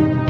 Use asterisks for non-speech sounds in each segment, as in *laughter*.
Thank you.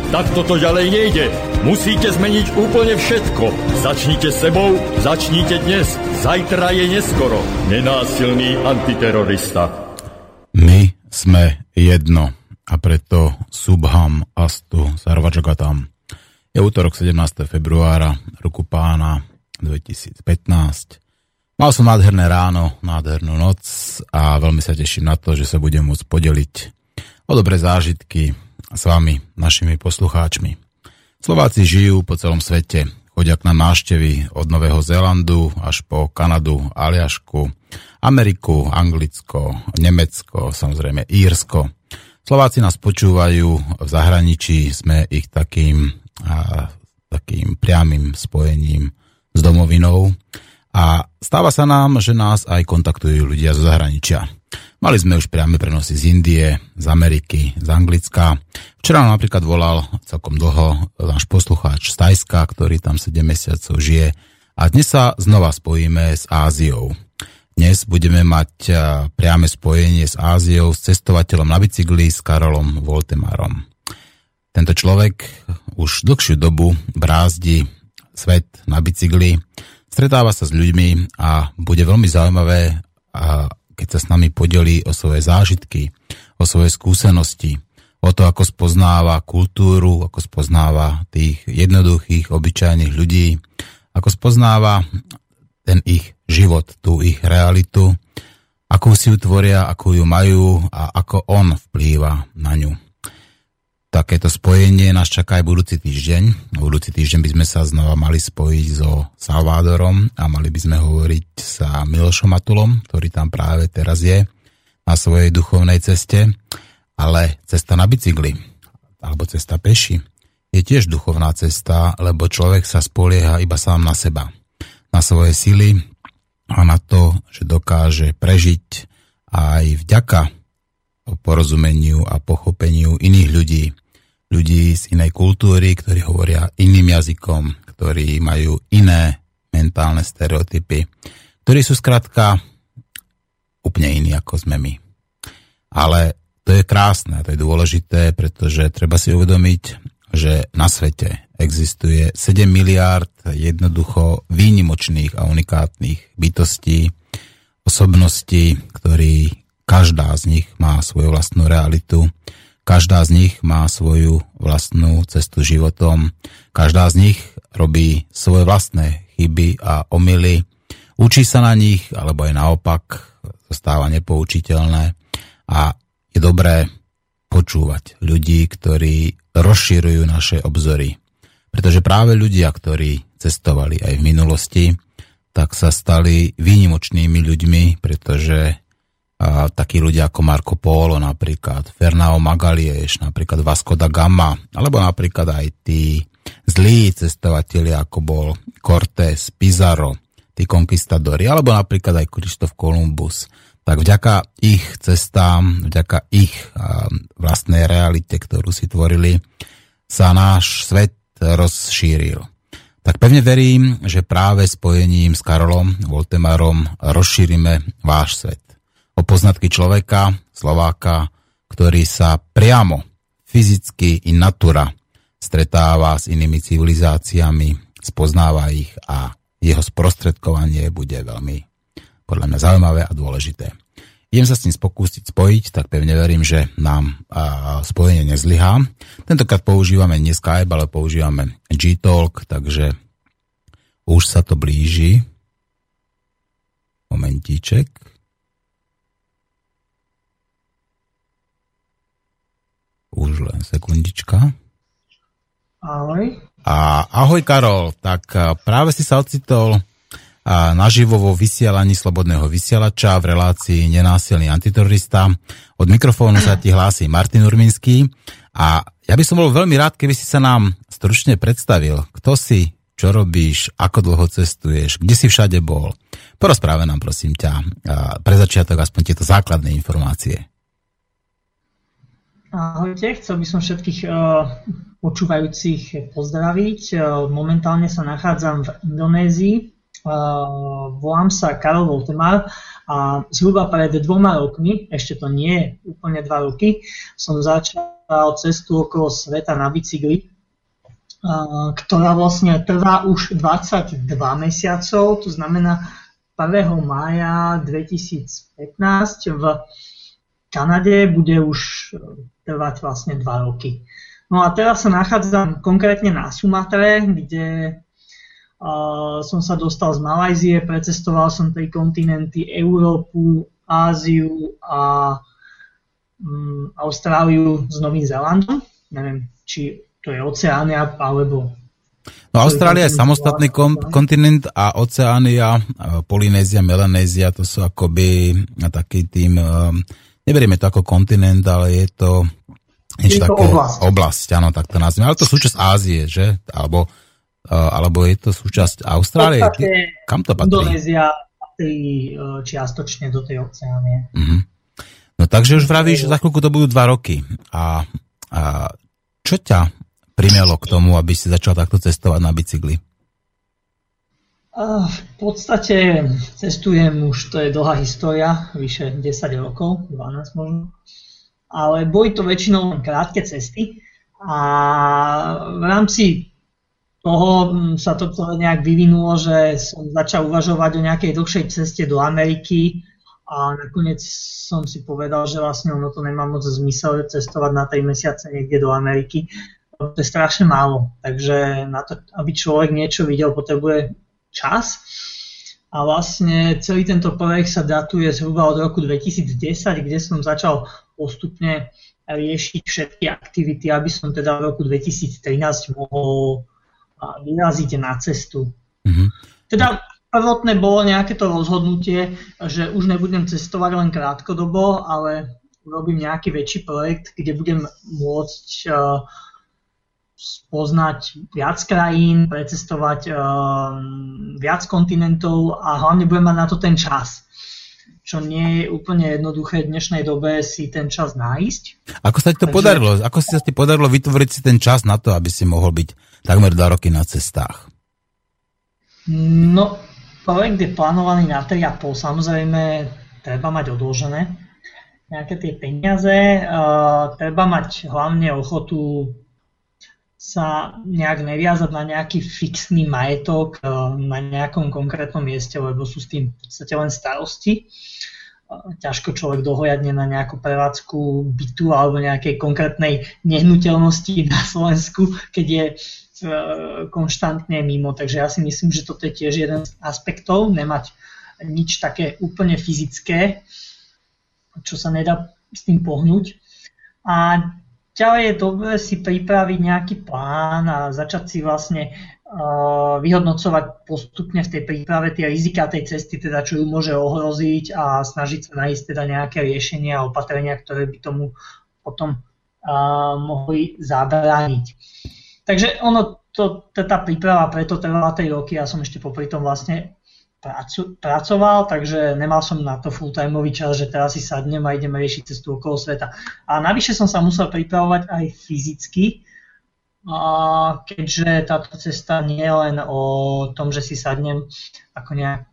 Tak toto ďalej nejde. Musíte zmeniť úplne všetko. Začnite sebou, začnite dnes. Zajtra je neskoro. Nenásilný antiterorista. My sme jedno a preto Subham Astu Sarvajagatam. Je útorok 17. februára roku pána 2015. Mal som nádherné ráno, nádhernú noc a veľmi sa teším na to, že sa budem môcť podeliť o dobré zážitky s vami, našimi poslucháčmi. Slováci žijú po celom svete, chodia k nám návštevy od Nového Zélandu až po Kanadu, Aliašku, Ameriku, Anglicko, Nemecko, samozrejme Írsko. Slováci nás počúvajú v zahraničí, sme ich takým, a, takým priamým spojením s domovinou a stáva sa nám, že nás aj kontaktujú ľudia zo zahraničia. Mali sme už priame prenosy z Indie, z Ameriky, z Anglicka. Včera nám napríklad volal celkom dlho náš poslucháč z Tajska, ktorý tam 7 mesiacov žije. A dnes sa znova spojíme s Áziou. Dnes budeme mať priame spojenie s Áziou, s cestovateľom na bicykli, s Karolom Voltemarom. Tento človek už dlhšiu dobu brázdi svet na bicykli, stretáva sa s ľuďmi a bude veľmi zaujímavé keď sa s nami podelí o svoje zážitky, o svoje skúsenosti, o to, ako spoznáva kultúru, ako spoznáva tých jednoduchých, obyčajných ľudí, ako spoznáva ten ich život, tú ich realitu, ako si ju tvoria, ako ju majú a ako on vplýva na ňu. Takéto spojenie nás čaká aj budúci týždeň. Budúci týždeň by sme sa znova mali spojiť so Salvádorom a mali by sme hovoriť sa Milošom Matulom, ktorý tam práve teraz je na svojej duchovnej ceste. Ale cesta na bicykli alebo cesta peši je tiež duchovná cesta, lebo človek sa spolieha iba sám na seba, na svoje sily a na to, že dokáže prežiť aj vďaka porozumeniu a pochopeniu iných ľudí, ľudí z inej kultúry, ktorí hovoria iným jazykom, ktorí majú iné mentálne stereotypy, ktorí sú skrátka úplne iní ako sme my. Ale to je krásne, to je dôležité, pretože treba si uvedomiť, že na svete existuje 7 miliárd jednoducho výnimočných a unikátnych bytostí, osobností, ktorí každá z nich má svoju vlastnú realitu Každá z nich má svoju vlastnú cestu životom, každá z nich robí svoje vlastné chyby a omily, učí sa na nich, alebo aj naopak zostáva nepoučiteľné. A je dobré počúvať ľudí, ktorí rozširujú naše obzory. Pretože práve ľudia, ktorí cestovali aj v minulosti, tak sa stali výnimočnými ľuďmi, pretože a takí ľudia ako Marco Polo napríklad, Fernao Magalieš, napríklad Vasco da Gama, alebo napríklad aj tí zlí cestovatelia ako bol Cortés, Pizarro, tí konkistadori, alebo napríklad aj Krištof Kolumbus. Tak vďaka ich cestám, vďaka ich vlastnej realite, ktorú si tvorili, sa náš svet rozšíril. Tak pevne verím, že práve spojením s Karolom Voltemarom rozšírime váš svet o poznatky človeka, Slováka, ktorý sa priamo, fyzicky i natura stretáva s inými civilizáciami, spoznáva ich a jeho sprostredkovanie bude veľmi podľa mňa zaujímavé a dôležité. Idem sa s ním pokúsiť spojiť, tak pevne verím, že nám a, spojenie nezlyhá. Tentokrát používame nie Skype, ale používame G-Talk, takže už sa to blíži. Momentíček. Už len sekundička. Ahoj. A ahoj Karol, tak práve si sa ocitol a naživo vo vysielaní Slobodného vysielača v relácii Nenásilný antiterorista. Od mikrofónu sa ti hlási Martin Urminský a ja by som bol veľmi rád, keby si sa nám stručne predstavil, kto si, čo robíš, ako dlho cestuješ, kde si všade bol. Porozpráve nám prosím ťa pre začiatok aspoň tieto základné informácie. Ahojte, chcel by som všetkých uh, počúvajúcich pozdraviť. Uh, momentálne sa nachádzam v Indonézii, Uh, volám sa Karol Voltemar a zhruba pred dvoma rokmi, ešte to nie je úplne dva roky, som začal cestu okolo sveta na bicykli, ktorá vlastne trvá už 22 mesiacov, to znamená 1. mája 2015 v Kanade bude už trvať vlastne 2 roky. No a teraz sa nachádzam konkrétne na Sumatre, kde som sa dostal z Malajzie, precestoval som tri kontinenty, Európu, Áziu a um, Austráliu s Novým Zélandom. Neviem, či to je Oceánia alebo... No Austrália je samostatný kontinent a Oceánia, Polynézia, Melanézia, to sú akoby taký tým, um, neberieme to ako kontinent, ale je to niečo také, oblasť. oblasť, áno, tak to nazvime. Ale to súčasť Ázie, že? Alebo alebo je to súčasť Austrálie? Kam to patrí? Indonézia patrí e, čiastočne do tej oceánie. Uh-huh. No takže už vravíš, za chvíľku to budú dva roky. A, a čo ťa primelo k tomu, aby si začal takto cestovať na bicykli? V podstate cestujem už, to je dlhá história, vyše 10 rokov, 12 možno. Ale boli to väčšinou len krátke cesty a v rámci toho mm, sa to nejak vyvinulo, že som začal uvažovať o nejakej dlhšej ceste do Ameriky a nakoniec som si povedal, že vlastne ono to nemá moc zmysel cestovať na tej mesiace niekde do Ameriky. To je strašne málo, takže na to, aby človek niečo videl, potrebuje čas. A vlastne celý tento projekt sa datuje zhruba od roku 2010, kde som začal postupne riešiť všetky aktivity, aby som teda v roku 2013 mohol vyrazíte na cestu. Mm-hmm. Teda prvotné bolo nejaké to rozhodnutie, že už nebudem cestovať len krátkodobo, ale urobím nejaký väčší projekt, kde budem môcť uh, spoznať viac krajín, precestovať uh, viac kontinentov a hlavne budem mať na to ten čas čo nie je úplne jednoduché v dnešnej dobe si ten čas nájsť. Ako sa ti to Takže... podarilo? Ako si sa ti podarilo vytvoriť si ten čas na to, aby si mohol byť takmer dva roky na cestách? No, projekt je plánovaný na 3,5. Samozrejme, treba mať odložené nejaké tie peniaze. Uh, treba mať hlavne ochotu sa nejak neviazať na nejaký fixný majetok uh, na nejakom konkrétnom mieste, lebo sú s tým v podstate len starosti. Uh, ťažko človek dohojadne na nejakú prevádzku bytu alebo nejakej konkrétnej nehnuteľnosti na Slovensku, keď je E, konštantne mimo. Takže ja si myslím, že toto je tiež jeden z aspektov, nemať nič také úplne fyzické, čo sa nedá s tým pohnúť. A ďalej je dobré si pripraviť nejaký plán a začať si vlastne vyhodnocovať postupne v tej príprave tie rizika tej cesty, teda čo ju môže ohroziť a snažiť sa nájsť teda nejaké riešenia a opatrenia, ktoré by tomu potom mohli zabrániť. Takže ono, to, tá príprava preto trvala 3 roky, ja som ešte popri tom vlastne pracoval, takže nemal som na to full-timeový čas, že teraz si sadnem a ideme riešiť cestu okolo sveta. A navyše som sa musel pripravovať aj fyzicky, a keďže táto cesta nie je len o tom, že si sadnem ako nejak,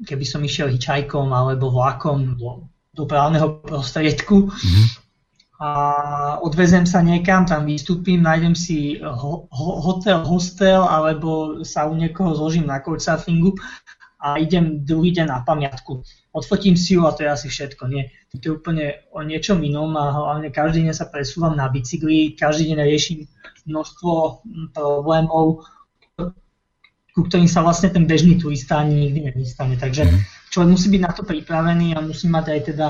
keby som išiel hičajkom alebo vlakom do dopravného prostriedku, mm-hmm a odvezem sa niekam, tam vystúpim, nájdem si ho, ho, hotel, hostel alebo sa u niekoho zložím na couchsurfingu a idem druhý deň na pamiatku. Odfotím si ju a to je asi všetko. Nie, to je úplne o niečom inom a hlavne každý deň sa presúvam na bicykli, každý deň riešim množstvo problémov, ku ktorým sa vlastne ten bežný turista ani nikdy nedostane. Takže mhm. človek musí byť na to pripravený a musí mať aj teda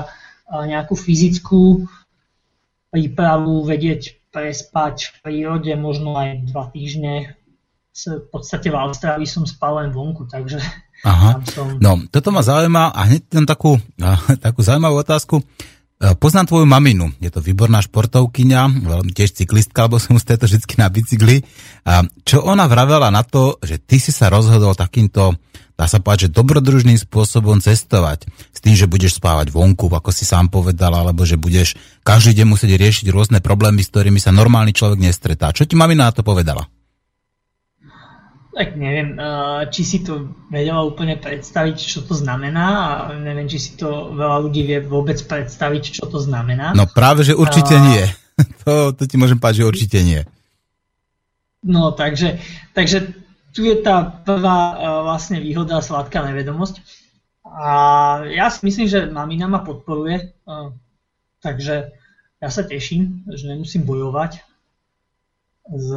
nejakú fyzickú prípravu, vedieť prespať v prírode možno aj dva týždne, v podstate v Austrálii som spal len vonku, takže Aha. Som... No, toto ma zaujíma a hneď tam takú, *laughs* takú zaujímavú otázku. E, poznám tvoju maminu, je to výborná športovkyňa, tiež cyklistka, lebo som to vždy na bicykli. Čo ona vravela na to, že ty si sa rozhodol takýmto, dá sa povedať, že dobrodružným spôsobom cestovať, s tým, že budeš spávať vonku, ako si sám povedal, alebo že budeš každý deň musieť riešiť rôzne problémy, s ktorými sa normálny človek nestretá. Čo ti mamina na to povedala? Tak neviem, eh, či si to vedela úplne predstaviť, čo to znamená a neviem, či si to veľa ľudí vie vôbec predstaviť, čo to znamená. No práve, že určite a... nie. *laughs* To, to ti môžem povedať, že určite nie. No, takže, takže tu je tá prvá eh, vlastne výhoda sladká nevedomosť. A ja si myslím, že mamina ma podporuje, eh, takže ja sa teším, že nemusím bojovať s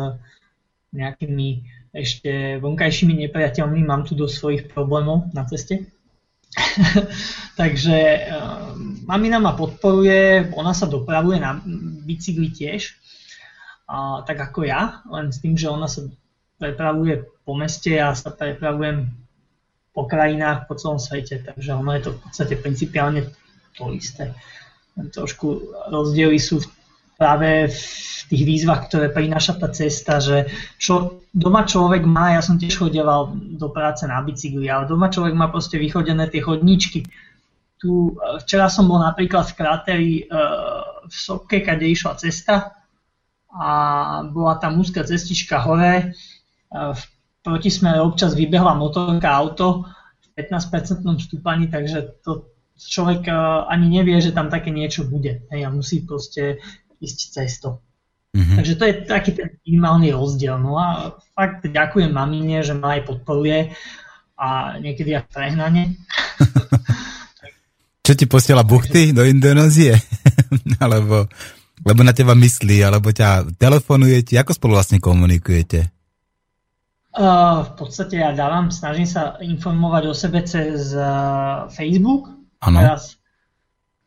nejakými ešte vonkajšími nepriateľmi, mám tu do svojich problémov na ceste. *laughs* Takže uh, mamina ma podporuje, ona sa dopravuje na bicykli tiež, tak ako ja, len s tým, že ona sa prepravuje po meste a sa prepravujem po krajinách po celom svete, takže ono je to v podstate principiálne to isté. Trošku rozdiely sú práve v tých výzvach, ktoré prináša tá cesta, že čo doma človek má, ja som tiež chodeval do práce na bicykli, ale doma človek má proste vychodené tie chodničky. Tu, e, včera som bol napríklad v kráteri e, v Sopke, kde išla cesta a bola tam úzka cestička hore, e, v protismere občas vybehla motorka auto v 15% stúpaní, takže to človek ani nevie, že tam také niečo bude. Hej, a musí proste ísť cestou. Mm-hmm. Takže to je taký ten minimálny rozdiel. No a fakt ďakujem mamine, že ma aj podporuje a niekedy aj prehnane. *laughs* Čo ti posiela buchty do Indonézie? *laughs* alebo lebo na teba myslí, alebo ťa telefonuje ti, ako spolu vlastne komunikujete? Uh, v podstate ja dávam, snažím sa informovať o sebe cez uh, Facebook. Ano. Teraz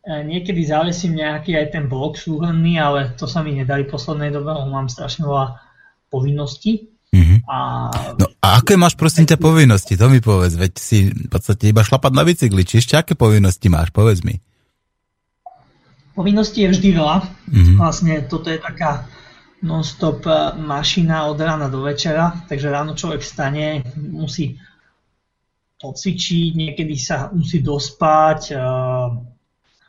niekedy závesím nejaký aj ten blog súhrný, ale to sa mi nedali v poslednej dobe, lebo mám strašne veľa povinností. Mm-hmm. A... No a aké máš prosím ťa povinnosti? To mi povedz, veď si v podstate iba šlapať na bicykli, či ešte aké povinnosti máš, povedz mi. Povinnosti je vždy veľa. Mm-hmm. Vlastne toto je taká non-stop e, mašina od rána do večera, takže ráno človek stane, musí pocvičiť, niekedy sa musí dospať, uh,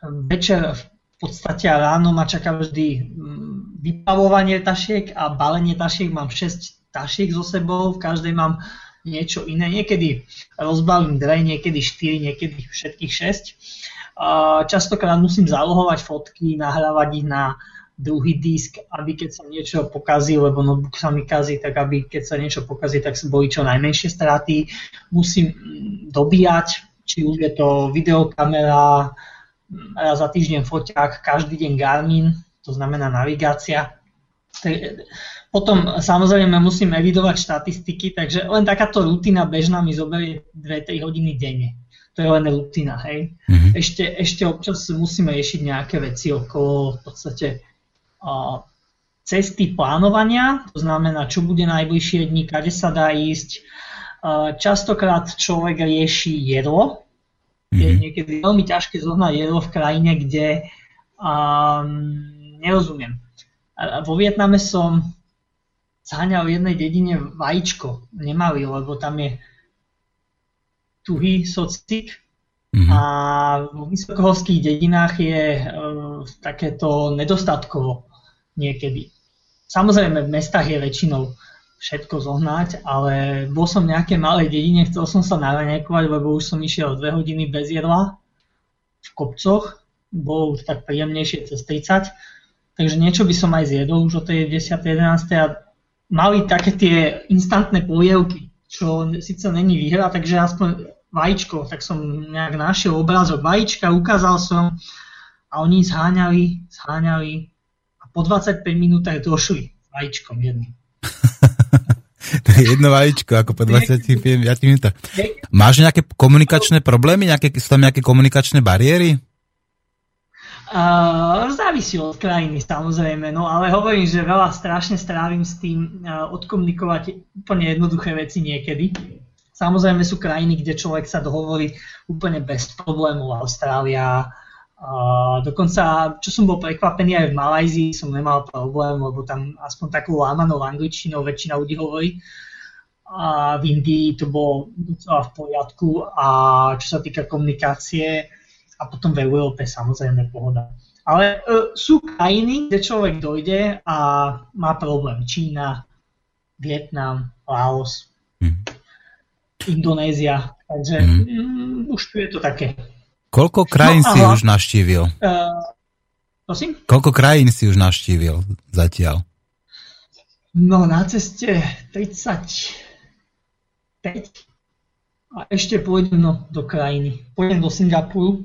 večer v podstate ráno ma čaká vždy mm, vypavovanie tašiek a balenie tašiek. Mám 6 tašiek so sebou, v každej mám niečo iné. Niekedy rozbalím dve, niekedy 4, niekedy všetkých 6. Častokrát musím zalohovať fotky, nahrávať ich na druhý disk, aby keď sa niečo pokazí, lebo notebook sa mi kazí, tak aby keď sa niečo pokazí, tak boli čo najmenšie straty. Musím mm, dobíjať, či už je to videokamera, raz za týždeň foťák, každý deň Garmin, to znamená navigácia. Potom samozrejme musím evidovať štatistiky, takže len takáto rutina bežná mi zoberie 2-3 hodiny denne. To je len rutina, hej. Mm-hmm. Ešte, ešte občas musíme riešiť nejaké veci okolo v podstate cesty plánovania, to znamená, čo bude najbližšie dní, kade sa dá ísť. Častokrát človek rieši jedlo, Mm-hmm. Je niekedy veľmi ťažké zohnať jedlo v krajine, kde um, nerozumiem. Vo Vietname som zháňal v jednej dedine vajíčko. Nemali, lebo tam je tuhý socik mm-hmm. a v vysokohorských dedinách je uh, takéto nedostatkovo niekedy. Samozrejme v mestách je väčšinou všetko zohnať, ale bol som v nejakej malej dedine, chcel som sa naraňajkovať, lebo už som išiel dve hodiny bez jedla v kopcoch, bolo už tak príjemnejšie cez 30, takže niečo by som aj zjedol už o tej 10. 11. a mali také tie instantné polievky, čo síce není výhra, takže aspoň vajíčko, tak som nejak našiel obrázok vajíčka, ukázal som a oni zháňali, zháňali a po 25 minútach došli vajíčkom jedným. *laughs* to je jedno vajíčko, ako po 25 minútach. Máš nejaké komunikačné problémy? Nejaké, sú tam nejaké komunikačné bariéry? Uh, závisí od krajiny samozrejme, no ale hovorím, že veľa strašne strávim s tým uh, odkomunikovať úplne jednoduché veci niekedy. Samozrejme sú krajiny, kde človek sa dohovorí úplne bez problémov. Austrália, uh, dokonca, čo som bol prekvapený aj v Malajzii, som nemal problém, lebo tam aspoň takou lámanou angličtinou väčšina ľudí hovorí. A v Indii to bolo docela v poriadku a čo sa týka komunikácie, a potom v Európe samozrejme pohoda. Ale uh, sú krajiny, kde človek dojde a má problém. Čína, Vietnam, Laos, mm. Indonézia. Takže mm. Mm, už tu je to také. Koľko krajín no, si aha. už navštívil? Uh, prosím? Koľko krajín si už navštívil zatiaľ? No na ceste 35 a ešte pôjdem no, do krajiny. Pôjdem do Singapuru,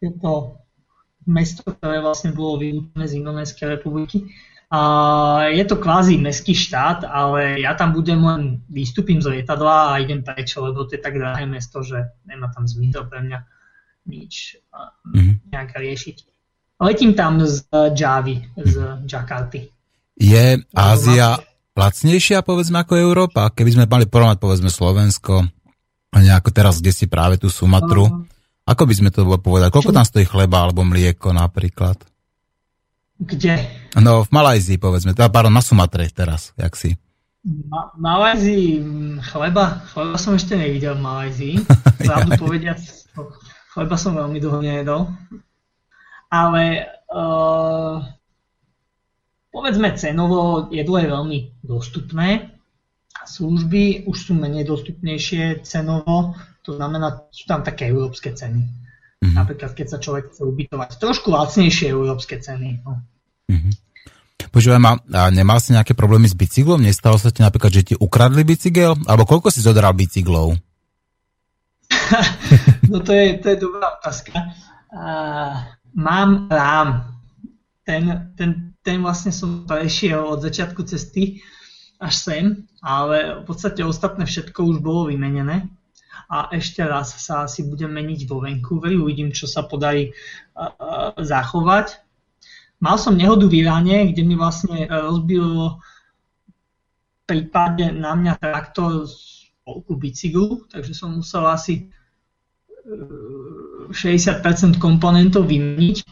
je to mesto, ktoré vlastne bolo vylúčené z Indonéskej republiky. Je to kvázi mestský štát, ale ja tam budem len, vystúpim z lietadla a idem preč, lebo to je tak drahé mesto, že nemá tam zmysel pre mňa nič mm-hmm. nejak riešiť. Letím tam z Javy, z Jakarty. Je Ázia lacnejšia, povedzme, ako Európa? Keby sme mali porovnať, povedzme, Slovensko nejako teraz, kde si práve tú Sumatru, ako by sme to povedali? Koľko tam stojí chleba alebo mlieko napríklad? Kde? No v Malajzii povedzme, teda pardon, na Sumatre teraz, jak si. Ma- Malajzii mm, chleba? Chleba som ešte nevidel v Malajzii. *laughs* Pravdu povediac, chleba som veľmi dlho nejedol. Ale uh, povedzme cenovo jedlo je veľmi dostupné služby už sú menej dostupnejšie cenovo, to znamená, sú tam také európske ceny. Mm-hmm. Napríklad, keď sa človek chce ubytovať. Trošku lacnejšie európske ceny. No. Mm-hmm. Počúvaj ma, a nemal si nejaké problémy s bicyklom? Nestalo sa ti napríklad, že ti ukradli bicykel? Alebo koľko si zodral bicyklov? *laughs* no to je, to je dobrá otázka. Uh, mám rám. Ten, ten, ten vlastne som prešiel od začiatku cesty až sem, ale v podstate ostatné všetko už bolo vymenené a ešte raz sa asi budem meniť vo Vancouveri, uvidím, čo sa podarí uh, zachovať. Mal som nehodu v Iráne, kde mi vlastne rozbil prípade na mňa traktor z polku bicyklu, takže som musel asi 60% komponentov vymeniť,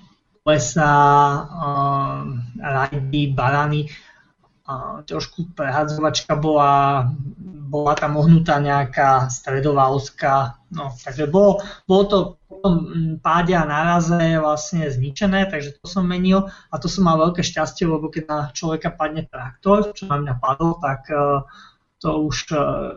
lesa, uh, rajdy, barany, trošku prehadzovačka bola bola tam ohnutá nejaká stredová oska, no, takže bolo, bolo to potom mm, páde a náraze vlastne zničené, takže to som menil a to som mal veľké šťastie, lebo keď na človeka padne traktor, čo na mňa padol, tak uh, to už uh,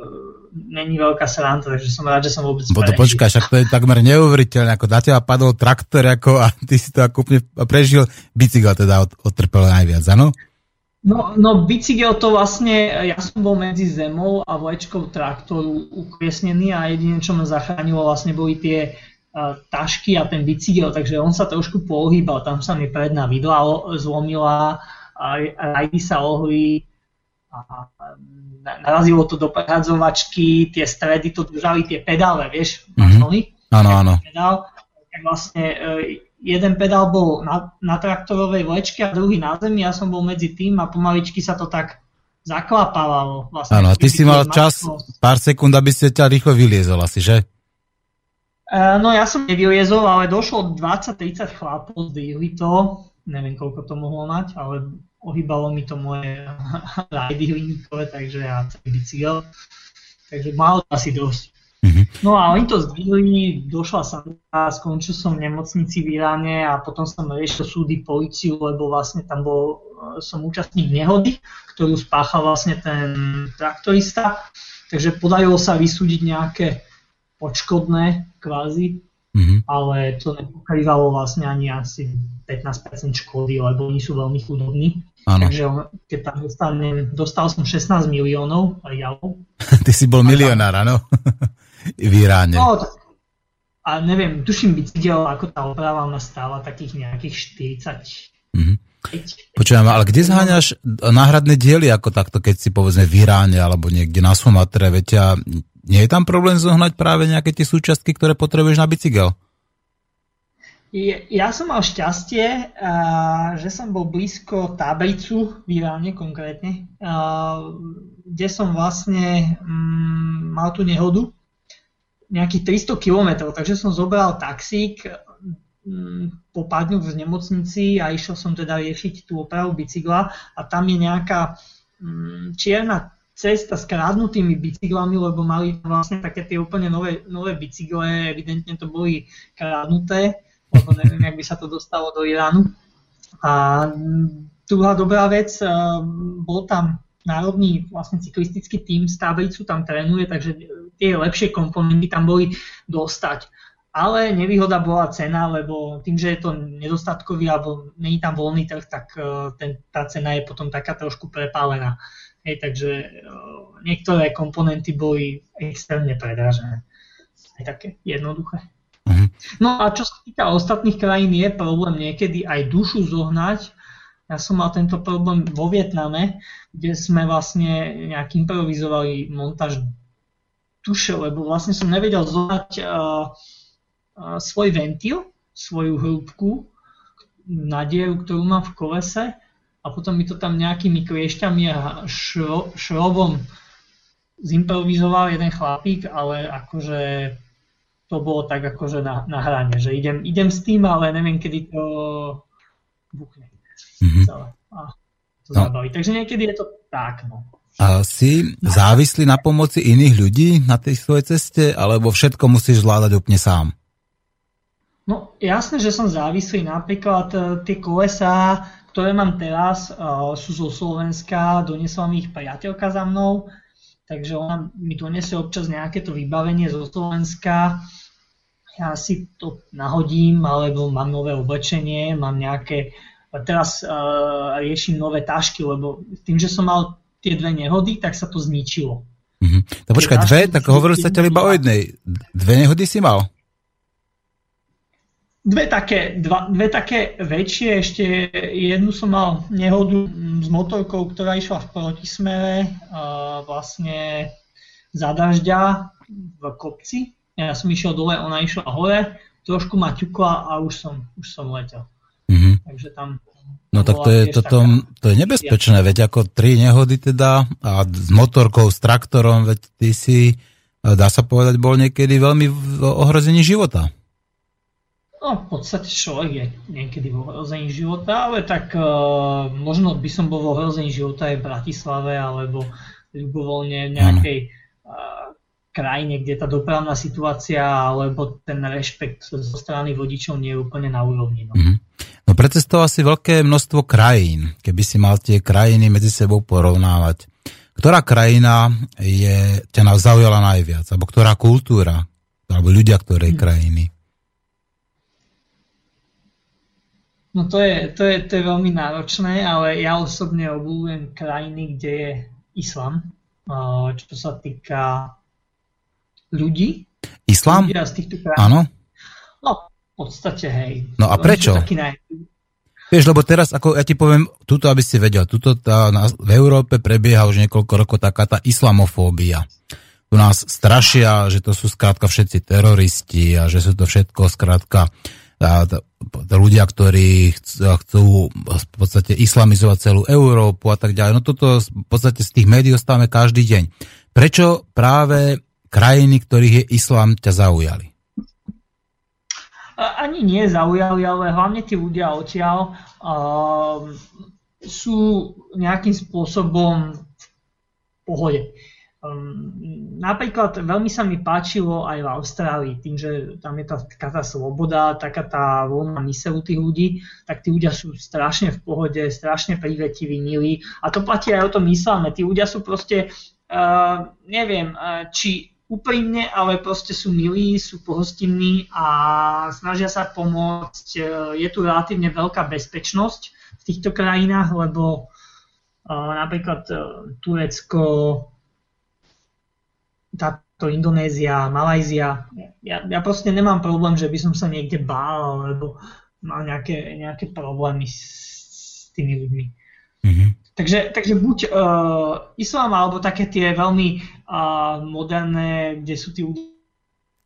není veľká sranda, takže som rád, že som vôbec Bo to počkaj, však to je takmer neuveriteľné, ako na teba padol traktor ako, a ty si to ako úplne prežil, bicykel teda odtrpel najviac, áno? No, no bicykel to vlastne, ja som bol medzi zemou a vlečkou traktoru ukresnený a jediné, čo ma zachránilo vlastne boli tie uh, tašky a ten bicykel, takže on sa trošku pohýbal, tam sa mi predná vidla zlomila, rajdy sa ohli, a narazilo to do prehadzovačky, tie stredy to držali tie pedále, vieš, mm-hmm. Áno, áno. Pedál, tak vlastne uh, jeden pedál bol na, na traktorovej vlečke a druhý na zemi, ja som bol medzi tým a pomaličky sa to tak zaklapávalo. Vlastne, Áno, a ty si mal čas, pár sekúnd, aby ste ťa rýchlo vyliezol asi, že? Uh, no ja som nevyliezol, ale došlo 20-30 chlapov, zdvihli to, neviem koľko to mohlo mať, ale ohýbalo mi to moje *laughs* rajdy hliníkové, takže ja celý bicykel. Takže malo to asi dosť. Mm-hmm. No a oni to zdvihli, došla sa skončil som v nemocnici v Iráne a potom som riešil súdy policiu, lebo vlastne tam bol e, som účastník nehody, ktorú spáchal vlastne ten traktorista. Takže podarilo sa vysúdiť nejaké počkodné kvázi, mm-hmm. ale to nepokrývalo vlastne ani asi 15% škody, lebo oni sú veľmi chudobní. Ano. Takže keď tam dostanem, dostal som 16 miliónov rialov. *laughs* Ty si bol milionár, áno? *laughs* v Iráne. No, a neviem, tuším bicykel, ako tá oprava ma stála takých nejakých 40. Mm-hmm. Počujem, ale kde zháňaš náhradné diely ako takto, keď si povedzme v Iráne alebo niekde na Sumatre, veď nie je tam problém zohnať práve nejaké tie súčiastky, ktoré potrebuješ na bicykel? Ja som mal šťastie, že som bol blízko Tábejcu v Iráne konkrétne, kde som vlastne mm, mal tú nehodu nejakých 300 km, takže som zobral taxík mm, po pár dňoch z nemocnici a išiel som teda riešiť tú opravu bicykla a tam je nejaká mm, čierna cesta s krádnutými bicyklami, lebo mali vlastne také tie úplne nové, nové bicykle, evidentne to boli krádnuté lebo neviem, jak by sa to dostalo do Iránu. A druhá dobrá vec, eh, bol tam národný vlastne cyklistický tým z tam trénuje, takže tie lepšie komponenty tam boli dostať. Ale nevýhoda bola cena, lebo tým, že je to nedostatkový alebo není tam voľný trh, tak eh, ten, tá cena je potom taká trošku prepálená. Hej, takže uh, niektoré komponenty boli extrémne predražené. Aj také jednoduché. Uh-huh. No a čo sa týka ostatných krajín, je problém niekedy aj dušu zohnať. Ja som mal tento problém vo Vietname, kde sme vlastne nejak improvizovali montáž duše, lebo vlastne som nevedel zohnať uh, uh, svoj ventil, svoju hrúbku na dieru, ktorú mám v kolese a potom mi to tam nejakými kliešťami a šro, šrobom zimprovizoval jeden chlapík, ale akože to bolo tak akože na, na hrane, že idem, idem s tým, ale neviem, kedy to buchne. Mm-hmm. Celé. A to no. zabaví. Takže niekedy je to tak, no. A si závislý na pomoci iných ľudí na tej svojej ceste, alebo všetko musíš zvládať úplne sám? No jasné, že som závislý. Napríklad e, tie kolesá, ktoré mám teraz, e, sú zo Slovenska, donesla mi ich priateľka za mnou, takže ona mi donesie občas nejaké to vybavenie zo Slovenska ja si to nahodím, alebo mám nové oblečenie, mám nejaké, teraz uh, riešim nové tašky, lebo tým, že som mal tie dve nehody, tak sa to zničilo. Mm-hmm. No počkaj, dve, tak hovoril sa iba o jednej. Dve nehody si mal? Dve také, dva, dve také väčšie, ešte jednu som mal nehodu s motorkou, ktorá išla v protismere, uh, vlastne za dažďa v kopci ja som išiel dole, ona išla hore, trošku ma ťukla a už som, už som letel. Mm-hmm. Takže tam... No tak to je, toto, to je nebezpečné, veď ako tri nehody teda a s motorkou, s traktorom, veď ty si, dá sa povedať, bol niekedy veľmi v ohrození života. No, v podstate človek je niekedy v ohrození života, ale tak uh, možno by som bol v ohrození života aj v Bratislave alebo ľubovoľne v nejakej uh, krajine, kde tá dopravná situácia alebo ten rešpekt zo strany vodičov nie je úplne na úrovni. No. Mm-hmm. No precestoval si veľké množstvo krajín, keby si mal tie krajiny medzi sebou porovnávať. Ktorá krajina je, ťa zaujala najviac? Alebo ktorá kultúra? Alebo ľudia ktorej hmm. krajiny? No to je, to, je, to je veľmi náročné, ale ja osobne obľúbujem krajiny, kde je islam. Čo sa týka ľudí. Islám? Áno. No, podstate, hej. No a prečo? Naj... Vieš, lebo teraz, ako ja ti poviem, tuto, aby si vedel, tuto tá, na, v Európe prebieha už niekoľko rokov taká tá islamofóbia. U nás strašia, že to sú skrátka všetci teroristi a že sú to všetko skrátka a, a, ľudia, ktorí chcú, chcú v podstate islamizovať celú Európu a tak ďalej. No toto v podstate z tých médií ostávame každý deň. Prečo práve krajiny, ktorých je islám, ťa zaujali? Ani nie zaujali, ale hlavne tí ľudia odtiaľ uh, sú nejakým spôsobom v pohode. Um, napríklad veľmi sa mi páčilo aj v Austrálii, tým, že tam je tá, taká tá sloboda, taká tá voľná myseľ tých ľudí, tak tí ľudia sú strašne v pohode, strašne privetiví, milí. A to platí aj o tom islame. Tí ľudia sú proste, uh, neviem, uh, či úprimne, ale proste sú milí, sú pohostinní a snažia sa pomôcť. E, je tu relatívne veľká bezpečnosť v týchto krajinách, lebo uh, napríklad uh, Turecko, táto Indonézia, Malajzia, ja, ja proste nemám problém, že by som sa niekde bál, alebo mal nejaké, nejaké problémy s, s tými ľuďmi. Mm-hmm. Takže, takže buď uh, islám, alebo také tie veľmi uh, moderné, kde sú tí ľudia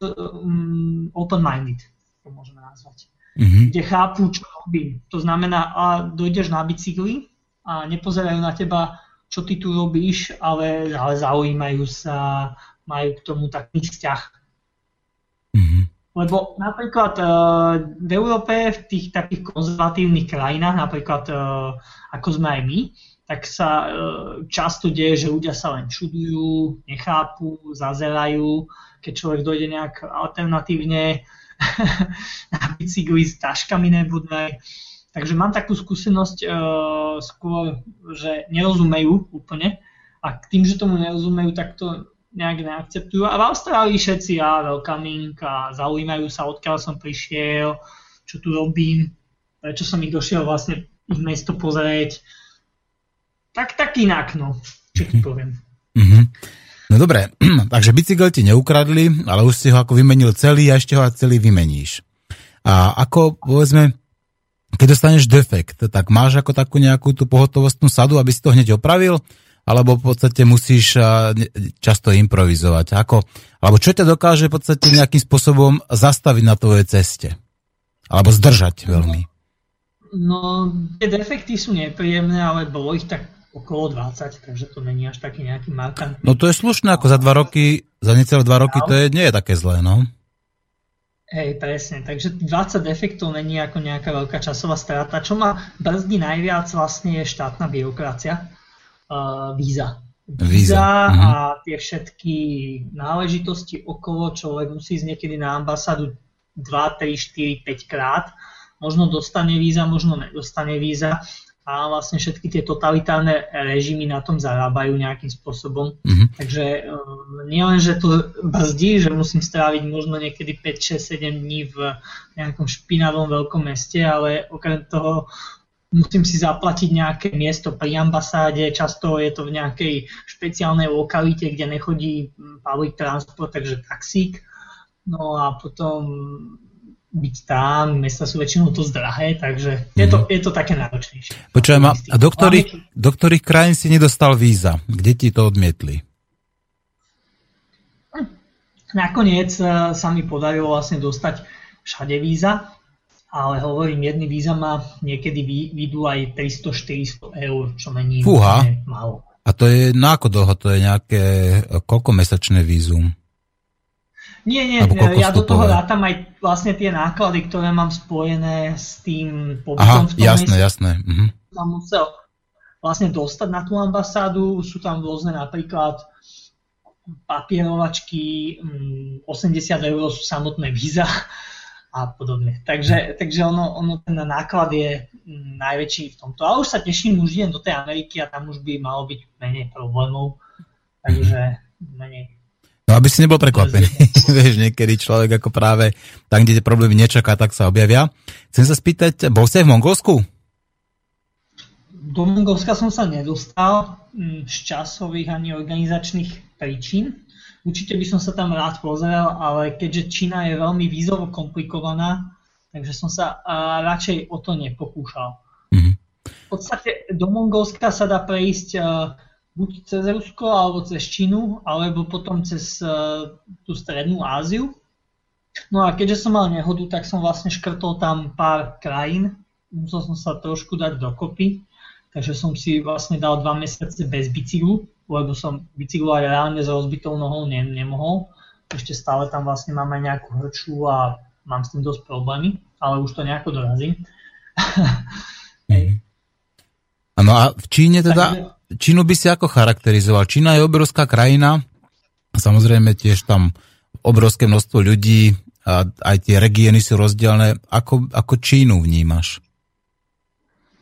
um, open-minded, to môžeme nazvať. mm-hmm. kde chápu, čo robím. To znamená, a dojdeš na bicykli a nepozerajú na teba, čo ty tu robíš, ale, ale zaujímajú sa, majú k tomu taký vzťah. Mm-hmm. Lebo napríklad uh, v Európe, v tých takých konzervatívnych krajinách, napríklad uh, ako sme aj my, tak sa uh, často deje, že ľudia sa len čudujú, nechápu, zazerajú, keď človek dojde nejak alternatívne *laughs* na bicykli s taškami nebudaj. Takže mám takú skúsenosť uh, skôr, že nerozumejú úplne a tým, že tomu nerozumejú, tak to nejak neakceptujú. A v Austrálii všetci, ja, welcoming a zaujímajú sa, odkiaľ som prišiel, čo tu robím, prečo som ich došiel vlastne ich mesto pozrieť. Tak, tak inak, no, čo ti poviem. Mm-hmm. No dobre, *clears throat* takže bicykel ti neukradli, ale už si ho ako vymenil celý a ešte ho celý vymeníš. A ako, povedzme, keď dostaneš defekt, tak máš ako takú nejakú tú pohotovostnú sadu, aby si to hneď opravil, alebo v podstate musíš často improvizovať. Ako, alebo čo ťa dokáže v podstate nejakým spôsobom zastaviť na tvojej ceste? Alebo zdržať veľmi? No, tie defekty sú nepríjemné, ale bolo ich tak okolo 20, takže to není až taký nejaký markantný. No to je slušné, ako za dva roky, za necelé dva roky to je, nie je také zlé, no. Hej, presne, takže 20 defektov není ako nejaká veľká časová strata. Čo ma brzdí najviac vlastne je štátna byrokracia, uh, víza. Víza mhm. a tie všetky náležitosti okolo, človek musí ísť niekedy na ambasádu 2, 3, 4, 5 krát, možno dostane víza, možno nedostane víza a vlastne všetky tie totalitárne režimy na tom zarábajú nejakým spôsobom. Mm-hmm. Takže um, nie len, že to brzdí, že musím stráviť možno niekedy 5, 6, 7 dní v nejakom špinavom veľkom meste, ale okrem toho musím si zaplatiť nejaké miesto pri ambasáde, často je to v nejakej špeciálnej lokalite, kde nechodí public transport, takže taxík. No a potom byť tam, mesta sú väčšinou to drahé, takže je to, mhm. je to také náročnejšie. Počujem, a do ktorých, do ktorých krajín si nedostal víza? Kde ti to odmietli? Nakoniec e, sa mi podarilo vlastne dostať všade víza, ale hovorím, jedný víza má niekedy výjdu aj 300-400 eur, čo není Fúha. málo. A to je na ako dlho? To je nejaké koľko mesačné vízum? Nie, nie, ja do toho rátam aj vlastne tie náklady, ktoré mám spojené s tým pobytom Aha, v tom jasné, meste. jasné. Mhm. Tam musel vlastne dostať na tú ambasádu, sú tam rôzne napríklad papierovačky, 80 mm, eur sú samotné víza *laughs* a podobne. Takže, takže ono, ono ten náklad je mm, najväčší v tomto. A už sa teším, už idem do tej Ameriky a tam už by malo byť menej problémov. Takže menej No aby si nebol prekvapený. *laughs* *laughs* Vieš, niekedy človek ako práve tam, kde tie problémy nečaká, tak sa objavia. Chcem sa spýtať, bol aj v Mongolsku? Do Mongolska som sa nedostal mm, z časových ani organizačných príčin. Určite by som sa tam rád pozrel, ale keďže Čína je veľmi vízovo komplikovaná, takže som sa radšej o to nepokúšal. Mm-hmm. V podstate do Mongolska sa dá prejsť a, buď cez Rusko, alebo cez Čínu, alebo potom cez uh, tú strednú Áziu. No a keďže som mal nehodu, tak som vlastne škrtol tam pár krajín, musel som sa trošku dať dokopy, takže som si vlastne dal dva mesiace bez bicyklu, lebo som bicyklovať reálne s rozbitou nohou ne- nemohol. Ešte stále tam vlastne mám aj nejakú hrču a mám s tým dosť problémy, ale už to nejako dorazím. No a v Číne teda, Takže, Čínu by si ako charakterizoval? Čína je obrovská krajina, samozrejme tiež tam obrovské množstvo ľudí a aj tie regióny sú rozdielne. Ako, ako Čínu vnímaš?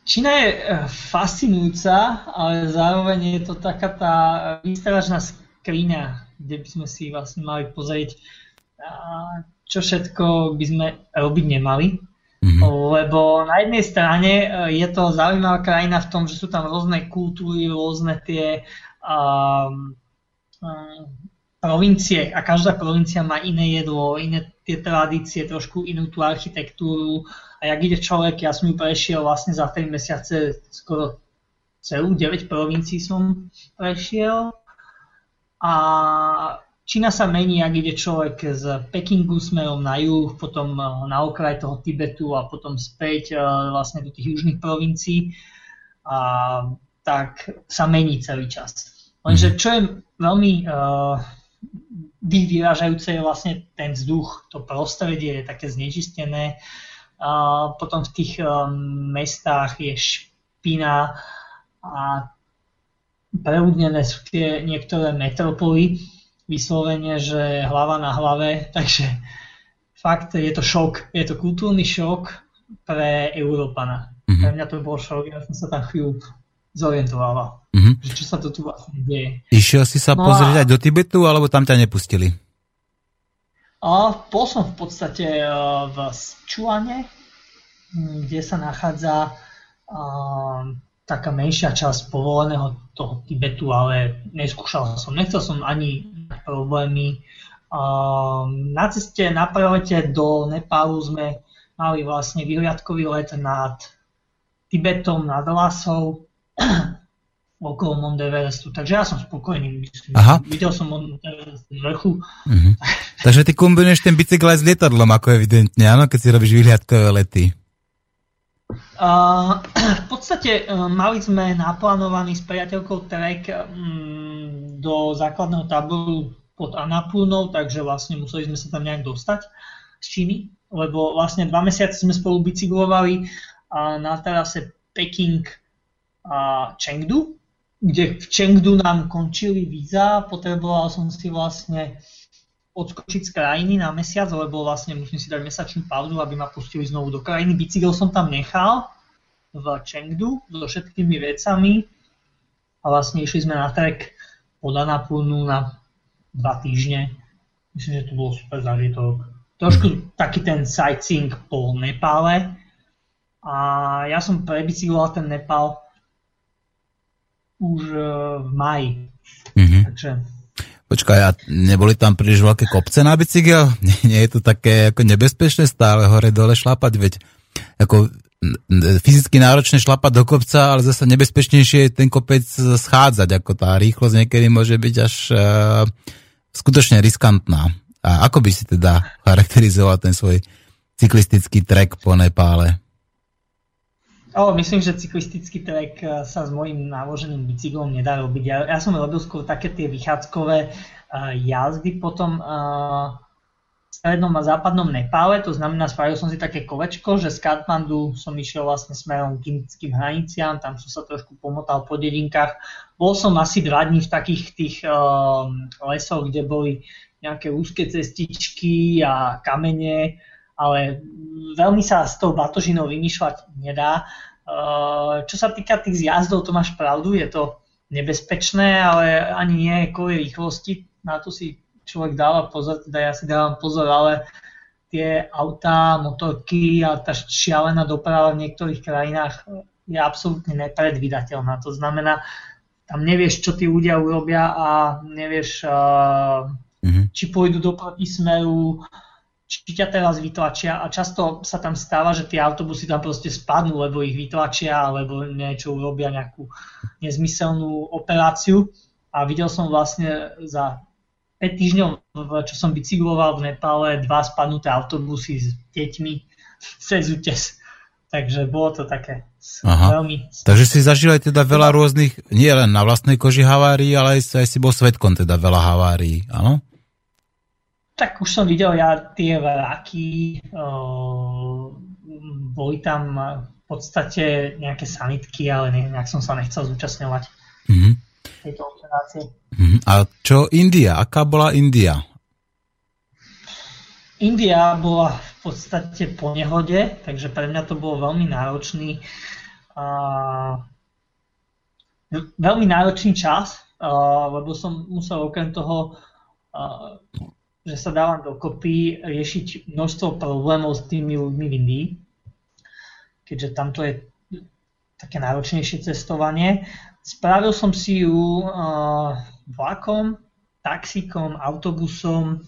Čína je e, fascinujúca, ale zároveň je to taká tá výstražná skriňa, kde by sme si vlastne mali pozrieť, čo všetko by sme robiť nemali. Mm-hmm. Lebo na jednej strane e, je to zaujímavá krajina v tom, že sú tam rôzne kultúry, rôzne tie um, um, provincie a každá provincia má iné jedlo, iné tie tradície, trošku inú tú architektúru a jak ide človek, ja som ju prešiel vlastne za 3 mesiace skoro celú, 9 provincií som prešiel a Čína sa mení, ak ide človek z Pekingu smerom na juh, potom na okraj toho Tibetu a potom späť vlastne do tých južných provincií, a, tak sa mení celý čas. Lenže mhm. čo je veľmi uh, vyrážajúce je vlastne ten vzduch, to prostredie je také znečistené. A potom v tých um, mestách je špina a preúdnené sú tie niektoré metropoly, vyslovene, že hlava na hlave, *laughs* takže fakt je to šok, je to kultúrny šok pre Európana. Mm-hmm. Pre mňa to bol šok, ja som sa tam chvíľu zorientovala, mm-hmm. že čo sa to tu vlastne deje. Išiel si sa no pozrieť a... aj do Tibetu, alebo tam ťa nepustili? A bol som v podstate e, v Čuane, kde sa nachádza uh, taká menšia časť povoleného toho Tibetu, ale neskúšal som, nechcel som ani problémy. Na ceste na prelete do Nepálu sme mali vlastne vyhliadkový let nad Tibetom, nad Lasou, *clears throat* okolo Mount Everestu. Takže ja som spokojný. Aha. Videl som Mount Everest z vrchu. Uh-huh. Takže ty kombinuješ ten bicykel aj s lietadlom, ako evidentne, áno, keď si robíš vyhliadkové lety. V podstate uh, mali sme naplánovaný s priateľkou trek um, do základného táboru pod Anapurnou, takže vlastne museli sme sa tam nejak dostať z Číny, lebo vlastne dva mesiace sme spolu bicyklovali na terase Peking a Chengdu, kde v Chengdu nám končili víza, potreboval som si vlastne odskočiť z krajiny na mesiac, lebo vlastne musím si dať mesačnú pauzu, aby ma pustili znovu do krajiny. Bicykel som tam nechal v Chengdu so všetkými vecami a vlastne išli sme na trek od Annapurnu na dva týždne. Myslím, že to bolo super zážitok. Trošku taký ten sightseeing po Nepále. A ja som prebicykloval ten Nepal už e, v maji. Mm-hmm. Takže... Počkaj, a neboli tam príliš veľké kopce na bicykel? *laughs* Nie, nie je to také ako nebezpečné stále hore dole šlapať, veď ako fyzicky náročné šlapať do kopca, ale zase nebezpečnejšie je ten kopec schádzať, ako tá rýchlosť niekedy môže byť až uh, skutočne riskantná. A ako by si teda charakterizoval ten svoj cyklistický trek po Nepále? O, myslím, že cyklistický trek eh, sa s mojím náloženým bicyklom nedá robiť. Ja, ja som robil skôr také tie vychádzkové uh, jazdy potom uh, v strednom a západnom Nepále, to znamená, spravil som si také kolečko, že z Katmandu som išiel vlastne smerom k indickým hraniciám, tam som sa trošku pomotal po dedinkách. Bol som asi dva dní v takých tých uh, lesoch, kde boli nejaké úzke cestičky a kamene, ale veľmi sa s tou batožinou vymýšľať nedá. Uh, čo sa týka tých zjazdov, to máš pravdu, je to nebezpečné, ale ani nie kvôli rýchlosti, na to si človek dáva pozor, teda ja si dávam pozor, ale tie autá, motorky a tá šialená doprava v niektorých krajinách je absolútne nepredvydateľná. To znamená, tam nevieš, čo tí ľudia urobia a nevieš, mm-hmm. či pôjdu do protismeru, či ťa teraz vytlačia a často sa tam stáva, že tie autobusy tam proste spadnú, lebo ich vytlačia, alebo niečo urobia nejakú nezmyselnú operáciu. A videl som vlastne za 5 týždňov, čo som bicykloval v Nepále, dva spadnuté autobusy s deťmi cez útes. Takže bolo to také Aha. veľmi... Takže si zažil aj teda veľa rôznych, nie len na vlastnej koži havárií, ale aj, aj si bol svetkom teda veľa havárií, áno? Tak už som videl ja tie vraky, boli tam v podstate nejaké sanitky, ale nejak som sa nechcel zúčastňovať mm-hmm. tejto operácie. Mm-hmm. A čo India? Aká bola India? India bola v podstate po nehode, takže pre mňa to bol veľmi náročný uh, veľmi náročný čas, uh, lebo som musel okrem toho uh, že sa dávam dokopy riešiť množstvo problémov s tými ľuďmi v Indii, keďže tamto je také náročnejšie cestovanie. Spravil som si ju uh, vlakom, taxikom, autobusom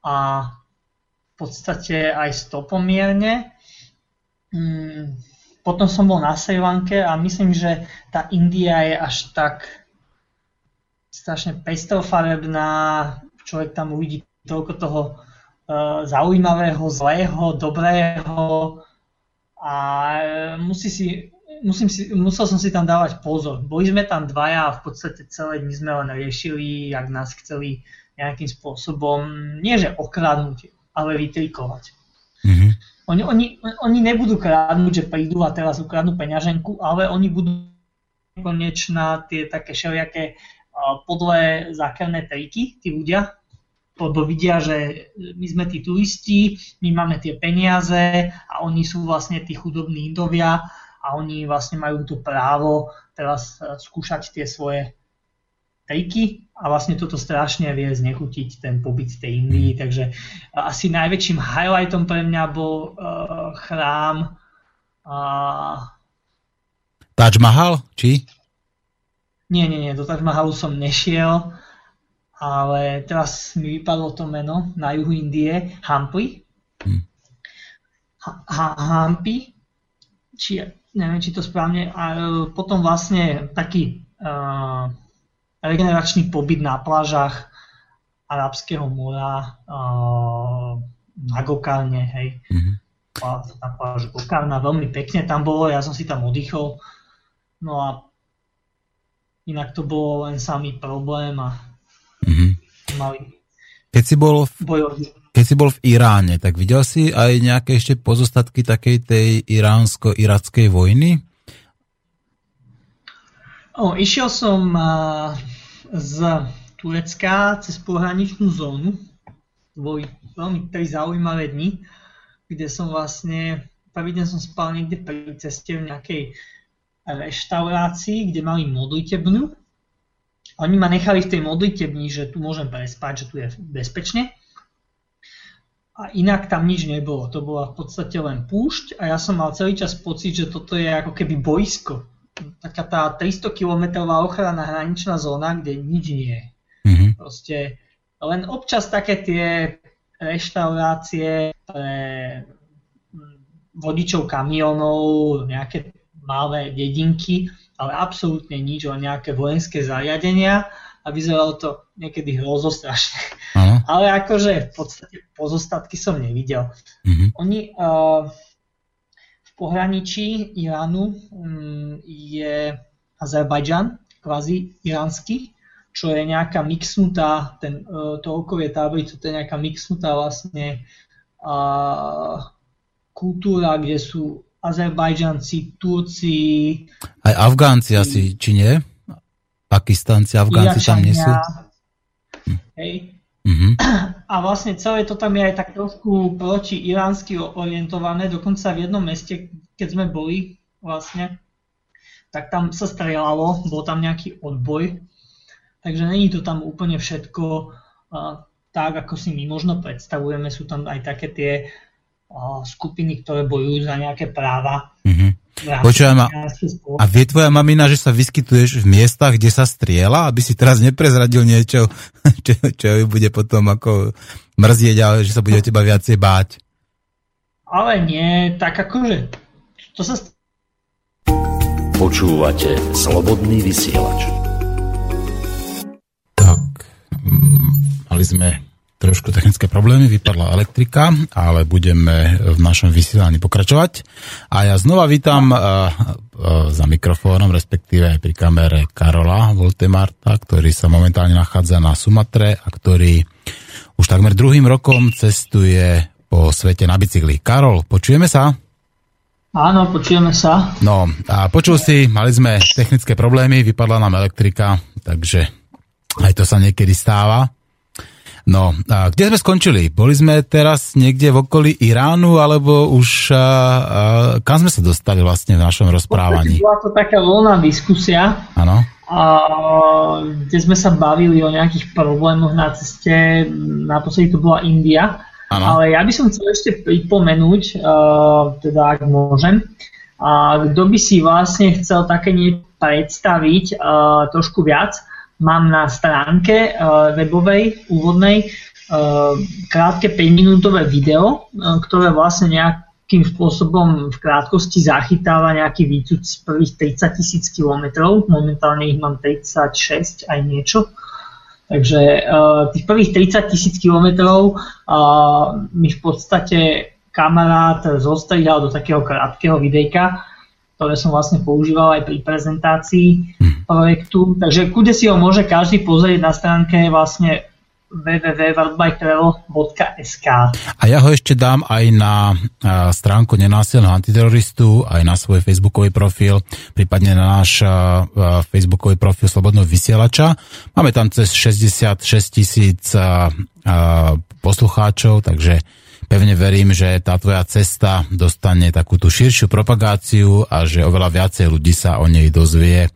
a v podstate aj stopomierne. Mm, potom som bol na Sri Lanke a myslím, že tá India je až tak strašne pestrofarebná, človek tam uvidí toľko toho uh, zaujímavého, zlého, dobrého a musí si, musím si, musel som si tam dávať pozor. Boli sme tam dvaja a v podstate celé dni sme len riešili, jak nás chceli nejakým spôsobom, nie že okradnúť, ale vytrikovať. Mm-hmm. Oni, oni, oni nebudú krádnuť, že prídu a teraz ukradnú peňaženku, ale oni budú konečná tie také všelijaké podle zákerné triky, tí ľudia, lebo vidia, že my sme tí turisti, my máme tie peniaze a oni sú vlastne tí chudobní indovia a oni vlastne majú to právo teraz e, skúšať tie svoje triky a vlastne toto strašne vie znechutiť ten pobyt tej Indii, takže asi najväčším highlightom pre mňa bol uh, chrám uh, Taj Mahal, či? Nie, nie, nie, do Taj Mahalu som nešiel, ale teraz mi vypadlo to meno na juhu Indie, Hampi. Ha- Hampi, či, neviem, či to správne, a e, potom vlastne taký uh, regeneračný pobyt na plážach Arabského mora uh, na Gokárne, hej. Mm-hmm. Na pláž Gokárna, veľmi pekne tam bolo, ja som si tam oddychol. No a Inak to bolo len samý problém a mm-hmm. mali keď si, bol v, keď si bol v Iráne, tak videl si aj nejaké ešte pozostatky takej tej iránsko-irackej vojny? O, išiel som uh, z Turecka cez pohraničnú zónu. Boli veľmi tri zaujímavé dni, kde som vlastne, prvý deň som spal niekde pri ceste v nejakej reštaurácii, kde mali modlitebnu. Oni ma nechali v tej modlitebni, že tu môžem prespať, že tu je bezpečne. A inak tam nič nebolo. To bola v podstate len púšť a ja som mal celý čas pocit, že toto je ako keby boisko. Taká tá 300 km ochrana hraničná zóna, kde nič nie je. Mm-hmm. Proste len občas také tie reštaurácie pre vodičov kamionov, nejaké malé dedinky, ale absolútne nič, o nejaké vojenské zariadenia a vyzeralo to niekedy hrozostrašne. Uh-huh. *laughs* Ale akože v podstate pozostatky som nevidel. Uh-huh. Oni uh, v pohraničí Iránu um, je Azerbajdžan, kvázi iránsky, čo je nejaká mixnutá, ten, uh, to okolie táborice, to je nejaká mixnutá vlastne uh, kultúra, kde sú Azerbajdžanci, Turci. Aj Afgánci asi, či nie? Pakistanci, Afgánci tam nie sú? Hej. Mm-hmm. *clears throat* A vlastne celé to tam je aj tak trošku proti iránsky orientované, dokonca v jednom meste, keď sme boli vlastne, tak tam sa strelalo, bol tam nejaký odboj, takže není to tam úplne všetko uh, tak, ako si my možno predstavujeme, sú tam aj také tie skupiny, ktoré bojujú za nejaké práva. Mm-hmm. Počujem, a, a vie tvoja mamina, že sa vyskytuješ v miestach, kde sa striela, aby si teraz neprezradil niečo, *laughs* čo, čo ju bude potom ako mrzieť, ale že sa bude o teba viacej báť. Ale nie, tak akože, to sa... Počúvate Slobodný vysielač. Tak, mm, mali sme trošku technické problémy, vypadla elektrika, ale budeme v našom vysielaní pokračovať. A ja znova vítam uh, uh, za mikrofónom, respektíve aj pri kamere Karola Voltemarta, ktorý sa momentálne nachádza na Sumatre a ktorý už takmer druhým rokom cestuje po svete na bicykli. Karol, počujeme sa? Áno, počujeme sa. No, a počul si, mali sme technické problémy, vypadla nám elektrika, takže aj to sa niekedy stáva. No, a kde sme skončili? Boli sme teraz niekde v okolí Iránu, alebo už a, a, kam sme sa dostali vlastne v našom rozprávaní? Bola to taká voľná diskusia, Áno. kde sme sa bavili o nejakých problémoch na ceste, naposledy to bola India, ano. ale ja by som chcel ešte pripomenúť, uh, teda ak môžem, a kto by si vlastne chcel také niečo predstaviť uh, trošku viac, mám na stránke uh, webovej, úvodnej, uh, krátke 5-minútové video, uh, ktoré vlastne nejakým spôsobom v krátkosti zachytáva nejaký výcud z prvých 30 tisíc kilometrov. Momentálne ich mám 36 aj niečo. Takže tých prvých 30 tisíc kilometrov mi v podstate kamarát zostrihal do takého krátkeho videjka, ktoré som vlastne používal aj pri prezentácii hm. projektu. Takže kude si ho môže každý pozrieť na stránke vlastne www.worldbiketravel.sk A ja ho ešte dám aj na stránku nenásilného antiteroristu, aj na svoj facebookový profil, prípadne na náš facebookový profil Slobodného vysielača. Máme tam cez 66 tisíc poslucháčov, takže pevne verím, že tá tvoja cesta dostane takú tú širšiu propagáciu a že oveľa viacej ľudí sa o nej dozvie,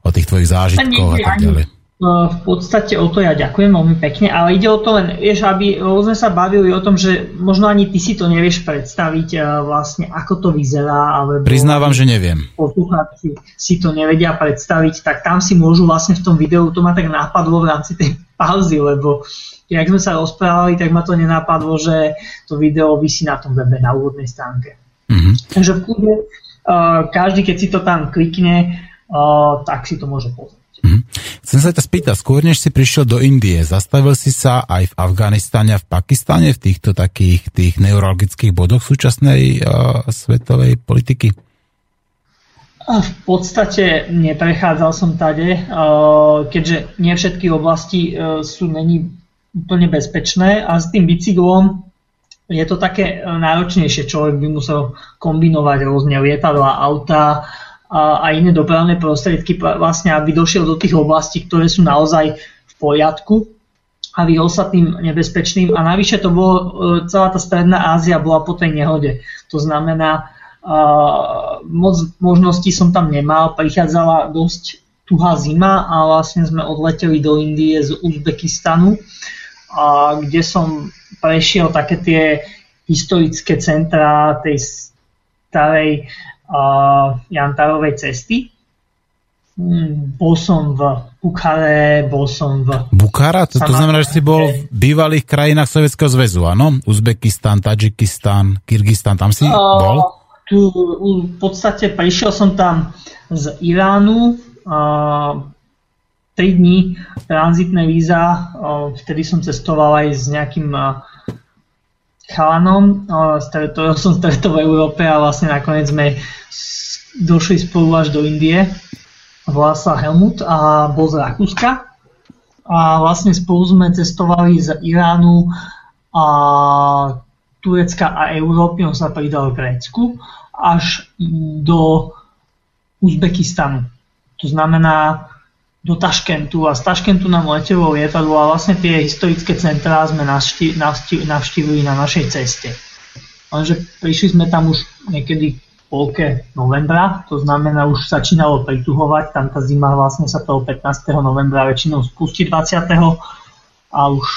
o tých tvojich zážitkoch a tak ďalej. No, v podstate o to ja ďakujem veľmi pekne, ale ide o to len, vieš, aby sme sa bavili o tom, že možno ani ty si to nevieš predstaviť vlastne, ako to vyzerá. Alebo Priznávam, že neviem. Poslucháči si to nevedia predstaviť, tak tam si môžu vlastne v tom videu, to ma tak napadlo v rámci tej pauzy, lebo jak sme sa rozprávali, tak ma to nenapadlo, že to video vysí na tom webe, na úvodnej stránke. Mm-hmm. Takže v kúde, uh, každý, keď si to tam klikne, uh, tak si to môže pozrieť. Mm-hmm. Chcem sa ťa spýtať, skôr než si prišiel do Indie, zastavil si sa aj v Afganistane a v Pakistane v týchto takých tých neurologických bodoch súčasnej uh, svetovej politiky? V podstate neprechádzal som tade, keďže nie všetky oblasti sú není úplne bezpečné a s tým bicyklom je to také náročnejšie. Človek by musel kombinovať rôzne lietadla, auta, a iné dopravné prostriedky, vlastne aby došiel do tých oblastí, ktoré sú naozaj v poriadku a vyhol sa tým nebezpečným. A navyše to bolo, e, celá tá stredná Ázia bola po tej nehode. To znamená, moc možností som tam nemal, prichádzala dosť tuhá zima a vlastne sme odleteli do Indie z Uzbekistanu, a kde som prešiel také tie historické centrá tej starej uh, Jantarovej cesty. Mm, bol som v Bukhare, bol som v... Bukhara? To, to znamená, že si bol v bývalých krajinách Sovjetského zväzu, áno? Uzbekistan, Tadžikistan, Kyrgyzstan, tam si uh, bol? Tu v podstate prišiel som tam z Iránu, uh, 3 dní tranzitné víza, vtedy som cestoval aj s nejakým chalanom, ktorého *laughs* som stretol v Európe a vlastne nakoniec sme došli spolu až do Indie. Volá sa Helmut a bol z Rakúska. A vlastne spolu sme cestovali z Iránu a Turecka a Európy, on sa pridal v Grécku, až do Uzbekistanu. To znamená do Taškentu a z Taškentu nám letelo lietadlo a vlastne tie historické centrá sme navštívili na našej ceste. Lenže prišli sme tam už niekedy polke novembra, to znamená už začínalo prituhovať, tam tá zima vlastne sa toho 15. novembra väčšinou spustí 20. a už,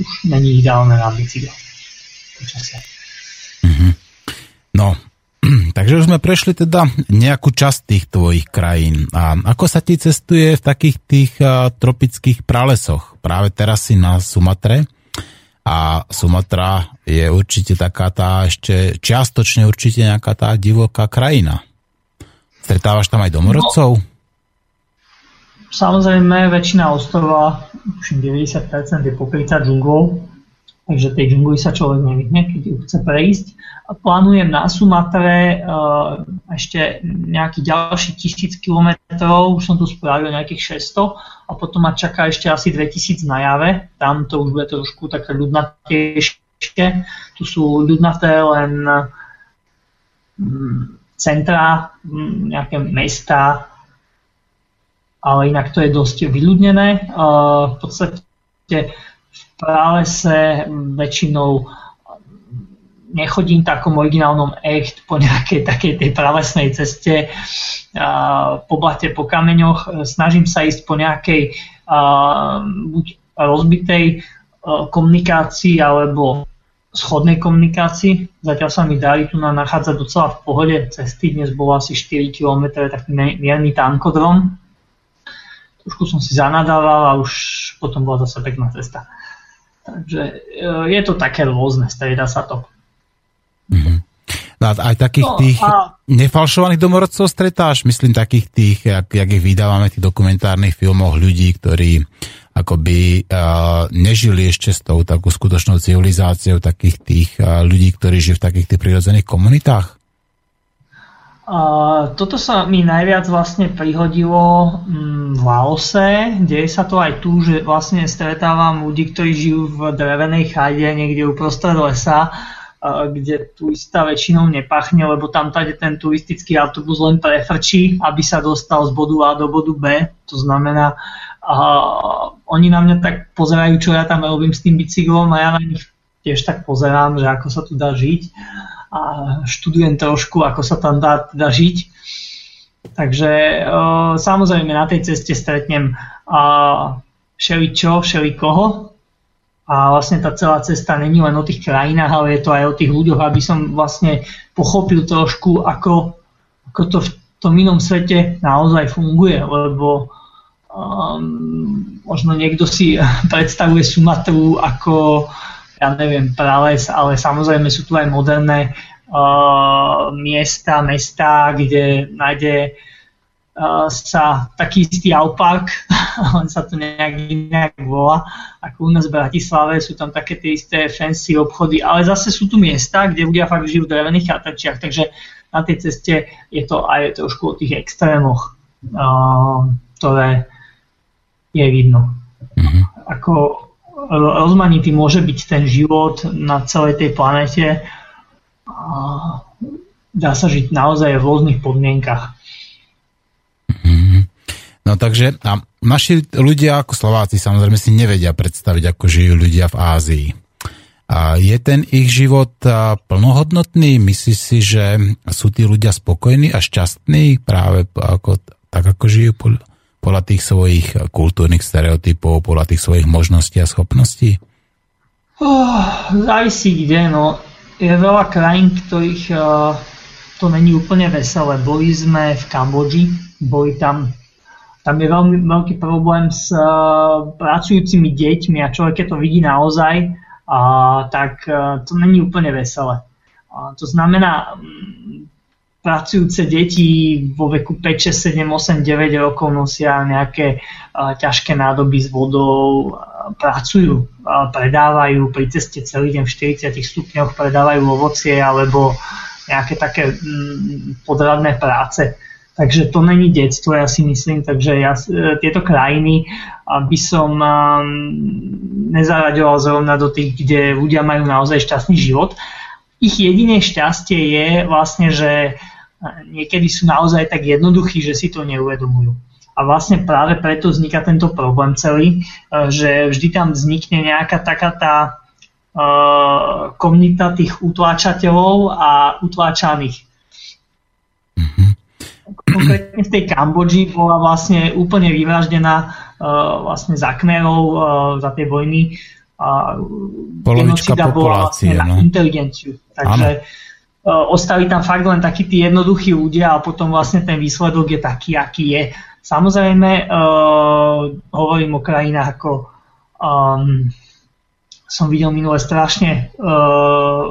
už není ideálne na bicykle. Mm-hmm. No, takže už sme prešli teda nejakú časť tých tvojich krajín. A ako sa ti cestuje v takých tých tropických pralesoch? Práve teraz si na Sumatre a Sumatra je určite taká tá ešte čiastočne určite nejaká tá divoká krajina. Stretávaš tam aj domorodcov? No, samozrejme, väčšina ostrova, už 90% je pokrytá džunglou, takže tej džungli sa človek nevyhne, keď ju chce prejsť. Plánujem na Sumatre uh, ešte nejakých ďalších tisíc kilometrov, už som tu spravil nejakých 600 a potom ma čaká ešte asi 2000 na jave, tam to už bude trošku také ľudnatejšie, tu sú ľudnaté len mm, centra, mm, nejaké mesta, ale inak to je dosť vyľudnené. Uh, v podstate v pralese väčšinou nechodím takom originálnom echt po nejakej *laughs* takej tej pralesnej ceste po blate, po kameňoch. Snažím sa ísť po nejakej buď rozbitej komunikácii alebo schodnej komunikácii. Zatiaľ sa mi darí tu na nachádzať docela v pohode cesty. Dnes bolo asi 4 km taký mierny tankodrom. Trošku som si zanadával a už potom bola zase pekná cesta. Takže e, je to také rôzne, strieda sa to. Mm-hmm. No, aj takých no, tých a... nefalšovaných domorodcov stretáš, myslím takých tých, jak, jak ich vydávame v tých dokumentárnych filmoch, ľudí, ktorí akoby uh, nežili ešte s tou takú skutočnou civilizáciou takých tých uh, ľudí, ktorí žijú v takých tých prirodzených komunitách? Uh, toto sa mi najviac vlastne prihodilo um, v Laose. Deje sa to aj tu, že vlastne stretávam ľudí, ktorí žijú v drevenej chajde niekde uprostred lesa kde turista väčšinou nepachne, lebo tam tady ten turistický autobus len prefrčí, aby sa dostal z bodu A do bodu B. To znamená, a oni na mňa tak pozerajú, čo ja tam robím s tým bicyklom a ja na nich tiež tak pozerám, že ako sa tu dá žiť a študujem trošku, ako sa tam dá teda žiť. Takže samozrejme na tej ceste stretnem všeličo, všelikoho, a vlastne tá celá cesta není len o tých krajinách, ale je to aj o tých ľuďoch, aby som vlastne pochopil trošku, ako, ako to v tom inom svete naozaj funguje, lebo um, možno niekto si *laughs* predstavuje Sumatru ako, ja neviem, prales, ale samozrejme sú tu aj moderné uh, miesta, mesta, kde nájde sa taký istý Alpark, *laughs* on sa to nejak inak volá, ako u nás v Bratislave, sú tam také tie isté fancy obchody, ale zase sú tu miesta, kde ľudia fakt žijú v drevených chatrčiach, takže na tej ceste je to aj trošku o tých extrémoch, ktoré je vidno. Mm-hmm. Ako rozmanitý môže byť ten život na celej tej planete, dá sa žiť naozaj v rôznych podmienkach. No takže a naši ľudia ako Slováci samozrejme si nevedia predstaviť, ako žijú ľudia v Ázii. A je ten ich život plnohodnotný? Myslíš si, že sú tí ľudia spokojní a šťastní práve ako, tak, ako žijú podľa tých svojich kultúrnych stereotypov, podľa tých svojich možností a schopností? Oh, závisí kde, no. Je veľa krajín, ktorých uh, to není úplne veselé. Boli sme v Kambodži, boli tam tam je veľmi veľký problém s uh, pracujúcimi deťmi a človek, keď to vidí naozaj, uh, tak uh, to není úplne veselé. Uh, to znamená, um, pracujúce deti vo veku 5, 6, 7, 8, 9 rokov nosia nejaké ťažké nádoby s vodou, pracujú, predávajú pri ceste celý deň v 40 stupňoch, predávajú ovocie alebo nejaké také um, podradné práce. Takže to není detstvo, ja si myslím, takže ja, e, tieto krajiny by som nezaraďoval zrovna do tých, kde ľudia majú naozaj šťastný život. Ich jediné šťastie je vlastne, že e, niekedy sú naozaj tak jednoduchí, že si to neuvedomujú. A vlastne práve preto vzniká tento problém celý, e, že vždy tam vznikne nejaká taká tá komunita tých utláčateľov a utláčaných. Mm-hmm konkrétne v tej Kambodži bola vlastne úplne vyvraždená uh, vlastne za Khmerov uh, za tie vojny. Uh, Polovička populácie. Vlastne no. na inteligenciu. Takže uh, ostali tam fakt len takí tí jednoduchí ľudia a potom vlastne ten výsledok je taký, aký je. Samozrejme, uh, hovorím o krajinách ako um, som videl minule strašne uh,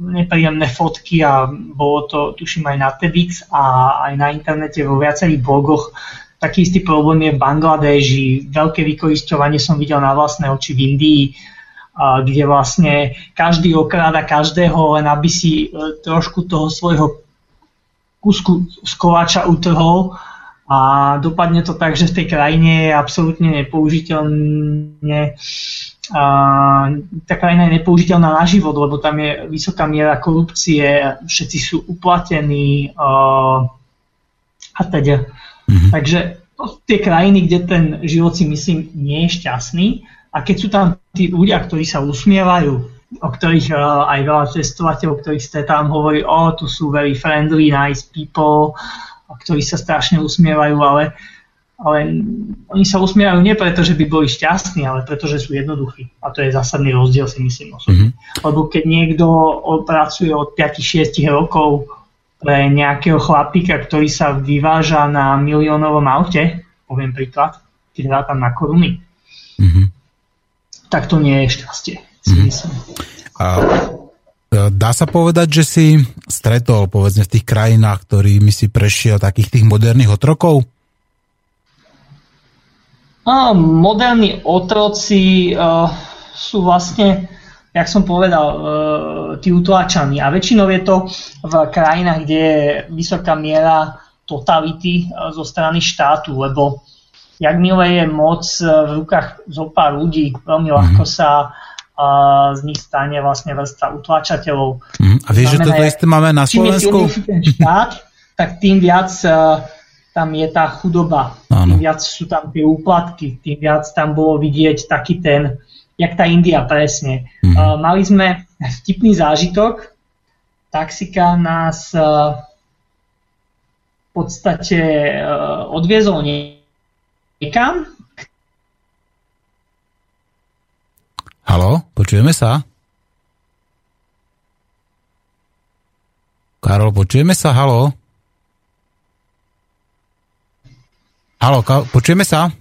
nepríjemné fotky a bolo to, tuším, aj na TEDx a aj na internete vo viacerých blogoch. Taký istý problém je v Bangladeži. Veľké vykoristovanie som videl na vlastné oči v Indii, kde vlastne každý okráda každého, len aby si e, trošku toho svojho kusku z koláča utrhol a dopadne to tak, že v tej krajine je absolútne nepoužiteľne tá krajina je nepoužiteľná na život, lebo tam je vysoká miera korupcie, všetci sú uplatení a teda. Mm-hmm. Takže to, tie krajiny, kde ten život si myslím nie je šťastný a keď sú tam tí ľudia, ktorí sa usmievajú, o ktorých uh, aj veľa cestovateľov, ktorých ste tam hovorí, o, tu sú very friendly, nice people, ktorí sa strašne usmievajú, ale ale oni sa usmievajú nie preto, že by boli šťastní, ale preto, že sú jednoduchí. A to je zásadný rozdiel, si myslím osobne. Mm-hmm. Lebo keď niekto pracuje od 5-6 rokov pre nejakého chlapíka, ktorý sa vyváža na miliónovom aute, poviem príklad, keď tam na koruny, mm-hmm. tak to nie je šťastie, mm-hmm. A dá sa povedať, že si stretol povedzme v tých krajinách, ktorými si prešiel takých tých moderných otrokov? A, moderní otroci uh, sú vlastne, jak som povedal, uh, tí utláčaní. A väčšinou je to v krajinách, kde je vysoká miera totality uh, zo strany štátu, lebo jak milé je moc v rukách zo pár ľudí, veľmi ľahko mhm. sa a z nich stane vlastne vrstva utlačateľov. Mm, a vieš, že toto isté máme na Slovensku? Čím je ten štát, tak tým viac tam je tá chudoba, Áno. tým viac sú tam tie úplatky, tým viac tam bolo vidieť taký ten, jak tá India presne. Mm. Uh, mali sme vtipný zážitok, taxika nás uh, v podstate uh, odviezol niekam, Halo, počujeme sa? Karol, počujeme sa? Halo? Halo, ka- počujeme sa?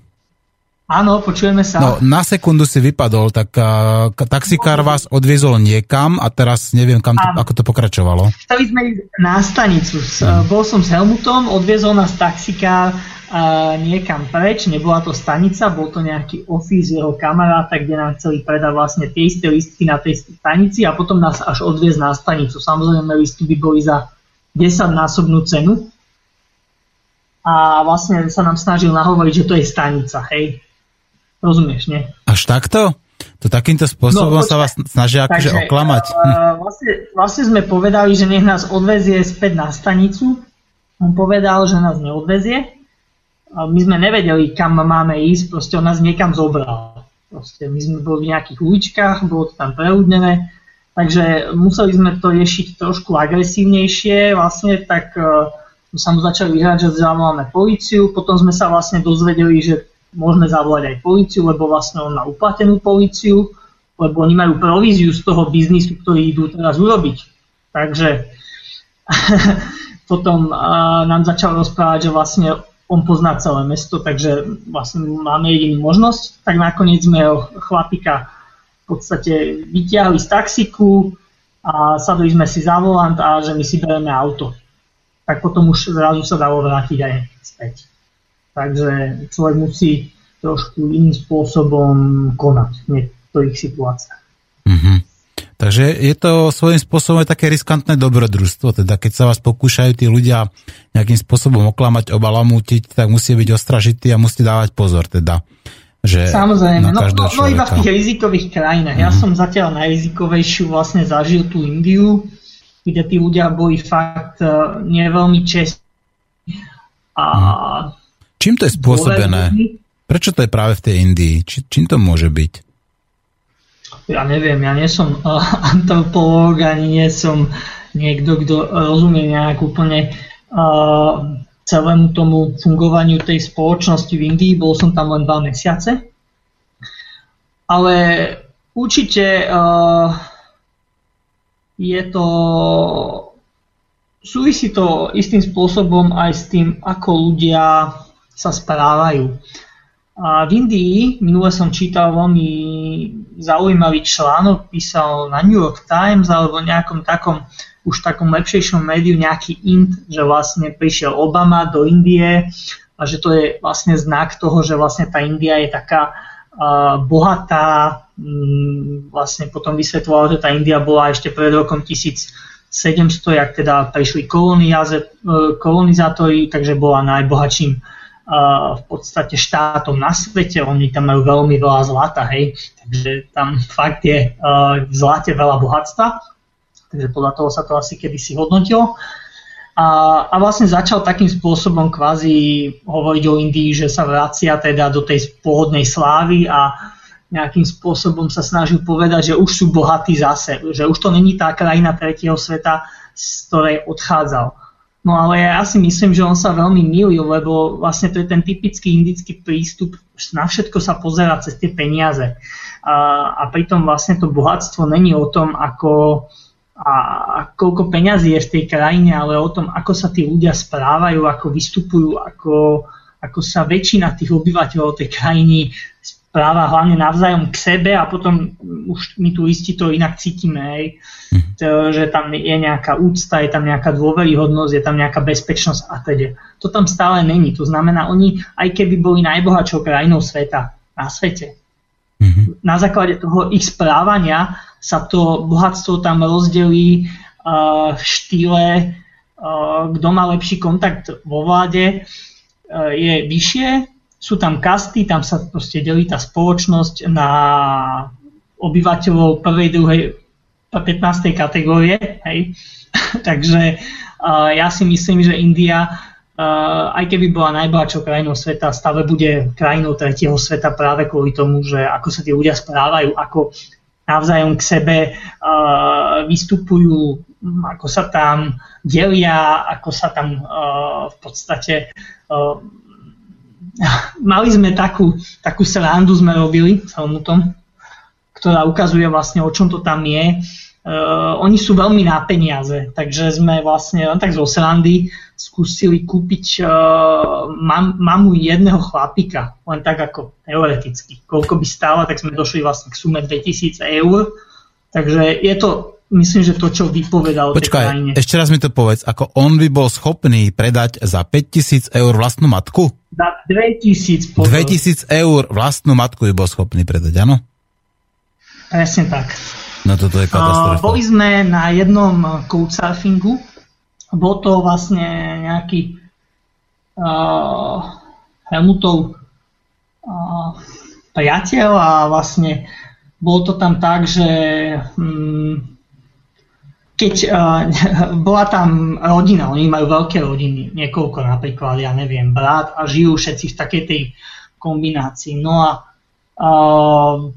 Áno, počujeme sa. No, na sekundu si vypadol, tak uh, taxikár vás odviezol niekam a teraz neviem, kam to, ako to pokračovalo. Chceli sme ísť na stanicu. Hmm. Bol som s Helmutom, odviezol nás taxikár uh, niekam preč, nebola to stanica, bol to nejaký office jeho kamaráta, kde nám chceli predať vlastne tie isté listky na tej stanici a potom nás až odviez na stanicu. Samozrejme, listky by boli za 10 násobnú cenu a vlastne sa nám snažil nahovoriť, že to je stanica, hej. Rozumieš, nie? Až takto? To takýmto spôsobom no, sa vás snažia akože oklamať? Uh, vlastne, vlastne sme povedali, že nech nás odvezie späť na stanicu. On povedal, že nás neodvezie. My sme nevedeli, kam máme ísť, proste on nás niekam zobral. Proste my sme boli v nejakých uličkách, bolo to tam preúdnené, takže museli sme to riešiť trošku agresívnejšie, vlastne tak uh, sa mu začali vyhrať, že zavoláme policiu, potom sme sa vlastne dozvedeli, že môžeme zavolať aj policiu, lebo vlastne on má uplatenú policiu, lebo oni majú províziu z toho biznisu, ktorý idú teraz urobiť. Takže *laughs* potom nám začal rozprávať, že vlastne on pozná celé mesto, takže vlastne máme jedinú možnosť. Tak nakoniec sme chlapika v podstate vyťahli z taxiku a sadli sme si za volant a že my si bereme auto. Tak potom už zrazu sa dalo vrátiť aj späť. Takže človek musí trošku iným spôsobom konať v niektorých situáciách. Mm-hmm. Takže je to svojím spôsobom také riskantné dobrodružstvo, teda keď sa vás pokúšajú tí ľudia nejakým spôsobom oklamať, obalamútiť, tak musí byť ostražitý a musí dávať pozor teda. Že Samozrejme, no, no, no iba v tých rizikových krajinách. Mm-hmm. Ja mhm. som zatiaľ najrizikovejšiu vlastne zažil tú Indiu, kde tí ľudia boli fakt uh, nie veľmi čestní a mm. Čím to je spôsobené? Prečo to je práve v tej Indii? Či, čím to môže byť? Ja neviem, ja nie som uh, *laughs* antropológ, ani nie som niekto, kto rozumie nejak úplne uh, celému tomu fungovaniu tej spoločnosti v Indii. Bol som tam len dva mesiace. Ale určite uh, je to súvisí to istým spôsobom aj s tým, ako ľudia sa správajú. A v Indii, minule som čítal veľmi zaujímavý článok, písal na New York Times alebo nejakom takom, už takom lepšejšom médiu nejaký Ind, že vlastne prišiel Obama do Indie a že to je vlastne znak toho, že vlastne tá India je taká uh, bohatá, um, vlastne potom vysvetloval, že tá India bola ešte pred rokom 1700, jak teda prišli kolonizátori, takže bola najbohatším v podstate štátom na svete, oni tam majú veľmi veľa zlata, hej, takže tam fakt je v zlate veľa bohatstva, takže podľa toho sa to asi kedysi hodnotilo. A, a vlastne začal takým spôsobom kvázi hovoriť o Indii, že sa vracia teda do tej pôvodnej slávy a nejakým spôsobom sa snažil povedať, že už sú bohatí zase, že už to není tá krajina tretieho sveta, z ktorej odchádzal. No ale ja si myslím, že on sa veľmi milil, lebo vlastne to je ten typický indický prístup, na všetko sa pozera cez tie peniaze. A, a pritom vlastne to bohatstvo není o tom, ako a, a koľko peňazí je v tej krajine, ale o tom, ako sa tí ľudia správajú, ako vystupujú, ako, ako sa väčšina tých obyvateľov tej krajiny správa hlavne navzájom k sebe a potom už my tu isti to inak cítime, hej. Mhm. To, že tam je nejaká úcta, je tam nejaká dôveryhodnosť, je tam nejaká bezpečnosť a teda. To tam stále není. To znamená, oni, aj keby boli najbohatšou krajinou sveta, na svete, mm-hmm. na základe toho ich správania sa to bohatstvo tam rozdelí uh, v štýle, uh, kto má lepší kontakt vo vláde, uh, je vyššie, sú tam kasty, tam sa proste delí tá spoločnosť na obyvateľov prvej, druhej, 15. kategórie. Hej. *laughs* Takže uh, ja si myslím, že India, uh, aj keby bola najbohatšou krajinou sveta, stále bude krajinou tretieho sveta práve kvôli tomu, že ako sa tí ľudia správajú, ako navzájom k sebe uh, vystupujú, ako sa tam delia, ako sa tam v podstate *laughs* mali sme takú, takú srandu sme robili celom tom, ktorá ukazuje vlastne o čom to tam je. Uh, oni sú veľmi na peniaze, takže sme vlastne len tak zo srandy skúsili kúpiť uh, mam, mamu jedného chlapika, len tak ako teoreticky. Koľko by stála, tak sme došli vlastne k sume 2000 eur. Takže je to, myslím, že to, čo vypovedal Počkaj, ešte raz mi to povedz, ako on by bol schopný predať za 5000 eur vlastnú matku? Za 2000. Potom. 2000 eur vlastnú matku by bol schopný predať, áno? Presne tak. No toto je katastrofa. Uh, boli sme na jednom couchsurfingu. Bol to vlastne nejaký uh, Helmutov uh, priateľ a vlastne bolo to tam tak, že um, keď uh, *laughs* bola tam rodina, oni majú veľké rodiny, niekoľko napríklad, ja neviem, brat a žijú všetci v takej tej kombinácii. No a uh,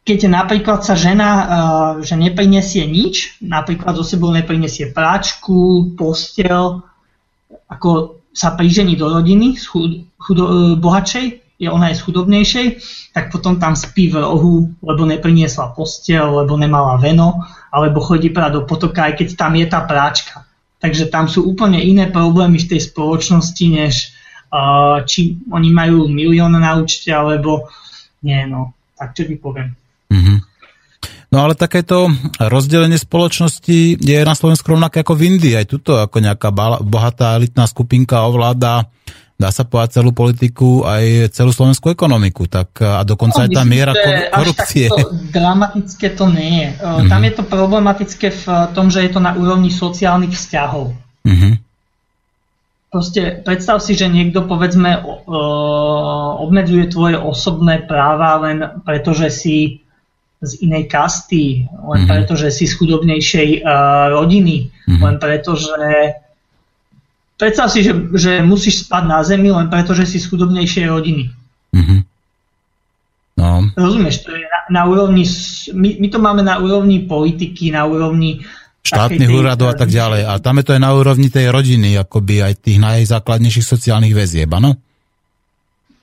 keď napríklad sa žena, uh, že neprinesie nič, napríklad zo sebou neprinesie práčku, postel, ako sa prižení do rodiny z chud, chudo, bohatšej, je ona je z chudobnejšej, tak potom tam spí v rohu, lebo nepriniesla postel, lebo nemala veno, alebo chodí prať do potoka, aj keď tam je tá práčka. Takže tam sú úplne iné problémy v tej spoločnosti, než uh, či oni majú milión na účte, alebo nie, no, tak čo ti poviem. Mm-hmm. No ale takéto rozdelenie spoločnosti je na Slovensku rovnaké ako v Indii. Aj tuto ako nejaká bohatá elitná skupinka ovláda dá sa povedať celú politiku aj celú slovenskú ekonomiku. Tak a dokonca no, aj tá miera korupcie. Až dramatické to nie je. Mm-hmm. Tam je to problematické v tom, že je to na úrovni sociálnych vzťahov. Mm-hmm. Proste predstav si, že niekto povedzme obmedzuje tvoje osobné práva len preto, že si z inej kasty, len mm-hmm. preto, že si z chudobnejšej uh, rodiny, mm-hmm. len preto, že predstav si, že, že musíš spať na zemi len preto, že si z chudobnejšej rodiny. Mm-hmm. No. Rozumieš, to je na, na úrovni, my, my to máme na úrovni politiky, na úrovni štátnych úradov a tak ďalej. A tam je to aj na úrovni tej rodiny, akoby aj tých najzákladnejších sociálnych väzieb, áno?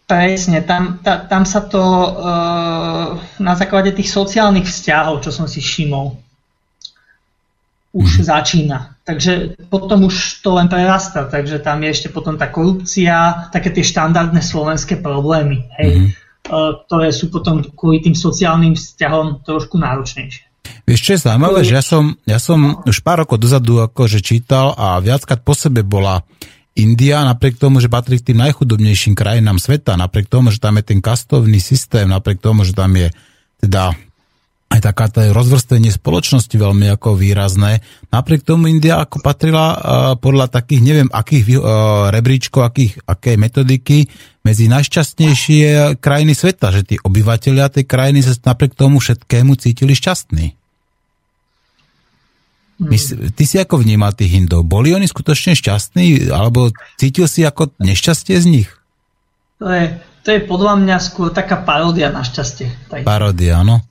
Presne, tam, ta, tam sa to uh, na základe tých sociálnych vzťahov, čo som si všimol, už mm. začína. Takže potom už to len prerasta, takže tam je ešte potom tá korupcia, také tie štandardné slovenské problémy, hej, mm. uh, ktoré sú potom kvôli tým sociálnym vzťahom trošku náročnejšie. Vieš, čo je zaujímavé, že ja som, ja som už pár rokov dozadu akože čítal a viackrát po sebe bola India, napriek tomu, že patrí k tým najchudobnejším krajinám sveta, napriek tomu, že tam je ten kastovný systém, napriek tomu, že tam je teda aj taká tá rozvrstenie spoločnosti veľmi ako výrazné. Napriek tomu India ako patrila uh, podľa takých, neviem, akých uh, rebríčkov, akých, aké metodiky medzi najšťastnejšie krajiny sveta, že tí obyvateľia tej krajiny sa napriek tomu všetkému cítili šťastní. My, ty si ako vnímal tých Hindov? Boli oni skutočne šťastní? Alebo cítil si ako nešťastie z nich? To je, to je podľa mňa skôr taká paródia na šťastie. Paródia, áno.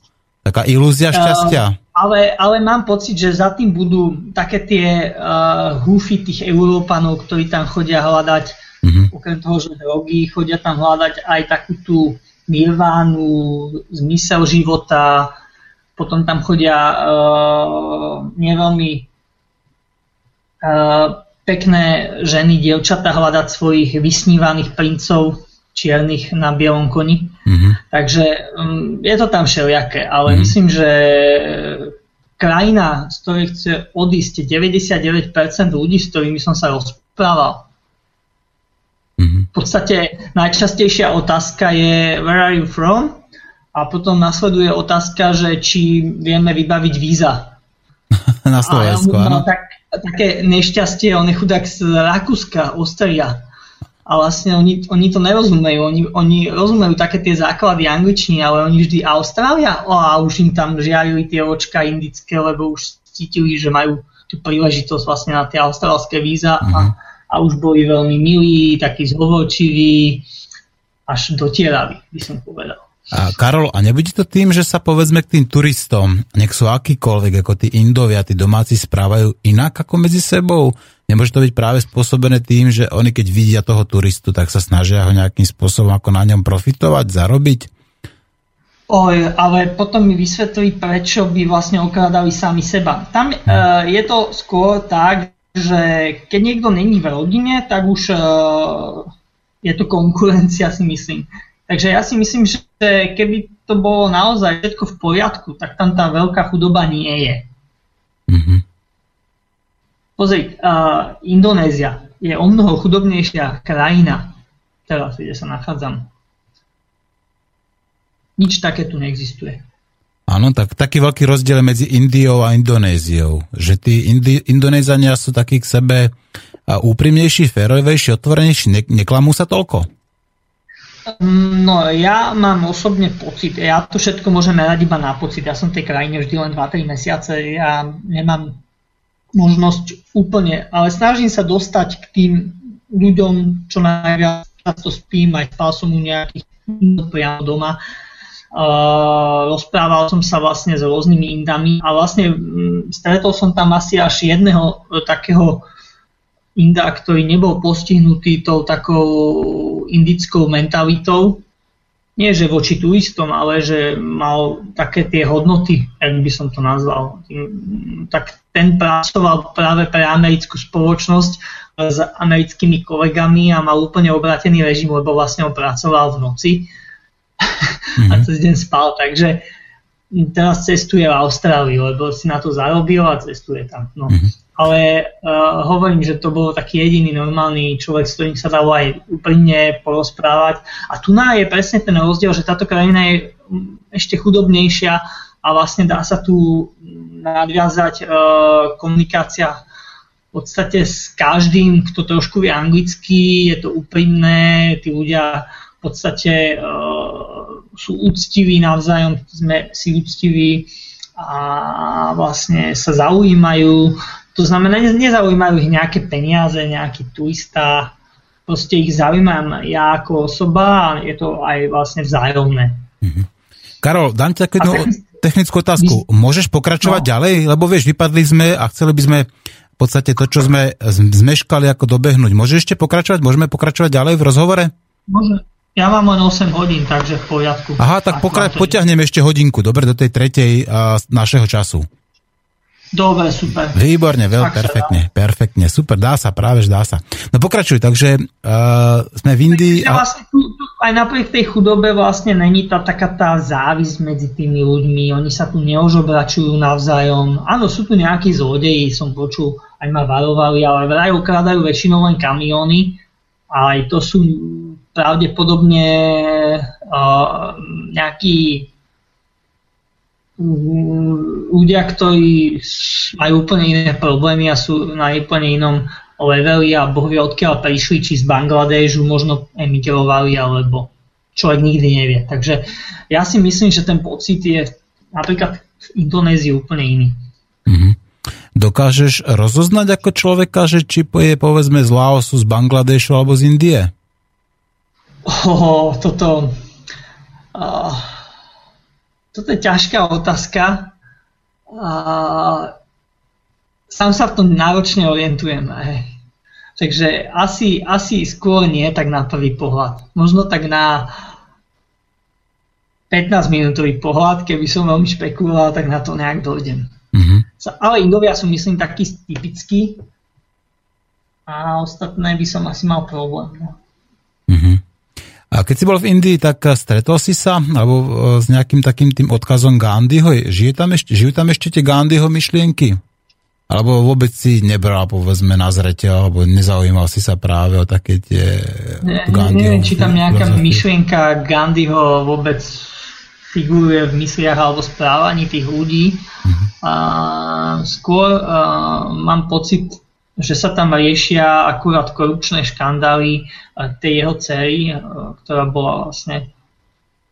Taká ilúzia šťastia. Uh, ale, ale mám pocit, že za tým budú také tie uh, húfy tých Európanov, ktorí tam chodia hľadať, uh-huh. okrem toho, že drogy, chodia tam hľadať aj takú tú nirvánu, zmysel života, potom tam chodia uh, neveľmi uh, pekné ženy, dievčatá hľadať svojich vysnívaných princov, čiernych na bielom koni. Mhm. Takže um, je to tam všelijaké, ale Mhm. myslím, že krajina, z ktorej chce odísť 99% ľudí, s ktorými som sa rozprával, Mhm. v podstate najčastejšia otázka je where are you from? A potom nasleduje otázka, že či vieme vybaviť víza. *laughs* Na Slovensku, áno. tak, také nešťastie, on je chudák z Rakúska, Austria. A vlastne oni, oni to nerozumejú. Oni, oni rozumejú také tie základy angličtiny, ale oni vždy Austrália? O, a už im tam žiarili tie očka indické, lebo už cítili, že majú tú príležitosť vlastne na tie austrálske víza a, a už boli veľmi milí, takí zhovorčiví, až dotieraví, by som povedal. A Karol, a nebude to tým, že sa povedzme k tým turistom, nech sú akýkoľvek, ako tí Indovia, tí domáci správajú inak ako medzi sebou? Nemôže to byť práve spôsobené tým, že oni keď vidia toho turistu, tak sa snažia ho nejakým spôsobom ako na ňom profitovať, zarobiť? Oj, ale potom mi vysvetlí, prečo by vlastne okrádali sami seba. Tam uh, je to skôr tak, že keď niekto není v rodine, tak už uh, je to konkurencia, si myslím. Takže ja si myslím, že keby to bolo naozaj všetko v poriadku, tak tam tá veľká chudoba nie je. Mhm. Pozri, uh, Indonézia je o mnoho chudobnejšia krajina, teraz, kde sa nachádzam. Nič také tu neexistuje. Áno, tak taký veľký rozdiel medzi Indiou a Indonéziou. Že tí Indi- Indonézania sú takí k sebe úprimnejší, férovejší, otvorenejší, ne- neklamú sa toľko? No, ja mám osobne pocit, ja to všetko môžem merať iba na pocit, ja som v tej krajine vždy len 2-3 mesiace, ja nemám možnosť úplne, ale snažím sa dostať k tým ľuďom, čo najviac často spím, aj spal som u nejakých priamo doma. Uh, rozprával som sa vlastne s rôznymi indami a vlastne mm, stretol som tam asi až jedného e, takého Inda, ktorý nebol postihnutý tou takou indickou mentalitou. Nie, že voči turistom, ale že mal také tie hodnoty, ak by som to nazval. Tak ten pracoval práve pre americkú spoločnosť s americkými kolegami a mal úplne obratený režim, lebo vlastne on pracoval v noci *laughs* a cez deň spal. Takže teraz cestuje v Austrálii, lebo si na to zarobil a cestuje tam. No. Ale uh, hovorím, že to bol taký jediný normálny človek, s ktorým sa dalo aj úprimne porozprávať. A tu je presne ten rozdiel, že táto krajina je ešte chudobnejšia a vlastne dá sa tu nadviazať uh, komunikácia v podstate s každým, kto trošku vie anglicky, je to úprimné, tí ľudia v podstate uh, sú úctiví navzájom, sme si úctiví a vlastne sa zaujímajú. To znamená, nezaujímajú ich nejaké peniaze, nejaký turista, proste ich zaujímam ja ako osoba a je to aj vlastne vzájomné. Karol, dám ti takú jednu technickú otázku. Môžeš pokračovať No. ďalej? Lebo vieš, vypadli sme a chceli by sme v podstate to, čo sme zmeškali, ako dobehnúť. Môžeš ešte pokračovať? Môžeme pokračovať ďalej v rozhovore? Môže. Ja mám len 8 hodín, takže v poriadku. Aha, tak pokra- potiahnem ešte hodinku, dobre, do tej tretej a, našeho času. Dobre, super. Výborne, veľmi perfektne, perfektne, super, dá sa, práve že dá sa. No pokračuj, takže uh, sme v Indii a... vlastne tu, tu, aj napriek tej chudobe vlastne není tá taká tá závisť medzi tými ľuďmi, oni sa tu neožobračujú navzájom. Áno, sú tu nejakí zlodeji, som počul, aj ma varovali, ale vraj okradajú väčšinou len kamióny aj to sú pravdepodobne uh, nejakí ľudia, ktorí majú úplne iné problémy a sú na úplne inom leveli a boh vie odkiaľ prišli, či z Bangladežu možno emigrovali, alebo človek nikdy nevie. Takže ja si myslím, že ten pocit je napríklad v Indonézii úplne iný. Mhm. Dokážeš rozoznať ako človeka, že či je povedzme z Laosu, z Bangladešu alebo z Indie? Oh, toto, uh, toto je ťažká otázka. Uh, sám sa v tom náročne orientujem. Hej. Takže asi, asi skôr nie tak na prvý pohľad. Možno tak na 15 minútový pohľad, keby som veľmi špekuloval, tak na to nejak dojdem. Mhm. Sa- Ale Indovia sú myslím takí typickí a ostatné by som asi mal problém. No. Mhm. A keď si bol v Indii, tak stretol si sa alebo e, s nejakým takým tým odkazom Gandhiho? Žije tam ešte, žijú tam ešte tie Gandhiho myšlienky? Alebo vôbec si nebral, povedzme, na zreteľ, alebo nezaujímal si sa práve o také tie ne, Neviem, či tam nejaká filozofie. myšlienka Gandhiho vôbec figuruje v mysliach alebo správaní tých ľudí. Uh-huh. A skôr a, mám pocit, že sa tam riešia akurát korupčné škandály tej jeho cery, ktorá bola vlastne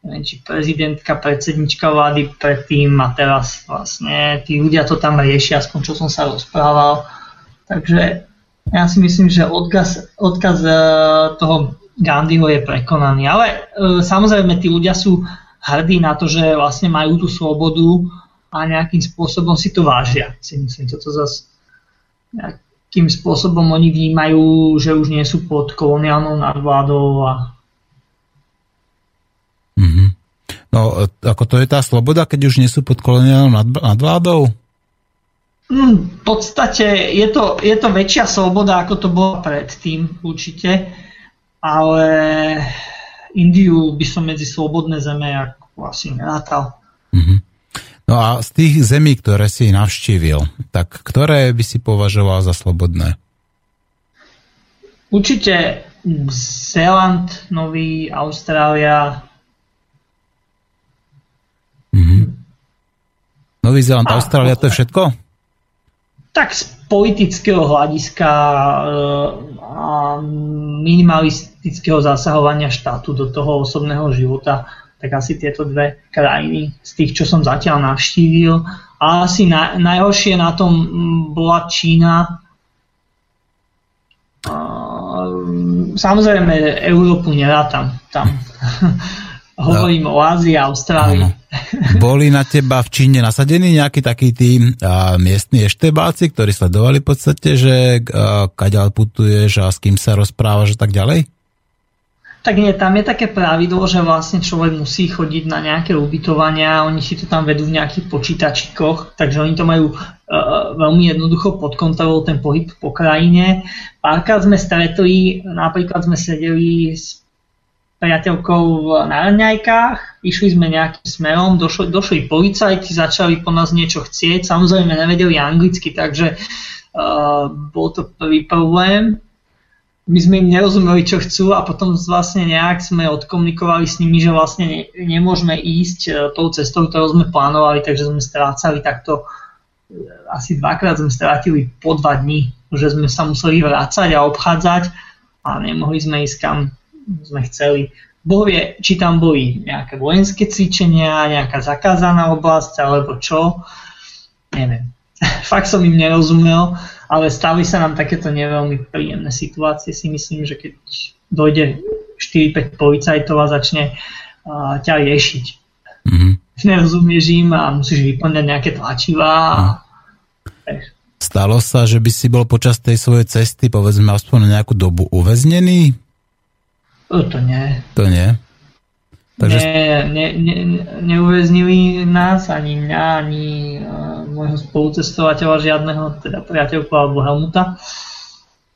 neviem, či prezidentka, predsednička vlády predtým a teraz vlastne tí ľudia to tam riešia, aspoň čo som sa rozprával. Takže ja si myslím, že odkaz, odkaz e, toho Gandhiho je prekonaný. Ale e, samozrejme tí ľudia sú hrdí na to, že vlastne majú tú slobodu a nejakým spôsobom si to vážia. Si myslím, toto zase nejakým spôsobom oni vnímajú, že už nie sú pod koloniálnou nadvládou a mm-hmm. No, ako to je tá sloboda, keď už nie sú pod koloniálnou nadvládou? Mm, v podstate je to, je to väčšia sloboda, ako to bolo predtým určite, ale Indiu by som medzi slobodné zeme ako asi nerátal. Mm-hmm. No a z tých zemí, ktoré si navštívil, tak ktoré by si považoval za slobodné? Určite Zéland, Nový, Austrália. Mm-hmm. Nový Zéland, Austrália, to je všetko? Tak z politického hľadiska eh, a minimalistického zasahovania štátu do toho osobného života, tak asi tieto dve krajiny z tých, čo som zatiaľ navštívil. A asi na, najhoršie na tom bola Čína. Samozrejme, Európu nerátam tam. *laughs* Hovorím no. o Ázii a Austrálii. *laughs* Boli na teba v Číne nasadení nejakí takí tí a, miestni eštebáci, ktorí sledovali v podstate, že a, kaďal putuješ a s kým sa rozprávaš a tak ďalej? Tak nie, tam je také pravidlo, že vlastne človek musí chodiť na nejaké ubytovania, oni si to tam vedú v nejakých počítačikoch, takže oni to majú uh, veľmi jednoducho pod kontrolou ten pohyb po krajine. Párkrát sme stretli, napríklad sme sedeli s priateľkou na raňajkách, išli sme nejakým smerom, došli, došli policajti, začali po nás niečo chcieť, samozrejme nevedeli anglicky, takže uh, bol to prvý problém. My sme im nerozumeli, čo chcú a potom vlastne nejak sme odkomunikovali s nimi, že vlastne ne, nemôžeme ísť uh, tou cestou, ktorú sme plánovali, takže sme strácali takto uh, asi dvakrát sme strátili po dva dní, že sme sa museli vrácať a obchádzať a nemohli sme ísť kam sme chceli. Boh vie, či tam boli nejaké vojenské cvičenia, nejaká zakázaná oblasť alebo čo. Neviem. *laughs* Fakt som im nerozumel, ale stali sa nám takéto neveľmi príjemné situácie. Si myslím, že keď dojde 4-5 policajtov a začne uh, ťa riešiť. Mm-hmm. Nerozumieš im a musíš vyplňať nejaké tlačivá. Mm. Stalo sa, že by si bol počas tej svojej cesty, povedzme, aspoň na nejakú dobu uväznený? To nie. To nie? Takže... Nie, ne, ne, neuväznili nás, ani mňa, ani uh, môjho spolucestovateľa žiadneho, teda priateľku alebo Helmuta.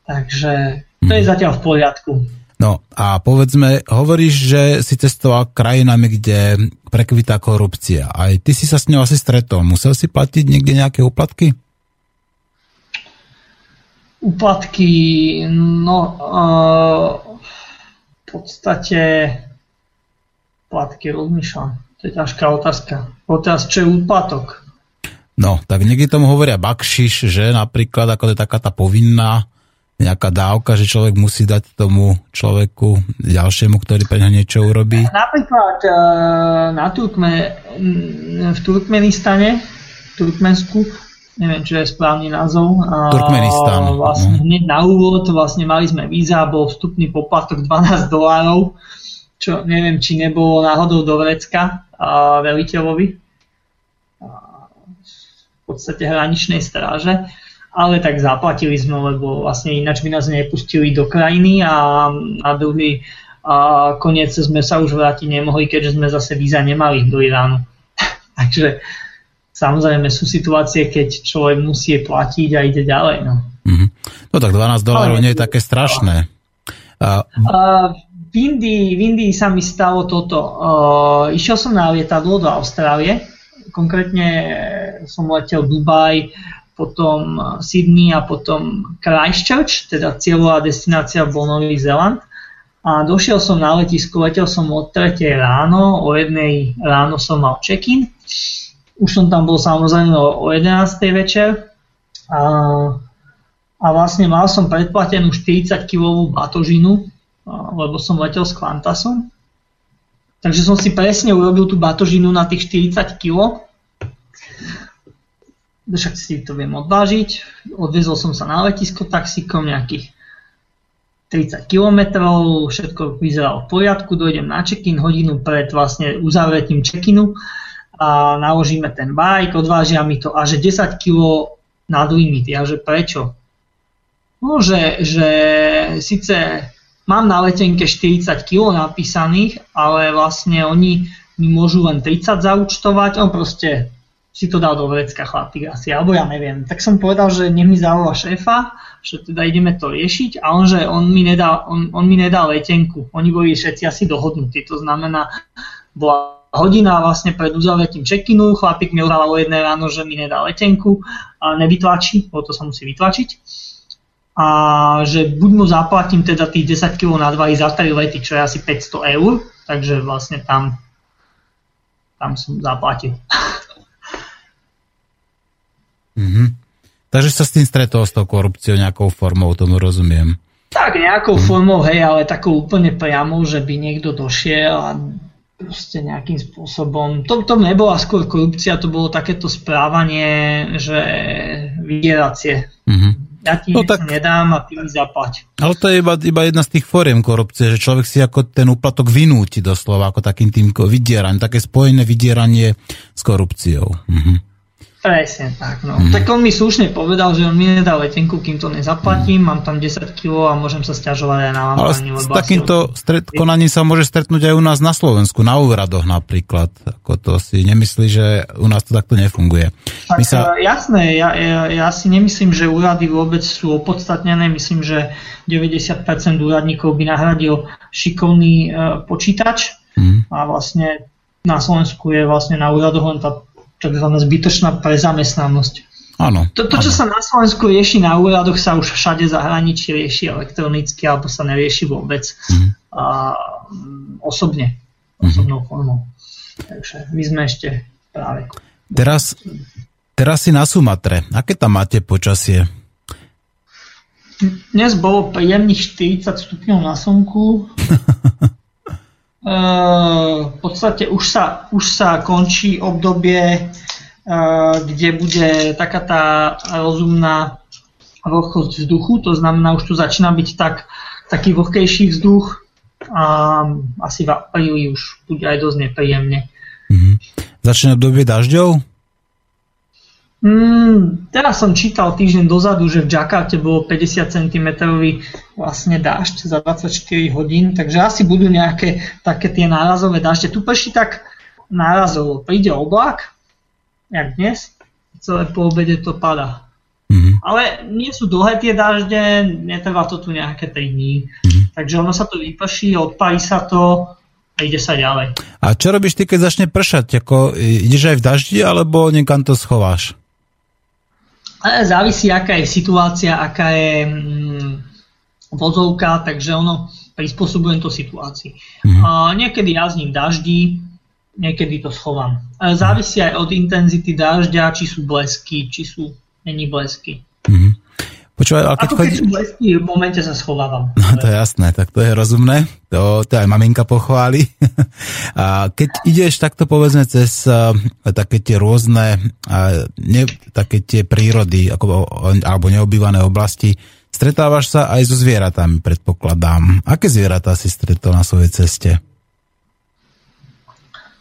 Takže to je mhm. zatiaľ v poriadku. No a povedzme, hovoríš, že si cestoval krajinami, kde prekvitá korupcia. Aj ty si sa s ňou asi stretol. Musel si platiť niekde nejaké úplatky? Úplatky, no... Uh, podstate platky rozmýšľam. To je ťažká otázka. Otázka, čo je úplatok? No, tak niekde tomu hovoria bakšiš, že napríklad, ako to je taká tá povinná nejaká dávka, že človek musí dať tomu človeku ďalšiemu, ktorý pre neho niečo urobí? Napríklad e, na Turkme, v Turkmenistane, v Turkmensku, neviem, čo je správny názov. Turkmenistan. Vlastne no. hneď na úvod vlastne mali sme víza, bol vstupný poplatok 12 dolárov, čo neviem, či nebolo náhodou do vrecka a veliteľovi v podstate hraničnej stráže, ale tak zaplatili sme, lebo vlastne ináč by nás nepustili do krajiny a na druhý a koniec sme sa už vrátiť nemohli, keďže sme zase víza nemali do Iránu. *laughs* Takže Samozrejme sú situácie, keď človek musí platiť a ide ďalej. No, mm-hmm. no tak 12 dolárov nie je také strašné. A... A, Indii, v Indii sa mi stalo toto. Uh, išiel som na lietadlo do Austrálie, konkrétne som letel Dubaj, potom Sydney a potom Christchurch, teda cieľová destinácia bol Nový Zeland. A došiel som na letisko, letel som od 3 ráno, o 1 ráno som mal check-in. Už som tam bol samozrejme o 11 večer. A, a vlastne mal som predplatenú 40 kg batožinu, lebo som letel s Qantasom. Takže som si presne urobil tú batožinu na tých 40 kg. Však si to viem odvážiť. Odviezol som sa na letisko taxikom nejakých 30 km, všetko vyzeralo v poriadku, dojdem na check-in hodinu pred vlastne uzavretím check-inu a naložíme ten bike, odvážia mi to a že 10 kg nad limit. Ja že prečo? No, že, že síce Mám na letenke 40 kg napísaných, ale vlastne oni mi môžu len 30 zaučtovať, on proste si to dal do vrecka chlapík asi, alebo ja neviem. Tak som povedal, že nech mi zavolá šéfa, že teda ideme to riešiť a on, že on mi nedá, on, on mi nedá letenku. Oni boli všetci asi dohodnutí, to znamená, bola hodina vlastne pred uzavretím check-inu, chlapík mi udával o jedné ráno, že mi nedá letenku, a nevytlačí, bo to sa musí vytlačiť a že buď mu zaplatím teda tých 10 kg nadvahy za 3 lety, čo je asi 500 eur, takže vlastne tam, tam som zaplatil. Mm-hmm. Takže sa s tým stretol s tou korupciou nejakou formou, tomu rozumiem. Tak nejakou mm. formou, hej, ale takou úplne priamou, že by niekto došiel a proste nejakým spôsobom. To, to nebola skôr korupcia, to bolo takéto správanie, že vydieracie. Mm-hmm ja ti no tak, nedám a ty mi zaplať. Ale to je iba, iba jedna z tých fóriem korupcie, že človek si ako ten úplatok vynúti doslova, ako takým tým vydieraním, také spojené vydieranie s korupciou. Mhm. Presne tak. No. Mm. Tak on mi slušne povedal, že on mi nedá letenku, kým to nezaplatím, mm. mám tam 10 kg a môžem sa stiažovať aj na Ale s, s takýmto stret, konaním sa môže stretnúť aj u nás na Slovensku, na úradoch napríklad. Ako to si nemyslí, že u nás to takto nefunguje. Tak, My sa... E, jasné, ja, ja, ja si nemyslím, že úrady vôbec sú opodstatnené. Myslím, že 90% úradníkov by nahradil šikovný uh, počítač mm. a vlastne na Slovensku je vlastne na úradoch len tá tzv. zbytočná prezamestnanosť. Áno. To, to, čo sa na Slovensku rieši na úradoch, sa už všade zahraničí rieši elektronicky alebo sa nerieši vôbec mm. a, osobne, mm. osobnou formou. Takže my sme ešte práve. Teraz, teraz si na Sumatre. Aké tam máte počasie? Dnes bolo príjemných 40 stupňov na slnku. *laughs* v podstate už sa, už sa končí obdobie, kde bude taká tá rozumná vlhkosť vzduchu, to znamená, už tu začína byť tak, taký vlhkejší vzduch a asi v apríli už bude aj dosť nepríjemne. Mm-hmm. Začína obdobie dažďov? Mm, teraz som čítal týždeň dozadu, že v Jakarte bolo 50 cm vlastne dážď za 24 hodín, takže asi budú nejaké také tie nárazové dažde. Tu prší tak nárazovo. Príde oblak, jak dnes, celé po obede to padá. Mm-hmm. Ale nie sú dlhé tie dažde, netrvá to tu nejaké 3 dní. Mm-hmm. Takže ono sa to vyprší, odpári sa to a ide sa ďalej. A čo robíš ty, keď začne pršať? Ako, ideš aj v daždi, alebo niekam to schováš? Závisí, aká je situácia, aká je mm, vozovka, takže ono prispôsobujem to situácii. Mm-hmm. A niekedy jazdím daždi, niekedy to schovám. Závisí aj od intenzity dažďa, či sú blesky, či sú není blesky. Počúvaj, ale keď, chodí... blesky, v momente sa schovávam. No to je jasné, tak to je rozumné. To, to aj maminka pochváli. *laughs* A keď ideš takto povedzme cez uh, také tie rôzne, uh, ne, také tie prírody ako, alebo neobývané oblasti, stretávaš sa aj so zvieratami, predpokladám. Aké zvieratá si stretol na svojej ceste?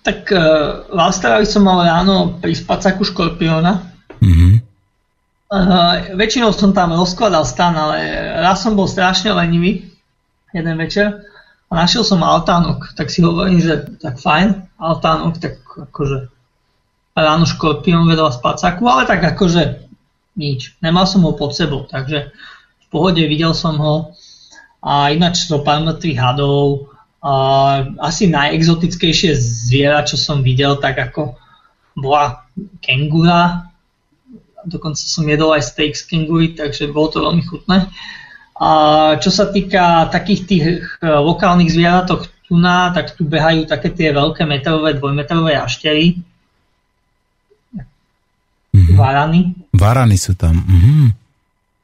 Tak uh, v Austrálii som mal ráno pri spacáku škorpióna. Mm-hmm. Uh, väčšinou som tam rozkladal stan, ale raz som bol strašne lenivý, jeden večer, a našiel som altánok, tak si hovorím, že tak fajn, altánok, tak akože ráno škorpión vedľa spacáku, ale tak akože nič, nemal som ho pod sebou, takže v pohode videl som ho. A ináč so pár mŕtvych hadov asi najexotickejšie zviera, čo som videl, tak ako bola kengura. Dokonca som jedol aj steak z kengury, takže bolo to veľmi chutné. A čo sa týka takých tých e, lokálnych zvieratok tuna, tak tu behajú také tie veľké metrové, dvojmetrové jaštery. Mm-hmm. Varany. Varany sú tam. Mm-hmm.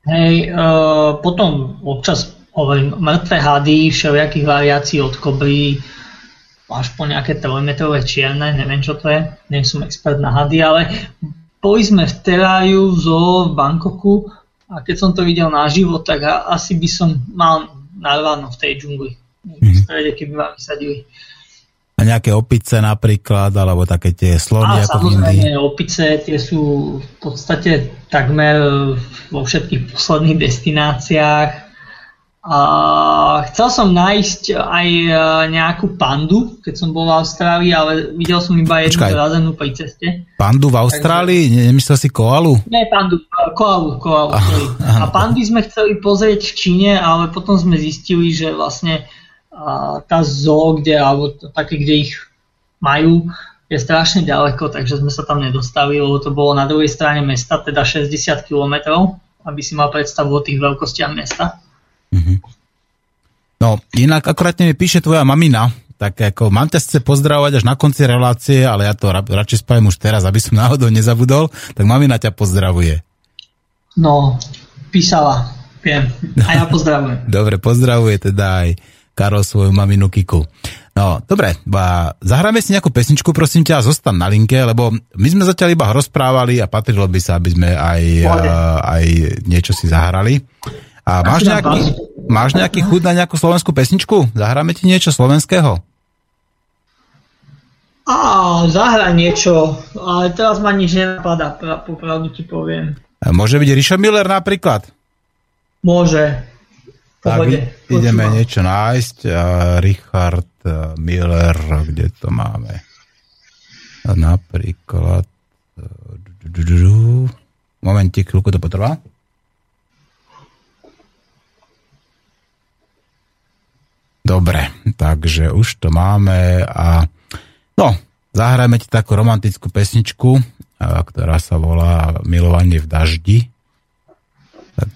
Hej, uh, potom občas hovorím, mŕtve hady, všelijakých variácií od kobry, až po nejaké trojmetrové čierne, neviem čo to je, nie som expert na hady, ale boli sme v teráriu v zoo v Bangkoku a keď som to videl naživo, tak asi by som mal narváno v tej džungli. Mm-hmm. V strede, keby ma vysadili. A nejaké opice napríklad, alebo také tie slony a, ako samozrejme, opice, tie sú v podstate takmer vo všetkých posledných destináciách a chcel som nájsť aj e, nejakú pandu, keď som bol v Austrálii, ale videl som iba jednu zrazenú pri ceste. Pandu v Austrálii? Takže... Nemyslel si koalu? Nie, pandu, e, koalu, koalu. Ah, a pandy sme chceli pozrieť v Číne, ale potom sme zistili, že vlastne tá zoo, kde, alebo také, kde ich majú, je strašne ďaleko, takže sme sa tam nedostali, lebo to bolo na druhej strane mesta, teda 60 km, aby si mal predstavu o tých veľkostiach mesta. Mm-hmm. No, inak akorát mi píše tvoja mamina, tak ako mám ťa chce pozdravovať až na konci relácie, ale ja to ra- radšej spravím už teraz, aby som náhodou nezabudol, tak mamina ťa pozdravuje. No, písala, viem. A ja pozdravujem. *laughs* dobre, pozdravuje teda aj Karol svoju maminu Kiku. No, dobre, ba, zahráme si nejakú pesničku, prosím ťa, zostan na linke, lebo my sme zatiaľ iba rozprávali a patrilo by sa, aby sme aj, aj niečo si zahrali. A máš nejaký, máš nejaký chud na nejakú slovenskú pesničku? Zahráme ti niečo slovenského? Á, zahra niečo, ale teraz ma nič nenapadá, popravdu ti poviem. Môže byť Richard Miller napríklad? Môže. Tak ideme niečo nájsť. Richard e, Miller, kde to máme? Napríklad... E, Momentík, chvíľku to potrvá. Dobre, takže už to máme a no, zahrajme ti takú romantickú pesničku, ktorá sa volá Milovanie v daždi. Tak,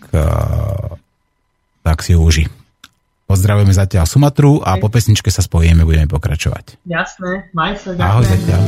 tak si uži. Pozdravujeme zatiaľ Sumatru a po pesničke sa spojíme, budeme pokračovať. Jasné, maj sa. Ahoj zatiaľ.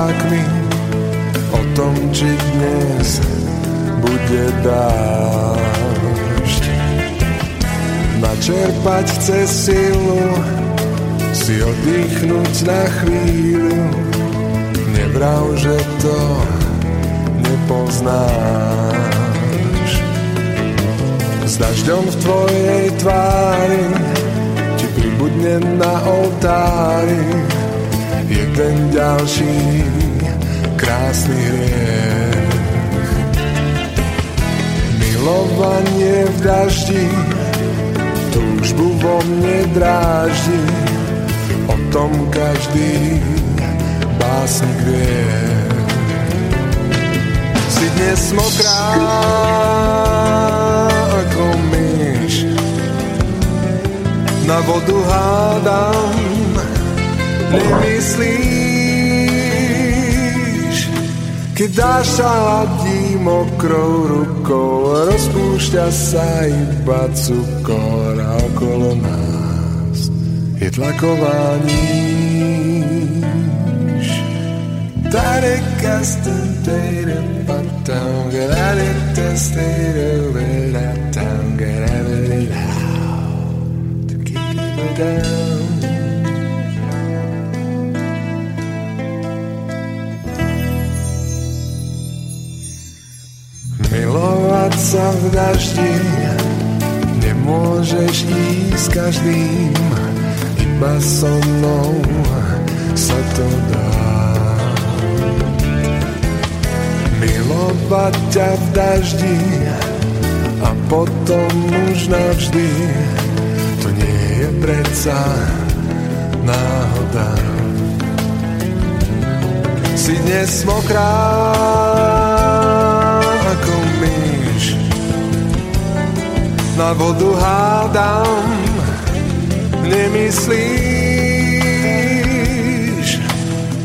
S vtákmi o tom, či dnes bude dážď. Načerpať chce silu, si oddychnúť na chvíľu, nevrav, že to nepoznáš. S dažďom v tvojej tvári pribudne na oltári jeden ďalší krásny hriech. Milovanie v daždi túžbu vo mne dráždi o tom každý básnik vie. Si dnes mokrá ako myš na vodu hádam, nemyslíš, keď dáš sa hladí mokrou rukou, rozpúšťa sa iba cukor a okolo nás je tlaková níž. Tare kastem, tare patam, gare testere, vera tam, gare down. Milovať sa v daždi nemôžeš ísť každým, iba so mnou sa to dá. Milovať ťa v daždi a potom už navždy to nie je predsa náhoda. Si dnes mokrá na vodu hádam nemyslíš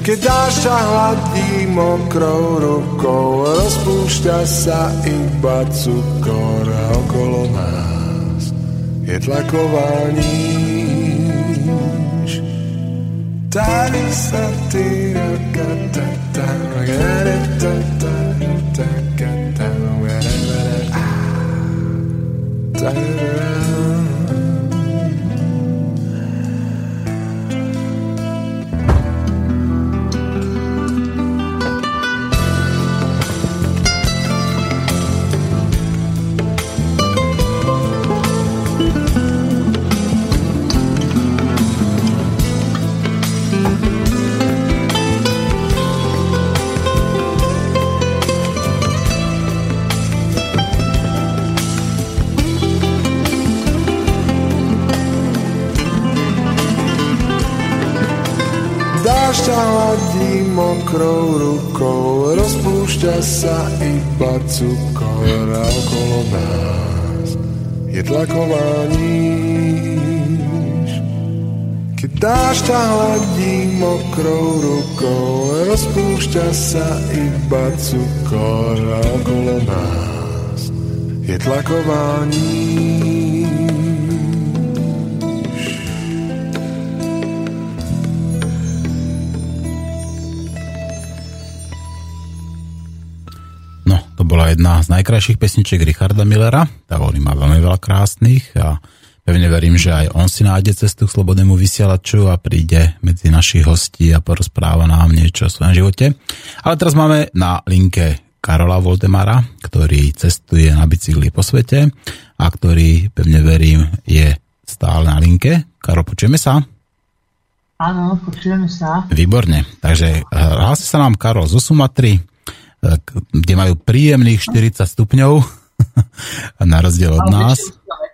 keď dáš ťa hladí mokrou rukou rozpúšťa sa iba cukor a okolo nás. Je tlaková níž Tady sa ty rakatata, rakatata, rakatata, desire mokrou rukou, rozpúšťa sa iba cukor a okolo nás je tlaková níž. Keď dáš ťa hladí mokrou rukou, rozpúšťa sa iba cukor a okolo nás je tlaková níž. Jedna z najkrajších pesničiek Richarda Millera, tá on má veľmi veľa krásnych a pevne verím, že aj on si nájde cestu k slobodnému vysielaču a príde medzi našich hostí a porozpráva nám niečo o svojom živote. Ale teraz máme na linke Karola Voldemara, ktorý cestuje na bicykli po svete a ktorý, pevne verím, je stále na linke. Karol, počujeme sa? Áno, počujeme sa. Výborne. Takže eh, hlási sa nám Karol zo Sumatry kde majú príjemných 40 stupňov, *laughs* na rozdiel od nás.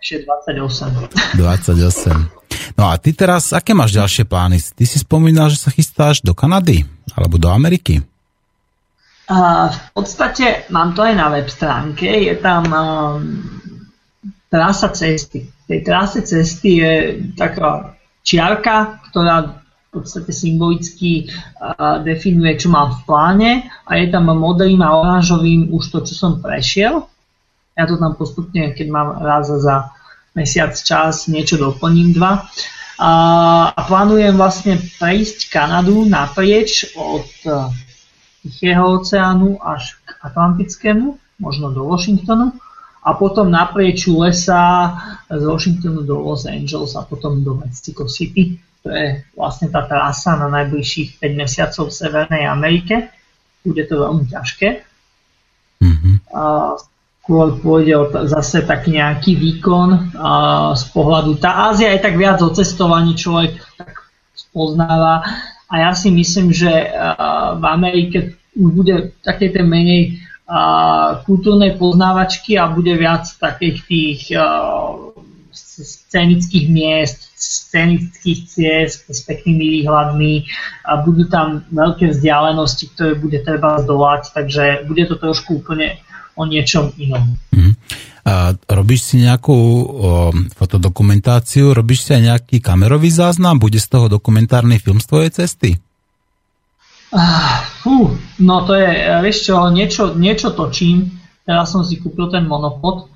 28. 28. No a ty teraz, aké máš ďalšie plány? Ty si spomínal, že sa chystáš do Kanady alebo do Ameriky. A v podstate mám to aj na web stránke, je tam um, trasa cesty. V tej trase cesty je taká čiarka, ktorá v podstate symbolicky definuje, čo mám v pláne a je tam modrým a oranžovým už to, čo som prešiel. Ja to tam postupne, keď mám raz za mesiac čas, niečo doplním dva. A, plánujem vlastne prejsť Kanadu naprieč od uh, Tichého oceánu až k Atlantickému, možno do Washingtonu a potom naprieč lesa z Washingtonu do Los Angeles a potom do Mexico City to je vlastne tá trasa na najbližších 5 mesiacov v Severnej Amerike. Bude to veľmi ťažké. Mm-hmm. A skôr pôjde o zase taký nejaký výkon a z pohľadu. Tá Ázia je tak viac o cestovaní, človek tak spoznáva a ja si myslím, že v Amerike už bude také ten menej kultúrnej poznávačky a bude viac takých tých scénických miest, scénických ciest s peknými výhľadmi a budú tam veľké vzdialenosti, ktoré bude treba zdolať, takže bude to trošku úplne o niečom inom. Mm. A robíš si nejakú o, fotodokumentáciu, robíš si aj nejaký kamerový záznam, bude z toho dokumentárny film z tvojej cesty? Uh, fú, no to je, vieš čo, niečo, niečo točím, teraz som si kúpil ten monopod,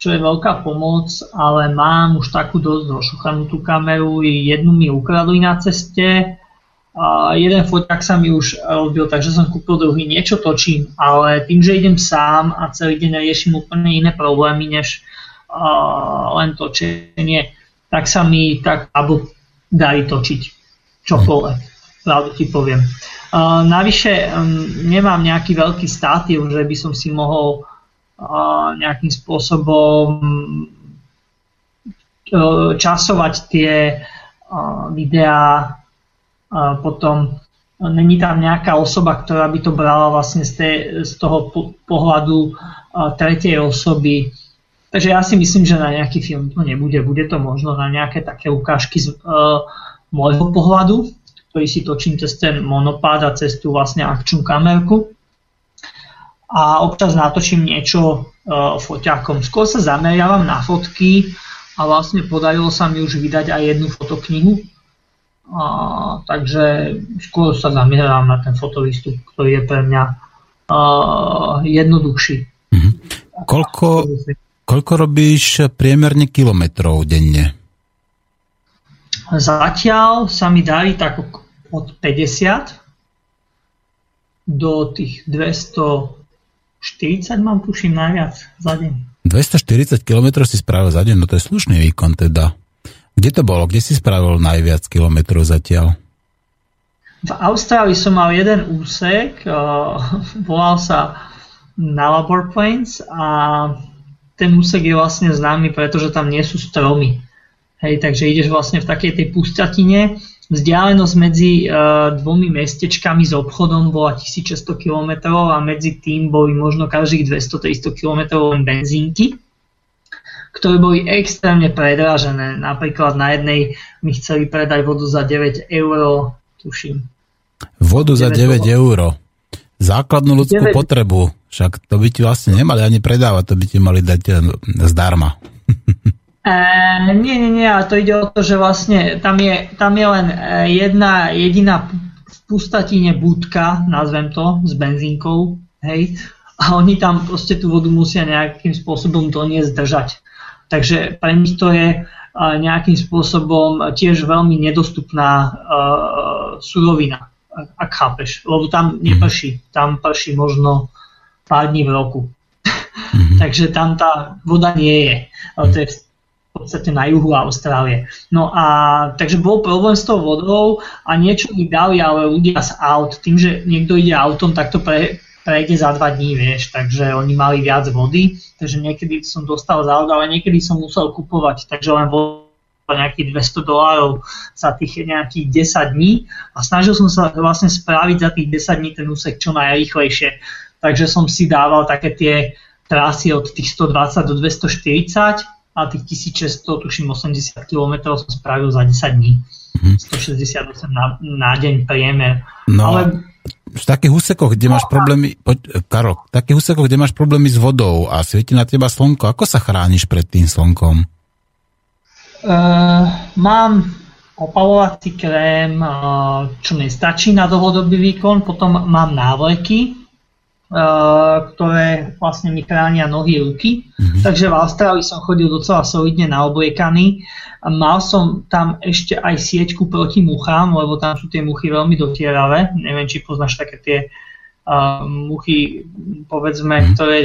čo je veľká pomoc, ale mám už takú dosť zošuchanú tú kameru, jednu mi ukradli na ceste, a jeden foťák sa mi už robil, takže som kúpil druhý, niečo točím, ale tým, že idem sám a celý deň riešim úplne iné problémy, než uh, len točenie, tak sa mi tak alebo darí točiť čokoľvek, pravdu ti poviem. Uh, navyše um, nemám nejaký veľký státiv, že by som si mohol nejakým spôsobom e, časovať tie videá, potom není tam nejaká osoba, ktorá by to brala vlastne z, tej, z toho pohľadu tretej osoby. Takže ja si myslím, že na nejaký film to nebude. Bude to možno na nejaké také ukážky z uh, môjho pohľadu, ktorý si točím cez ten monopád a cez tú vlastne akčnú kamerku. A občas natočím niečo uh, foťakom. Skôr sa zameriavam na fotky a vlastne podarilo sa mi už vydať aj jednu fotoknihu. A, takže skôr sa zameriavam na ten fotovýstup, ktorý je pre mňa uh, jednoduchší. Mm-hmm. Koľko, koľko robíš priemerne kilometrov denne? Zatiaľ sa mi darí tak od 50 do tých 240 mám tuším najviac za deň. 240 km si spravil za deň, no to je slušný výkon teda. Kde to bolo? Kde si spravil najviac kilometrov zatiaľ? V Austrálii som mal jeden úsek, uh, *laughs* volal sa Nullarbor Plains a ten úsek je vlastne známy, pretože tam nie sú stromy. Hej, takže ideš vlastne v takej tej pustatine. Vzdialenosť medzi uh, dvomi mestečkami s obchodom bola 1600 km a medzi tým boli možno každých 200-300 km len benzínky, ktoré boli extrémne predražené. Napríklad na jednej mi chceli predať vodu za 9 eur, tuším. Vodu za 9 eur? Základnú ľudskú 9... potrebu. Však to by ti vlastne nemali ani predávať, to by ti mali dať eh, zdarma. *laughs* E, nie, nie, nie, ale to ide o to, že vlastne tam je, tam je len eh, jedna jediná v pustatine budka, nazvem to, s benzínkou, hej, a oni tam proste tú vodu musia nejakým spôsobom doniesť držať. Takže pre nich to je nejakým spôsobom tiež veľmi nedostupná uh, surovina ak chápeš, lebo tam neprší, tam prší možno pár dní v roku. Mm-hmm. *laughs* Takže tam tá voda nie je. Ale to je v podstate na juhu Austrálie. No a takže bol problém s tou vodou a niečo mi dali, ale ľudia z aut, tým, že niekto ide autom, tak to pre, prejde za dva dní, vieš, takže oni mali viac vody, takže niekedy som dostal za ale niekedy som musel kupovať, takže len vodu nejakých 200 dolárov za tých nejakých 10 dní a snažil som sa vlastne spraviť za tých 10 dní ten úsek čo najrýchlejšie. Takže som si dával také tie trasy od tých 120 do 240 a tých 1600, tuším 80 km som spravil za 10 dní. Mm-hmm. 168 na, na deň priemer. No, Ale v takých úsekoch, kde máš problémy, poď, Karol, v takých úsekoch, kde máš problémy s vodou a svieti na teba slnko, ako sa chrániš pred tým slnkom? Uh, mám opalovací krém, čo mi stačí na dlhodobý výkon, potom mám návleky, ktoré vlastne mi chránia nohy, ruky. Mm-hmm. Takže v Austrálii som chodil docela solidne naobliekaný. Mal som tam ešte aj sieťku proti muchám, lebo tam sú tie muchy veľmi dotieravé. Neviem, či poznáš také tie uh, muchy, povedzme, mm. ktoré...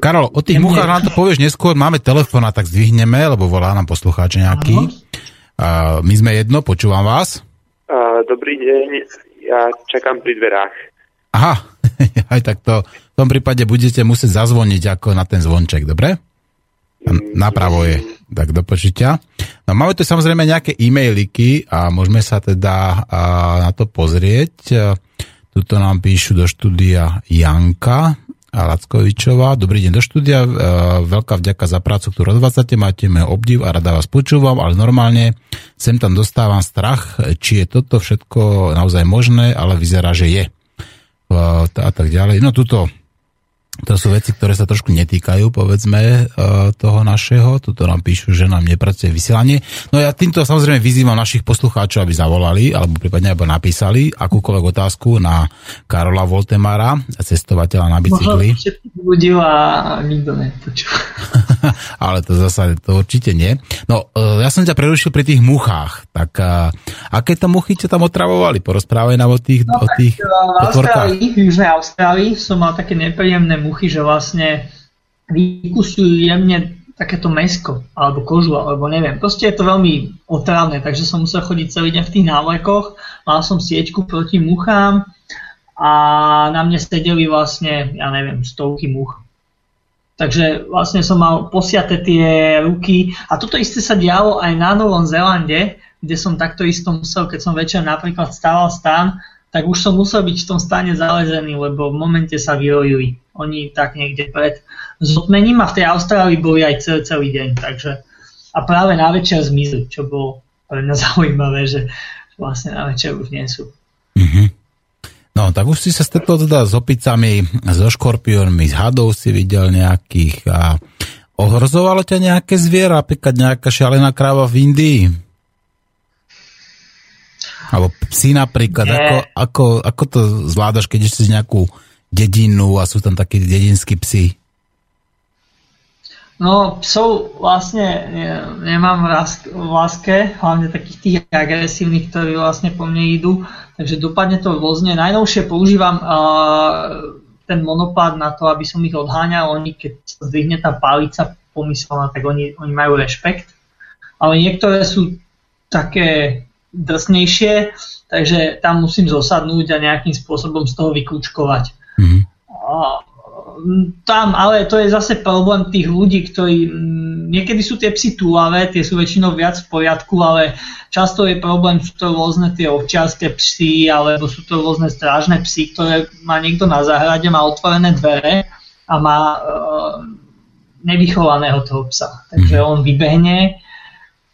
Karol, o tých muchách nám to povieš neskôr, máme telefón a tak zdvihneme, lebo volá nám poslucháč nejaký. Uh, my sme jedno, počúvam vás. Uh, dobrý deň, ja čakám pri dverách. Aha, *laughs* aj tak to v tom prípade budete musieť zazvoniť ako na ten zvonček, dobre? Napravo je, tak do počutia. No máme tu samozrejme nejaké e-mailiky a môžeme sa teda na to pozrieť. Tuto nám píšu do štúdia Janka Lackovičová. Dobrý deň do štúdia. E, veľká vďaka za prácu, ktorú odvádzate. Máte môj obdiv a rada vás počúvam, ale normálne sem tam dostávam strach, či je toto všetko naozaj možné, ale vyzerá, že je. A tak ďalej. No tuto to sú veci, ktoré sa trošku netýkajú, povedzme, e, toho našeho. Tuto nám píšu, že nám nepracuje vysielanie. No ja týmto samozrejme vyzývam našich poslucháčov, aby zavolali, alebo prípadne aby napísali akúkoľvek otázku na Karola Voltemara, cestovateľa na bicykli. Budil a nikto nepočul. *laughs* Ale to zase to určite nie. No, e, ja som ťa prerušil pri tých muchách. Tak a, aké tam muchy ťa tam otravovali? Porozprávaj nám o tých, no, o tých v Austrálii, v Južnej Austrálii som mal také nepríjemné muchy, že vlastne vykusujú jemne takéto mesko, alebo kožu, alebo neviem. Proste je to veľmi otravné, takže som musel chodiť celý deň v tých návlekoch, mal som sieťku proti muchám a na mne sedeli vlastne, ja neviem, stovky much. Takže vlastne som mal posiate tie ruky a toto isté sa dialo aj na Novom Zélande, kde som takto isto musel, keď som večer napríklad stával stan, tak už som musel byť v tom stane zalezený, lebo v momente sa vyrojili. Oni tak niekde pred zotmením a v tej Austrálii boli aj celý, celý deň. Takže, a práve na večer zmizli, čo bolo pre mňa *laughs* zaujímavé, že vlastne na večer už nie sú. Mm-hmm. No, tak už si sa stretol teda s opicami, so škorpiónmi, s hadou si videl nejakých a ohrozovalo ťa nejaké zviera, napríklad nejaká šialená kráva v Indii? Alebo psi napríklad, ako, ako, ako to zvládaš, keď ešte z nejakú dedinu a sú tam takí dedinskí psi? No, psov vlastne nemám v láske, hlavne takých tých agresívnych, ktorí vlastne po mne idú, takže dopadne to rôzne. Najnovšie používam uh, ten monopád na to, aby som ich odháňal. Oni, keď sa zdvihne tá palica pomyselná, tak oni, oni majú rešpekt. Ale niektoré sú také drsnejšie, takže tam musím zosadnúť a nejakým spôsobom z toho vykúčkovať. Mm-hmm. A tam, ale to je zase problém tých ľudí, ktorí niekedy sú tie psy túlavé, tie sú väčšinou viac v poriadku, ale často je problém, sú to rôzne tie ovčiarské psy, alebo sú to rôzne strážne psy, ktoré má niekto na záhrade, má otvorené dvere a má e, nevychovaného toho psa. Takže mhm. on vybehne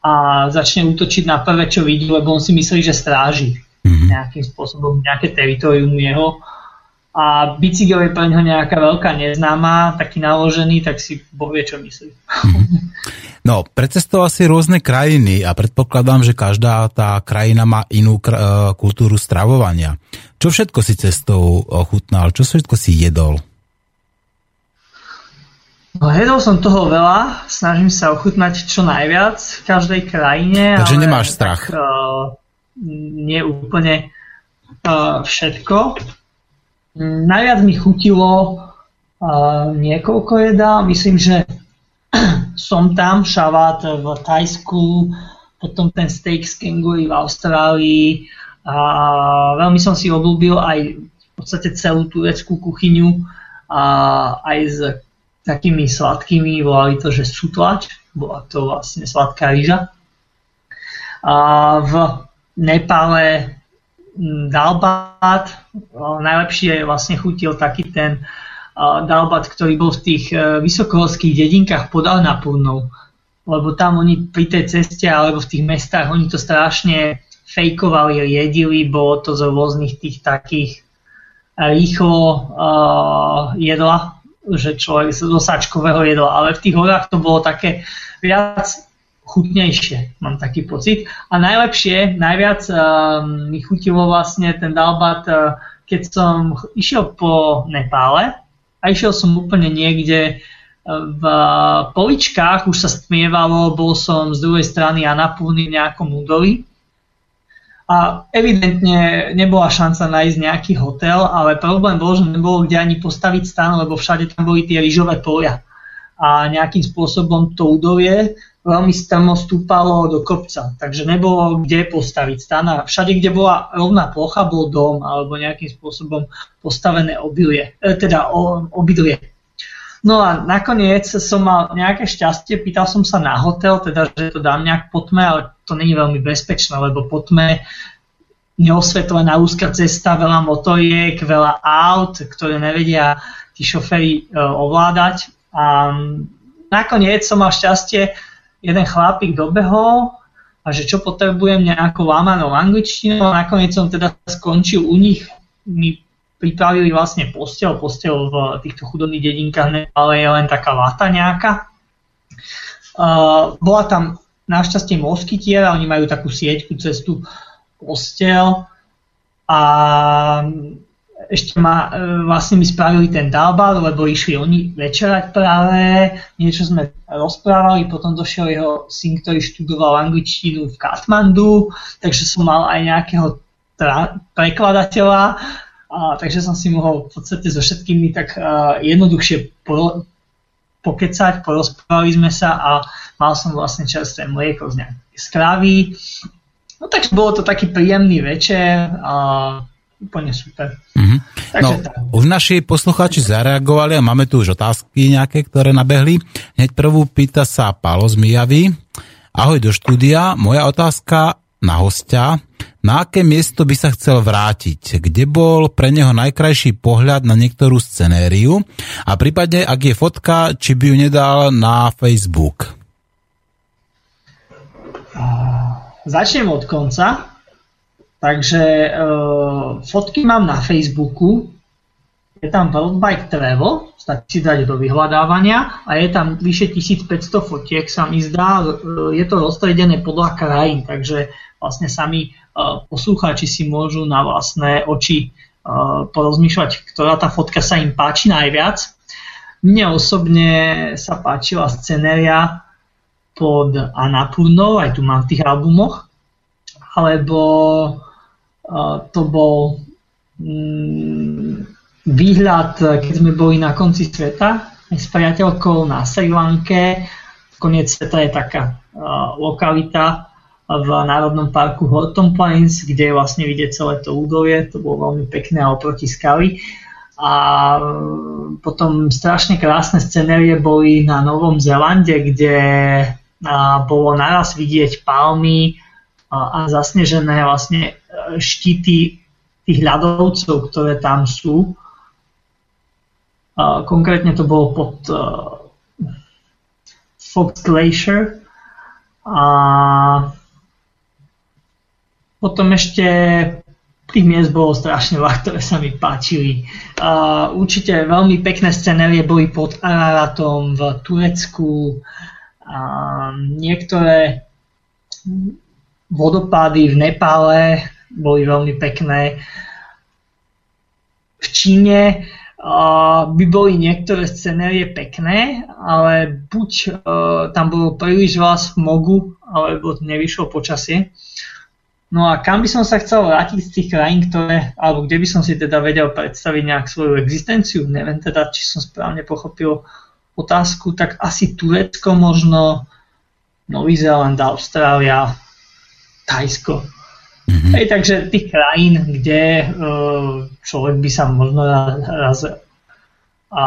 a začne útočiť na prvé, čo vidí, lebo on si myslí, že stráži mm-hmm. nejakým spôsobom nejaké teritorium jeho a bicykel je pre neho nejaká veľká neznáma, taký naložený, tak si Boh vie, čo myslí. No, precestoval si rôzne krajiny a predpokladám, že každá tá krajina má inú kr- e, kultúru stravovania. Čo všetko si cestou ochutnal? Čo všetko si jedol? No, jedol som toho veľa, snažím sa ochutnať čo najviac v každej krajine. Takže ale nemáš strach? Tak, uh, nie úplne uh, všetko. Najviac mi chutilo uh, niekoľko jedá. Myslím, že *clears throat* som tam, šavát v Tajsku, potom ten steak z kengury v Austrálii. A veľmi som si obľúbil aj v podstate celú tureckú kuchyňu a aj s takými sladkými, volali to, že sutlač, bola to vlastne sladká ryža. A v Nepále dalbat. Najlepšie vlastne chutil taký ten dalbat, ktorý bol v tých e, vysokohorských dedinkách pod Alnapurnou. Lebo tam oni pri tej ceste alebo v tých mestách oni to strašne fejkovali, jedili, bolo to z rôznych tých takých rýchlo uh, jedla, že človek z dosáčkového jedla, ale v tých horách to bolo také viac chutnejšie, mám taký pocit. A najlepšie, najviac uh, mi chutilo vlastne ten dalbat, uh, keď som išiel po Nepále a išiel som úplne niekde v poličkách, už sa stmievalo, bol som z druhej strany a napúny v nejakom údolí. A evidentne nebola šanca nájsť nejaký hotel, ale problém bol, že nebolo kde ani postaviť stan, lebo všade tam boli tie rýžové polia. A nejakým spôsobom to údolie veľmi strmo stúpalo do kopca, takže nebolo kde postaviť stan a všade, kde bola rovná plocha, bol dom alebo nejakým spôsobom postavené obilie, e, teda obydlie. No a nakoniec som mal nejaké šťastie, pýtal som sa na hotel, teda že to dám nejak po tme, ale to není veľmi bezpečné, lebo po tme neosvetlená úzka cesta, veľa motoriek, veľa aut, ktoré nevedia tí šoféry e, ovládať. A nakoniec som mal šťastie, jeden chlapík dobehol a že čo potrebujem nejakou lámanou angličtinou a nakoniec som teda skončil u nich, mi pripravili vlastne postel, postel v týchto chudobných dedinkách, ale je len taká vata nejaká. Uh, bola tam našťastie moskytiera, oni majú takú sieťku cez tú postel a ešte ma, e, vlastne mi spravili ten dalbar, lebo išli oni večerať práve, niečo sme rozprávali, potom došiel jeho syn, ktorý študoval angličtinu v Katmandu, takže som mal aj nejakého prekladateľa, a, takže som si mohol v podstate so všetkými tak uh, jednoduchšie po, pokecať, porozprávali sme sa a mal som vlastne čerstvé mlieko z nejakej skravy. No takže bolo to taký príjemný večer a úplne super. Mm-hmm. Takže no, tak. už naši poslucháči zareagovali a máme tu už otázky nejaké, ktoré nabehli. Hneď prvú pýta sa Pálo z Mijavy. Ahoj do štúdia. Moja otázka na hostia, na aké miesto by sa chcel vrátiť, kde bol pre neho najkrajší pohľad na niektorú scenériu a prípadne, ak je fotka, či by ju nedal na Facebook. Začnem od konca. Takže uh, fotky mám na Facebooku, je tam Worldbike Travel, stačí dať do vyhľadávania a je tam vyše 1500 fotiek, sa mi zdá, je to rozstredené podľa krajín, takže vlastne sami uh, poslucháči si môžu na vlastné oči uh, porozmýšľať, ktorá tá fotka sa im páči najviac. Mne osobne sa páčila scenéria pod Anapurnou, aj tu mám v tých albumoch, alebo to bol mm, výhľad, keď sme boli na konci sveta s priateľkou na Sri Lanke. Koniec sveta je taká lokalita v Národnom parku Horton Plains, kde je vlastne vidieť celé to údolie, to bolo veľmi pekné a oproti skaly. A potom strašne krásne scenérie boli na Novom Zelande, kde bolo naraz vidieť palmy a zasnežené vlastne štíty tých ľadovcov, ktoré tam sú. Konkrétne to bolo pod Fox Glacier a potom ešte tých miest bolo strašne veľa, ktoré sa mi páčili. Uh, určite veľmi pekné scenérie boli pod Araratom v Turecku. Uh, niektoré vodopády v Nepále boli veľmi pekné. V Číne uh, by boli niektoré scenérie pekné, ale buď uh, tam bolo príliš veľa smogu, alebo nevyšlo počasie. No a kam by som sa chcel vrátiť z tých krajín, ktoré, alebo kde by som si teda vedel predstaviť nejak svoju existenciu, neviem teda, či som správne pochopil otázku, tak asi Turecko možno, Nový Zéland, Austrália, Tajsko. Mm-hmm. Hej, takže tých krajín, kde uh, človek by sa možno raz a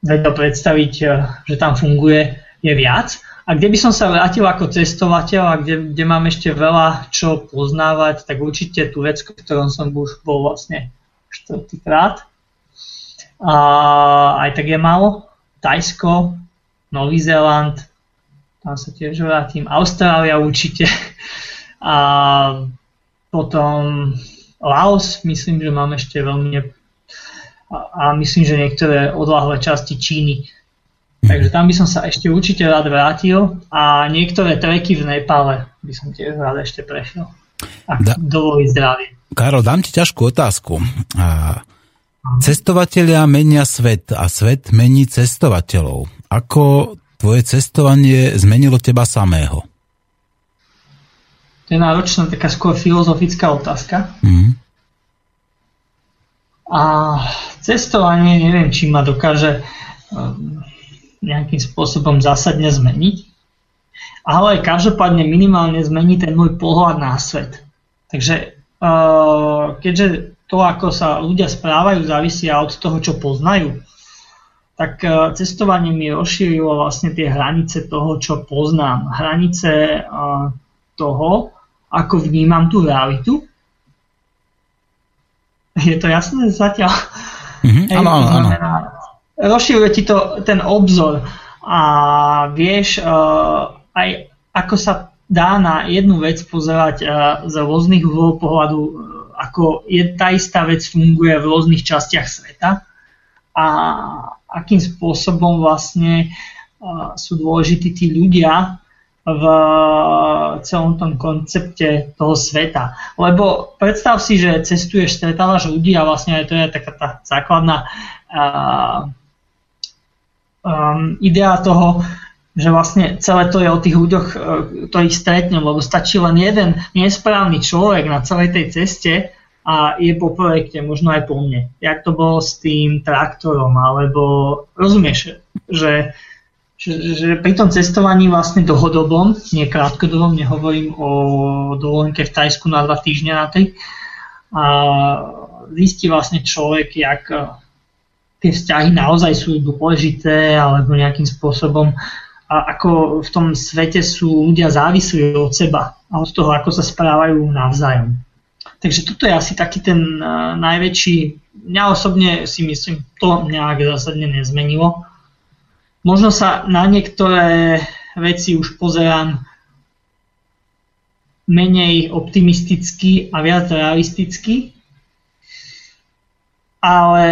vedel predstaviť, e, že tam funguje, je viac. A kde by som sa vrátil ako cestovateľ a kde, kde mám ešte veľa čo poznávať, tak určite Turecko, v ktorom som už bol vlastne štvrtýkrát. A aj tak je málo. Tajsko, Nový Zéland, tam sa tiež vrátim. Austrália určite. *laughs* A potom Laos, myslím, že mám ešte veľmi... A, myslím, že niektoré odlahlé časti Číny. Takže tam by som sa ešte určite rád vrátil a niektoré treky v Nepále by som tiež rád ešte prešiel. Ak da- dovolí zdravie. Karol, dám ti ťažkú otázku. A cestovatelia menia svet a svet mení cestovateľov. Ako tvoje cestovanie zmenilo teba samého? To je náročná taká skôr filozofická otázka. Mm. A cestovanie, neviem, či ma dokáže um, nejakým spôsobom zásadne zmeniť, ale každopádne minimálne zmení ten môj pohľad na svet. Takže uh, keďže to, ako sa ľudia správajú, závisia od toho, čo poznajú, tak e, cestovanie mi rozšírilo vlastne tie hranice toho, čo poznám. Hranice e, toho, ako vnímam tú realitu. Je to jasné zatiaľ? Mm-hmm, áno, áno, Rozšíruje ti to ten obzor a vieš uh, aj ako sa dá na jednu vec pozerať uh, z rôznych uhlov pohľadu, uh, ako je tá istá vec funguje v rôznych častiach sveta a akým spôsobom vlastne sú dôležití tí ľudia v celom tom koncepte toho sveta. Lebo predstav si, že cestuješ, stretávaš ľudí a vlastne aj to je taká tá základná uh, um, idea toho, že vlastne celé to je o tých ľuďoch, ktorých stretnem, lebo stačí len jeden nesprávny človek na celej tej ceste a je po projekte, možno aj po mne. Jak to bolo s tým traktorom, alebo rozumieš, že, že, že pri tom cestovaní vlastne dlhodobom, nie krátkodobom, nehovorím o dovolenke v Tajsku na dva týždňa na tej, a zistí vlastne človek, jak eh, tie vzťahy naozaj sú dôležité, alebo nejakým spôsobom a ako v tom svete sú ľudia závislí od seba a od toho, ako sa správajú navzájom. Takže toto je asi taký ten uh, najväčší, ja osobne si myslím, to nejak zásadne nezmenilo. Možno sa na niektoré veci už pozerám menej optimisticky a viac realisticky, ale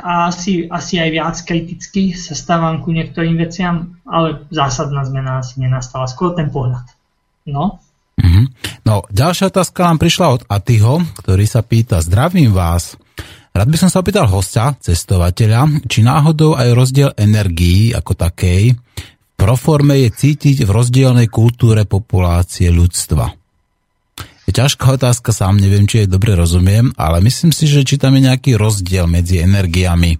asi, asi aj viac kriticky sa stávam ku niektorým veciam, ale zásadná zmena asi nenastala. Skôr ten pohľad. No. Mm-hmm. No, ďalšia otázka nám prišla od Atyho, ktorý sa pýta, zdravím vás. Rád by som sa opýtal hostia, cestovateľa, či náhodou aj rozdiel energií ako takej v proforme je cítiť v rozdielnej kultúre populácie ľudstva. Je ťažká otázka, sám neviem, či jej dobre rozumiem, ale myslím si, že či tam je nejaký rozdiel medzi energiami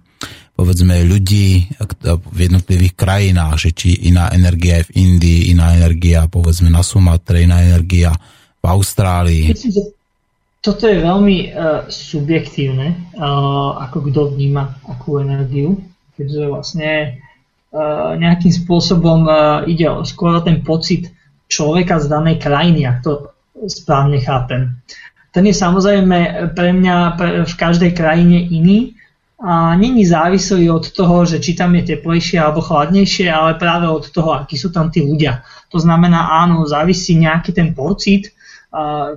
povedzme ľudí v jednotlivých krajinách, že či iná energia je v Indii, iná energia povedzme na Sumatre, iná energia v Austrálii. Myslím, že toto je veľmi uh, subjektívne, uh, ako kto vníma akú energiu, keďže vlastne uh, nejakým spôsobom uh, ide o skôr ten pocit človeka z danej krajiny, ak to správne chápem. Ten je samozrejme pre mňa v každej krajine iný a není závislý od toho, že či tam je teplejšie alebo chladnejšie, ale práve od toho, akí sú tam tí ľudia. To znamená, áno, závisí nejaký ten pocit, a,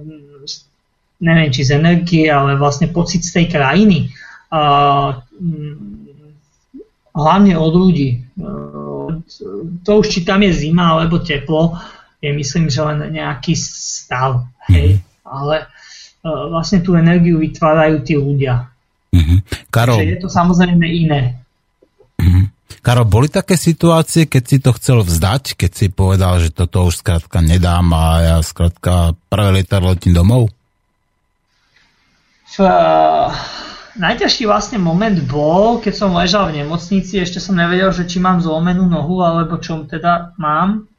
neviem či z energie, ale vlastne pocit z tej krajiny. A, hlavne od ľudí. To už či tam je zima alebo teplo, je myslím, že len nejaký stav. Hej? Mm-hmm. Ale uh, vlastne tú energiu vytvárajú tí ľudia. Mm-hmm. Karol, Takže je to samozrejme iné. Mm-hmm. Karol, boli také situácie, keď si to chcel vzdať, keď si povedal, že toto už skrátka nedám a ja skrátka prvé lietadlo letím domov? Uh, najťažší vlastne moment bol, keď som ležal v nemocnici, ešte som nevedel, že či mám zlomenú nohu, alebo čo teda mám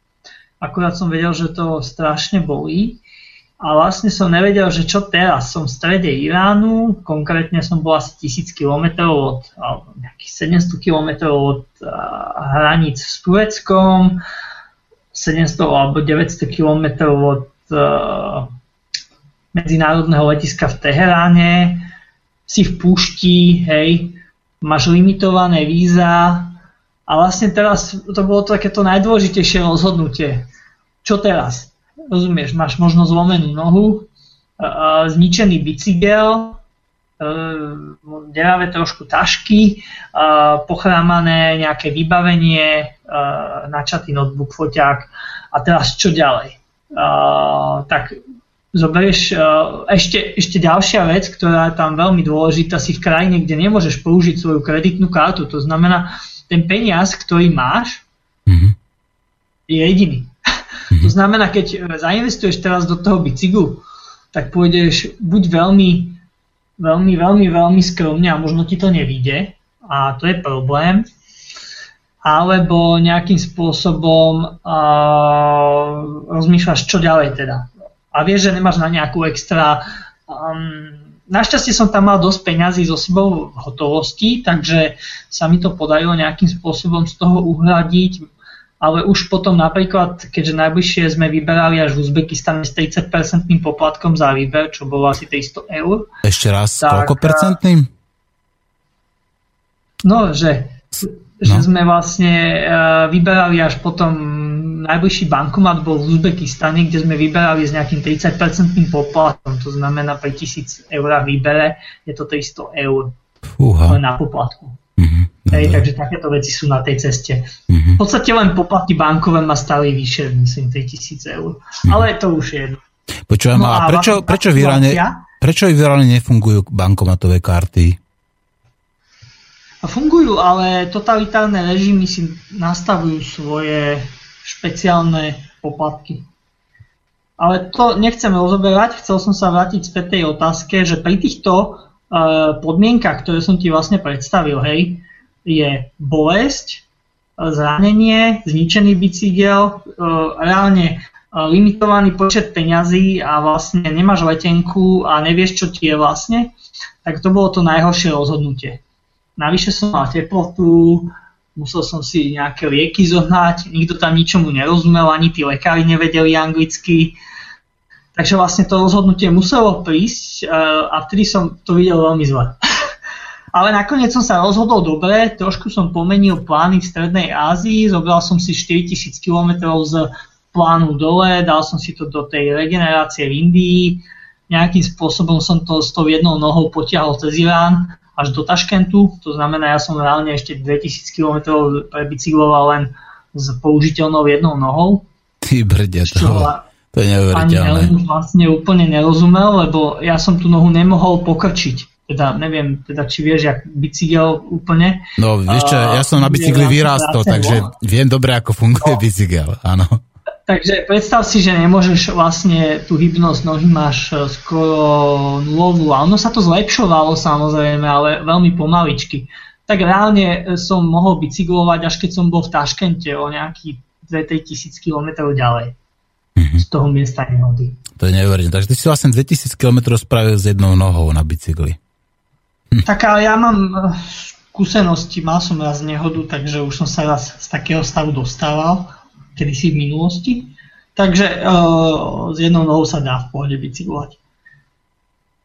akurát som vedel, že to strašne bolí. A vlastne som nevedel, že čo teraz. Som v strede Iránu, konkrétne som bol asi 1000 km od, alebo nejakých 700 km od uh, hraníc s Tureckom, 700 alebo 900 km od uh, medzinárodného letiska v Teheráne, si v púšti, hej, máš limitované víza a vlastne teraz to bolo takéto najdôležitejšie rozhodnutie čo teraz? Rozumieš, máš možno zlomenú nohu, zničený bicykel, e, deravé trošku tašky, pochrámané nejaké vybavenie, načatý notebook, foťák a teraz čo ďalej? Tak zoberieš ešte, ešte ďalšia vec, ktorá je tam veľmi dôležitá, si v krajine, kde nemôžeš použiť svoju kreditnú kartu. To znamená, ten peniaz, ktorý máš, mm-hmm. je jediný. To znamená, keď e, zainvestuješ teraz do toho bicyklu, tak pôjdeš buď veľmi, veľmi, veľmi, veľmi skromne a možno ti to nevíde a to je problém, alebo nejakým spôsobom uh, rozmýšľaš, čo ďalej teda. A vieš, že nemáš na nejakú extra... Um, našťastie som tam mal dosť peňazí so sebou v hotovosti, takže sa mi to podarilo nejakým spôsobom z toho uhradiť ale už potom napríklad, keďže najbližšie sme vyberali až v Uzbekistane s 30% poplatkom za výber, čo bolo asi 300 eur. Ešte raz, tak, koľko percentným? No, že, no. že sme vlastne uh, vyberali až potom najbližší bankomat bol v Uzbekistane, kde sme vyberali s nejakým 30% poplatkom, to znamená pri 1000 eur výbere je to 300 eur Fúha. na poplatku. Mm-hmm. Hej, takže takéto veci sú na tej ceste. Mm-hmm. V podstate len poplatky bankové ma stali vyššie, myslím, 3000 eur. Mm-hmm. Ale to už je jedno. Počujem, no a, a prečo, prečo, v Iráne, prečo v Iráne nefungujú bankomatové karty? Fungujú, ale totalitárne režimy si nastavujú svoje špeciálne poplatky. Ale to nechcem rozoberať, chcel som sa vrátiť späť tej otázke, že pri týchto podmienkach, ktoré som ti vlastne predstavil, hej, je bolesť, zranenie, zničený bicykel, reálne limitovaný počet peňazí a vlastne nemáš letenku a nevieš, čo ti je vlastne, tak to bolo to najhoršie rozhodnutie. Navyše som mal teplotu, musel som si nejaké lieky zohnať, nikto tam ničomu nerozumel, ani tí lekári nevedeli anglicky. Takže vlastne to rozhodnutie muselo prísť a vtedy som to videl veľmi zle. *laughs* Ale nakoniec som sa rozhodol dobre, trošku som pomenil plány v Strednej Ázii, zobral som si 4000 km z plánu dole, dal som si to do tej regenerácie v Indii, nejakým spôsobom som to s tou jednou nohou potiahol cez Irán až do Taškentu, to znamená, ja som reálne ešte 2000 km prebicykloval len s použiteľnou jednou nohou. Ty brďa, to, to je neuveriteľné. Ani vlastne úplne nerozumel, lebo ja som tú nohu nemohol pokrčiť teda neviem, teda či vieš, jak bicykel úplne. No vieš čo, ja som na bicykli vyrástol, takže viem dobre, ako funguje no. bicykel, áno. Takže predstav si, že nemôžeš vlastne tú hybnosť nohy máš e, skoro nulovú a ono sa to zlepšovalo samozrejme, ale veľmi pomaličky. Tak reálne e, som mohol bicyklovať, až keď som bol v Taškente o nejakých 2 tisíc km ďalej mm-hmm. z toho miesta nehody. To je neuveriteľné. Takže ty si vlastne 2000 km spravil s jednou nohou na bicykli. Hm. Tak ale ja mám eh, skúsenosti, mal som raz nehodu, takže už som sa raz z takého stavu dostával, kedysi v minulosti. Takže uh, s jednou nohou sa dá v pohode bicyklovať.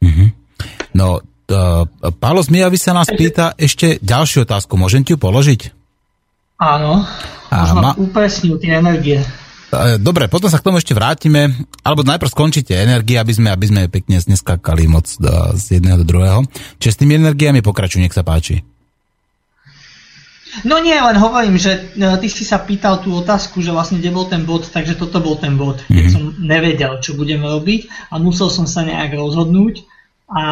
Mm-hmm. No, uh, Pálo Zmijavy sa nás pýta ešte ďalšiu otázku. Môžem ti ju položiť? Áno. Možno ma... upresnil tie energie. E, dobre, potom sa k tomu ešte vrátime, alebo najprv skončíte energie, aby sme, aby sme pekne neskakali moc z jedného do druhého. Čiže s tými energiami pokračuj, nech sa páči. No nie, len hovorím, že e, ty si sa pýtal tú otázku, že vlastne kde bol ten bod, takže toto bol ten bod, keď mm-hmm. som nevedel, čo budeme robiť a musel som sa nejak rozhodnúť a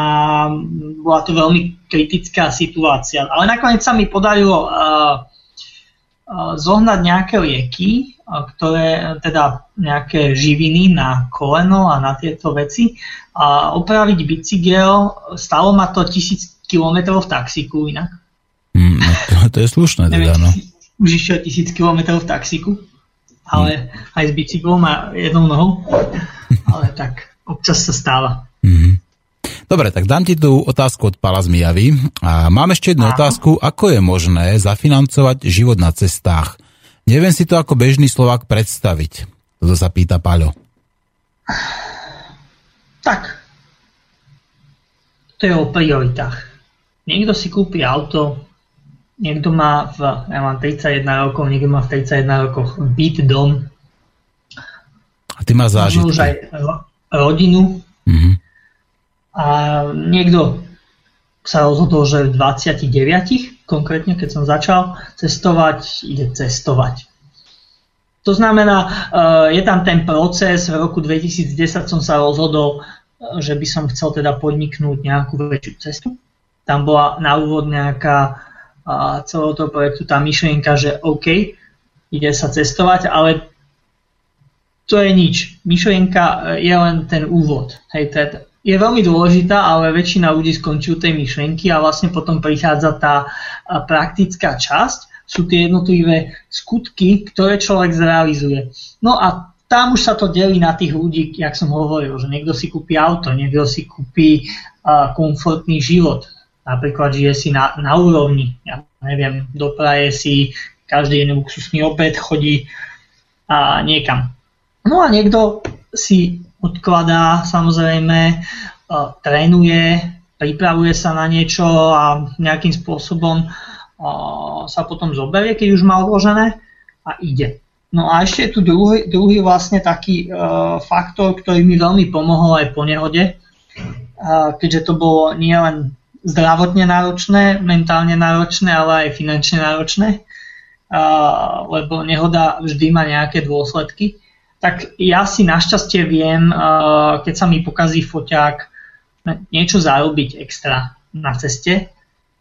bola to veľmi kritická situácia. Ale nakoniec sa mi podarilo uh, uh, zohnať nejaké lieky, ktoré teda nejaké živiny na koleno a na tieto veci a opraviť bicykel, stalo ma to tisíc kilometrov v taxiku inak. *laughs* To, je slušné teda, no. Už išiel tisíc kilometrov v taxiku, ale mm. aj s bicyklom a jednou nohou, *laughs* ale tak občas sa stáva. Mm-hmm. Dobre, tak dám ti tú otázku od Pala Zmijavy. A mám ešte jednu Aha. otázku. Ako je možné zafinancovať život na cestách? Neviem si to ako bežný Slovak predstaviť. Toto sa pýta Paľo. Tak. To je o prioritách. Niekto si kúpi auto, niekto má v, ja mám 31 rokov, niekto má v 31 rokoch byt, dom. A ty máš zážitky. už aj rodinu. Mm-hmm. A niekto sa rozhodol, že v 29 konkrétne keď som začal cestovať, ide cestovať. To znamená, eh, je tam ten proces, v roku 2010 som sa rozhodol, eh, že by som chcel teda podniknúť nejakú väčšiu cestu. Tam bola na úvod nejaká celého toho projektu tá myšlienka, že OK, ide sa cestovať, ale to je nič. Myšlienka eh, je len ten úvod. Hej, teda je veľmi dôležitá, ale väčšina ľudí skončí u tej myšlienky a vlastne potom prichádza tá praktická časť, sú tie jednotlivé skutky, ktoré človek zrealizuje. No a tam už sa to delí na tých ľudí, jak som hovoril, že niekto si kúpi auto, niekto si kúpi uh, komfortný život, napríklad žije si na, na úrovni, ja neviem, dopraje si každý jeden luxusný obed, chodí a niekam. No a niekto si odkladá, samozrejme, e, trénuje, pripravuje sa na niečo a nejakým spôsobom e, sa potom zoberie, keď už má odložené a ide. No a ešte je tu druhý, druhý vlastne taký uh, faktor, ktorý mi veľmi pomohol aj po nehode, keďže to bolo nielen zdravotne náročné, mentálne náročné, ale aj finančne náročné, lebo nehoda vždy má nejaké dôsledky tak ja si našťastie viem, keď sa mi pokazí foťák, niečo zarobiť extra na ceste,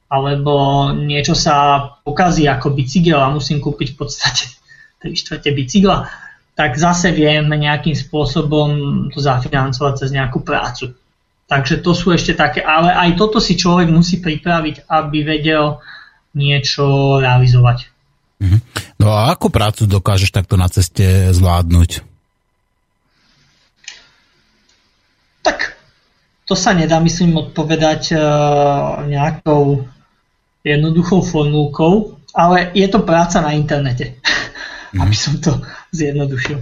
alebo niečo sa pokazí ako bicykel a musím kúpiť v podstate *laughs* 3 čtvrte bicykla, tak zase viem nejakým spôsobom to zafinancovať cez nejakú prácu. Takže to sú ešte také, ale aj toto si človek musí pripraviť, aby vedel niečo realizovať. Mhm. No a akú prácu dokážeš takto na ceste zvládnuť? Tak to sa nedá, myslím, odpovedať uh, nejakou jednoduchou formulkou, ale je to práca na internete, *laughs* mm. aby som to zjednodušil.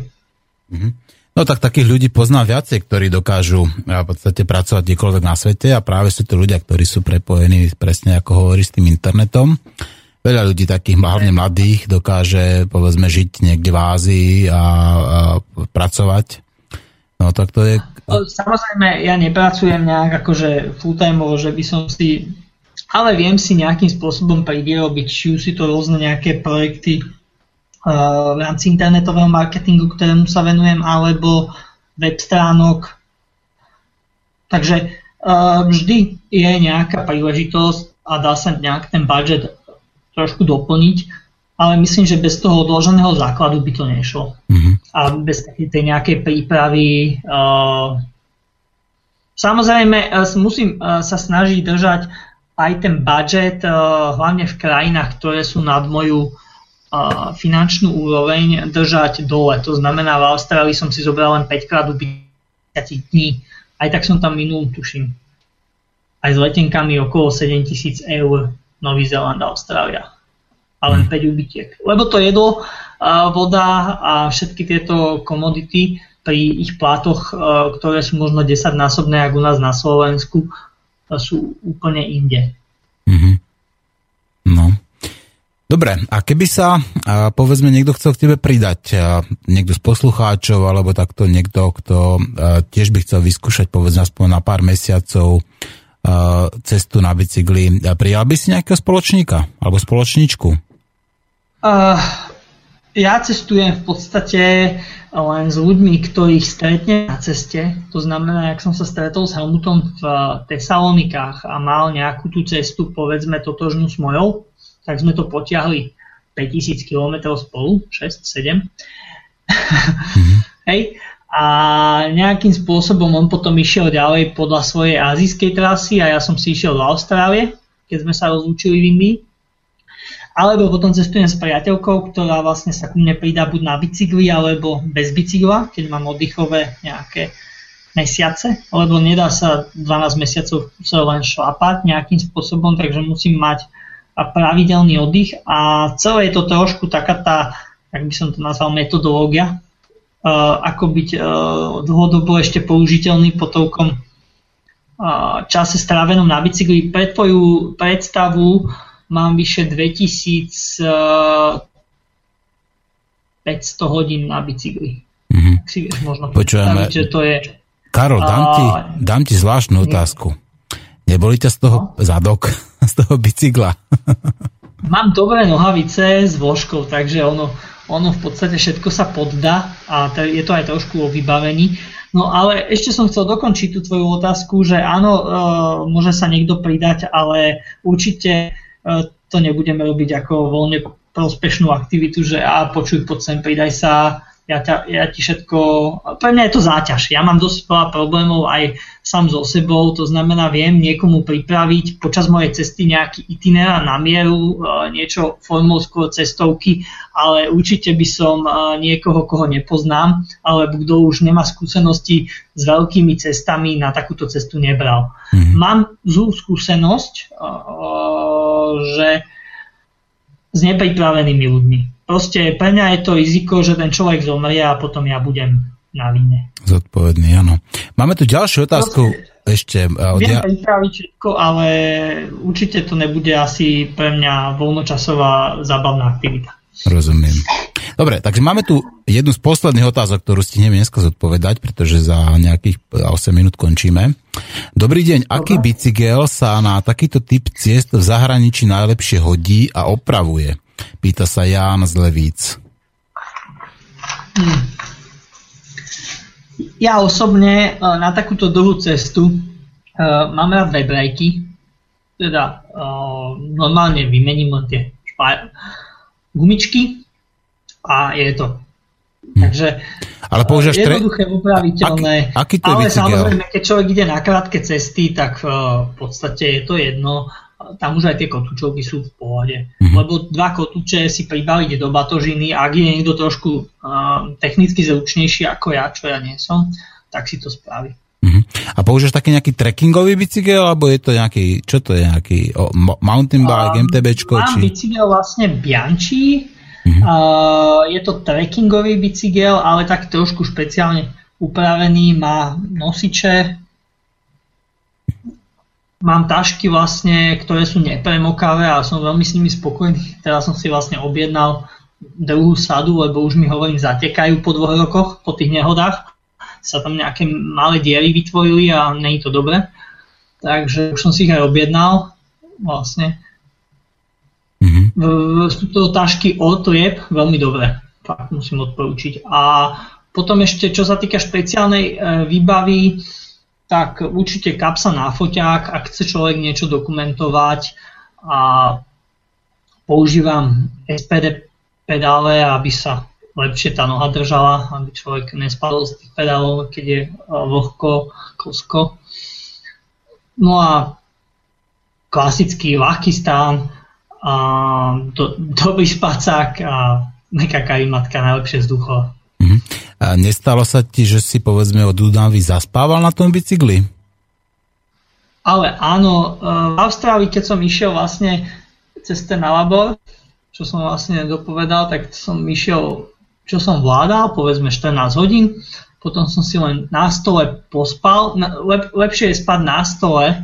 Mm. No tak takých ľudí poznám viacej, ktorí dokážu v podstate pracovať kdekoľvek na svete a práve sú to ľudia, ktorí sú prepojení presne ako hovorí s tým internetom. Veľa ľudí takých, hlavne mladých, dokáže povedzme žiť niekde v Ázii a, a pracovať. No tak to je... Samozrejme, ja nepracujem nejak akože full time že by som si ale viem si nejakým spôsobom privyrobiť, či už si to rôzne nejaké projekty v rámci internetového marketingu, ktorému sa venujem, alebo web stránok. Takže uh, vždy je nejaká príležitosť a dá sa nejak ten budget trošku doplniť, ale myslím, že bez toho odloženého základu by to nešlo. Mm-hmm. A bez tej nejakej prípravy. Uh, samozrejme, musím sa snažiť držať aj ten budget, eh, hlavne v krajinách, ktoré sú nad moju eh, finančnú úroveň, držať dole. To znamená, v Austrálii som si zobral len 5 krát ubyť dní. Aj tak som tam minul, tuším. Aj s letenkami okolo 7000 eur Nový Zeland a Austrália. A len 5 ubytiek. Lebo to jedlo, voda a všetky tieto komodity pri ich plátoch, ktoré sú možno 10 násobné, ako u nás na Slovensku, sú úplne inde. Mm-hmm. Dobre, a keby sa, povedzme, niekto chcel k tebe pridať, niekto z poslucháčov, alebo takto niekto, kto tiež by chcel vyskúšať, povedzme, aspoň na pár mesiacov cestu na bicykli, prijal by si nejakého spoločníka alebo spoločníčku? Uh, ja cestujem v podstate len s ľuďmi, ktorých stretne na ceste. To znamená, ak som sa stretol s Helmutom v Tesalonikách a mal nejakú tú cestu, povedzme, totožnú s mojou, tak sme to potiahli 5000 km spolu, 6-7. Mm-hmm. *laughs* Hej. A nejakým spôsobom on potom išiel ďalej podľa svojej azijskej trasy a ja som si išiel do Austrálie, keď sme sa rozlúčili v Indii alebo potom cestujem s priateľkou, ktorá vlastne sa ku mne pridá buď na bicykli, alebo bez bicykla, keď mám oddychové nejaké mesiace, lebo nedá sa 12 mesiacov sa len šlapať nejakým spôsobom, takže musím mať pravidelný oddych a celé je to trošku taká tá, ak by som to nazval, metodológia, uh, ako byť uh, dlhodobo ešte použiteľný po toľkom uh, čase strávenom na bicykli. Pre tvoju predstavu mám vyše 2500 eh, hodín na bicykli. Mm-hmm. Si vieš možno Počujeme, že to je... Karol, dám ti, dám ti zvláštnu otázku. Neboli ťa z toho no? zadok, *laughs* z toho bicykla? *laughs* Mám dobré nohavice s vložkou, takže ono, ono v podstate všetko sa poddá a je to aj trošku o vybavení. No ale ešte som chcel dokončiť tú tvoju otázku, že áno, e, môže sa niekto pridať, ale určite E, to nebudeme robiť ako voľne prospešnú aktivitu, že a počuj, poď sem, pridaj sa, ja, ťa, ja ti všetko... Pre mňa je to záťaž. Ja mám dosť veľa problémov aj sám so sebou, to znamená, viem niekomu pripraviť počas mojej cesty nejaký itinerár na mieru, e, niečo formou skôr cestovky, ale určite by som e, niekoho, koho nepoznám, alebo kto už nemá skúsenosti s veľkými cestami, na takúto cestu nebral. Mm-hmm. Mám zlú skúsenosť, e, že s nepripravenými ľuďmi proste pre mňa je to riziko, že ten človek zomrie a potom ja budem na vine. Zodpovedný, áno. Máme tu ďalšiu otázku. Proste, ešte. Viem ja... pripraviť všetko, ale určite to nebude asi pre mňa voľnočasová zábavná aktivita. Rozumiem. Dobre, takže máme tu jednu z posledných otázok, ktorú stihneme dneska zodpovedať, pretože za nejakých 8 minút končíme. Dobrý deň, Dobre. aký bicykel sa na takýto typ ciest v zahraničí najlepšie hodí a opravuje? Pýta sa Ján z Levíc. Ja osobne e, na takúto dlhú cestu uh, mám rád webrajky, teda uh, normálne vymením tie špá- gumičky a je to. Hmm. Takže ale používaš tre... jednoduché, upraviteľné. Aký, aký to je ale bicykel? samozrejme, keď človek ide na krátke cesty, tak v podstate je to jedno tam už aj tie kotúčovky sú v pohode. Mm-hmm. Lebo dva kotúče si pribaliť do batožiny, ak je niekto trošku uh, technicky zručnejší ako ja, čo ja nie som, tak si to spraví. Mm-hmm. A používaš taký nejaký trekkingový bicykel, alebo je to nejaký, čo to je nejaký o, mountain bike, um, MTBčko? Mám či... bicykel vlastne Bianchi, uh-huh. uh, je to trekkingový bicykel, ale tak trošku špeciálne upravený, má nosiče, mám tašky vlastne, ktoré sú nepremokavé a som veľmi s nimi spokojný. Teraz som si vlastne objednal druhú sadu, lebo už mi hovorím, zatekajú po dvoch rokoch, po tých nehodách. Sa tam nejaké malé diery vytvorili a je to dobré. Takže už som si ich aj objednal vlastne. Mm-hmm. Sú to tašky od Rieb, veľmi dobré. Fakt musím odporučiť. A potom ešte, čo sa týka špeciálnej e, výbavy, tak určite kapsa na foťák, ak chce človek niečo dokumentovať a používam SPD pedále, aby sa lepšie tá noha držala, aby človek nespadol z tých pedálov, keď je vlhko, kosko. No a klasický ľahký stán, a do, dobrý spacák a nekaká matka najlepšie vzducho. Mm-hmm. A nestalo sa ti, že si povedzme od Dunavi zaspával na tom bicykli? Ale áno, e, v Austrálii, keď som išiel vlastne cez ten labor, čo som vlastne dopovedal, tak som išiel, čo som vládal, povedzme 14 hodín, potom som si len na stole pospal, lep, lepšie je spať na stole,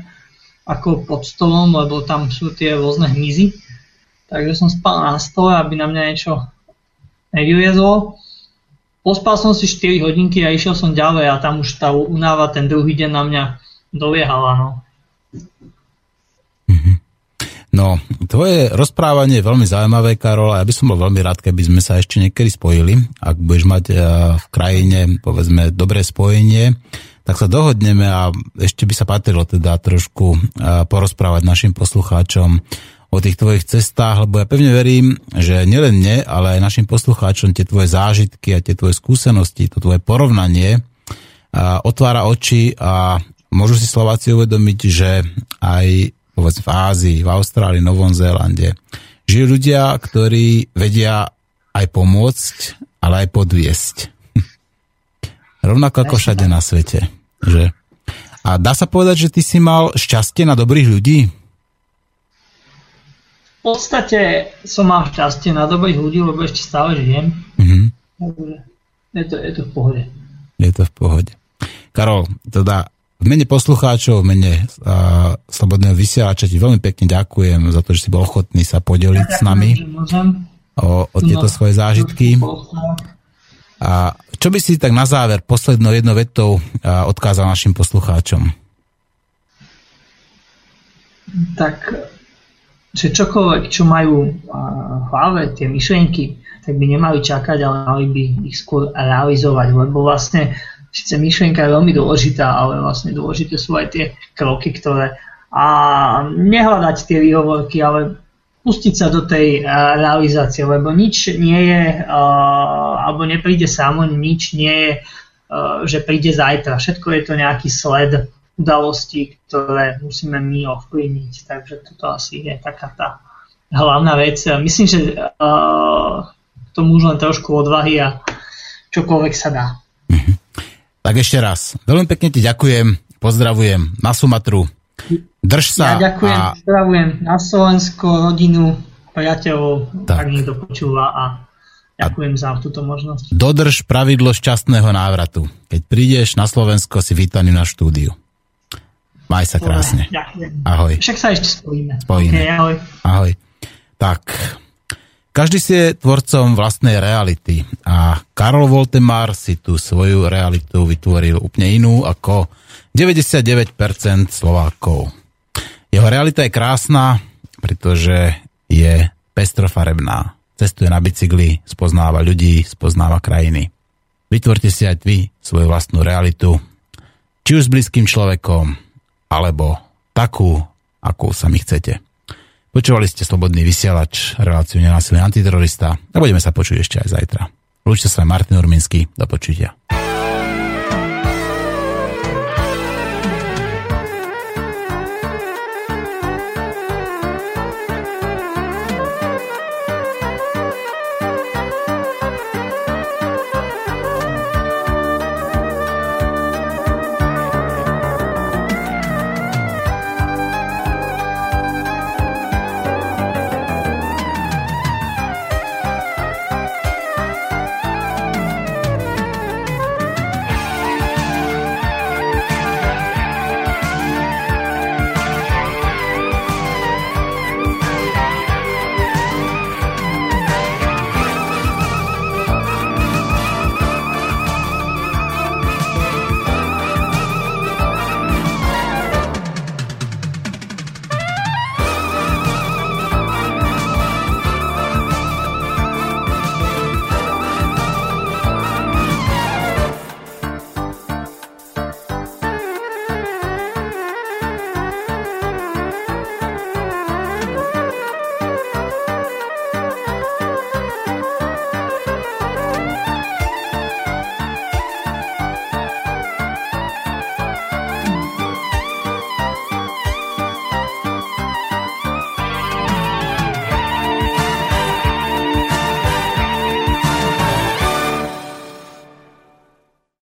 ako pod stolom, lebo tam sú tie rôzne hmyzy. Takže som spal na stole, aby na mňa niečo nevyliezlo. Pospal som si 4 hodinky a išiel som ďalej a tam už tá unáva ten druhý deň na mňa doliehala. No. Mhm. No, tvoje rozprávanie je veľmi zaujímavé, Karol, a ja by som bol veľmi rád, keby sme sa ešte niekedy spojili. Ak budeš mať eh, v krajine, povedzme, dobré spojenie, tak sa dohodneme a ešte by sa patrilo teda trošku eh, porozprávať našim poslucháčom o tých tvojich cestách, lebo ja pevne verím, že nielen mne, ale aj našim poslucháčom tie tvoje zážitky a tie tvoje skúsenosti, to tvoje porovnanie a otvára oči a môžu si Slováci uvedomiť, že aj povedz, v Ázii, v Austrálii, Novom Zélande žijú ľudia, ktorí vedia aj pomôcť, ale aj podviesť. *laughs* Rovnako ako všade na svete. Že? A dá sa povedať, že ty si mal šťastie na dobrých ľudí? V podstate som mal šťastie na dobrých ľudí, lebo ešte stále žijem. Mm-hmm. je to, je to v pohode. Je to v pohode. Karol, teda v mene poslucháčov, v mene uh, Slobodného vysielača ti veľmi pekne ďakujem za to, že si bol ochotný sa podeliť ja s nami o, o tieto no, svoje zážitky. A čo by si tak na záver poslednou jednou vetou uh, odkázal našim poslucháčom? Tak že čokoľvek, čo majú v hlave, tie myšlienky, tak by nemali čakať, ale mali by ich skôr realizovať, lebo vlastne síce myšlienka je veľmi dôležitá, ale vlastne dôležité sú aj tie kroky, ktoré a nehľadať tie výhovorky, ale pustiť sa do tej realizácie, lebo nič nie je, alebo nepríde samo, nič nie je, že príde zajtra. Všetko je to nejaký sled udalosti, ktoré musíme my ovplyvniť. Takže toto asi je taká tá hlavná vec. Myslím, že uh, tomu už len trošku odvahy a čokoľvek sa dá. Mhm. *laughs* Tak ešte raz. Veľmi pekne ti ďakujem, pozdravujem na Sumatru. Drž sa. Ja ďakujem, a... pozdravujem na Slovensko, rodinu, priateľov, tak, tak niekto počúva a ďakujem za túto možnosť. Dodrž pravidlo šťastného návratu. Keď prídeš na Slovensko, si vítaný na štúdiu. Maj sa krásne. Ďakujem. Ahoj. Však sa ešte spojíme. Spojíme. Okay, ahoj. ahoj. Tak, každý si je tvorcom vlastnej reality a Karol Voltemar si tú svoju realitu vytvoril úplne inú ako 99% Slovákov. Jeho realita je krásna, pretože je pestrofarebná. Cestuje na bicykli, spoznáva ľudí, spoznáva krajiny. Vytvorte si aj vy svoju vlastnú realitu, či už s blízkym človekom, alebo takú, akú sami chcete. Počúvali ste Slobodný vysielač, reláciu nenásilný antiterorista a budeme sa počuť ešte aj zajtra. Lúčte sa Martin Urminský, do počutia.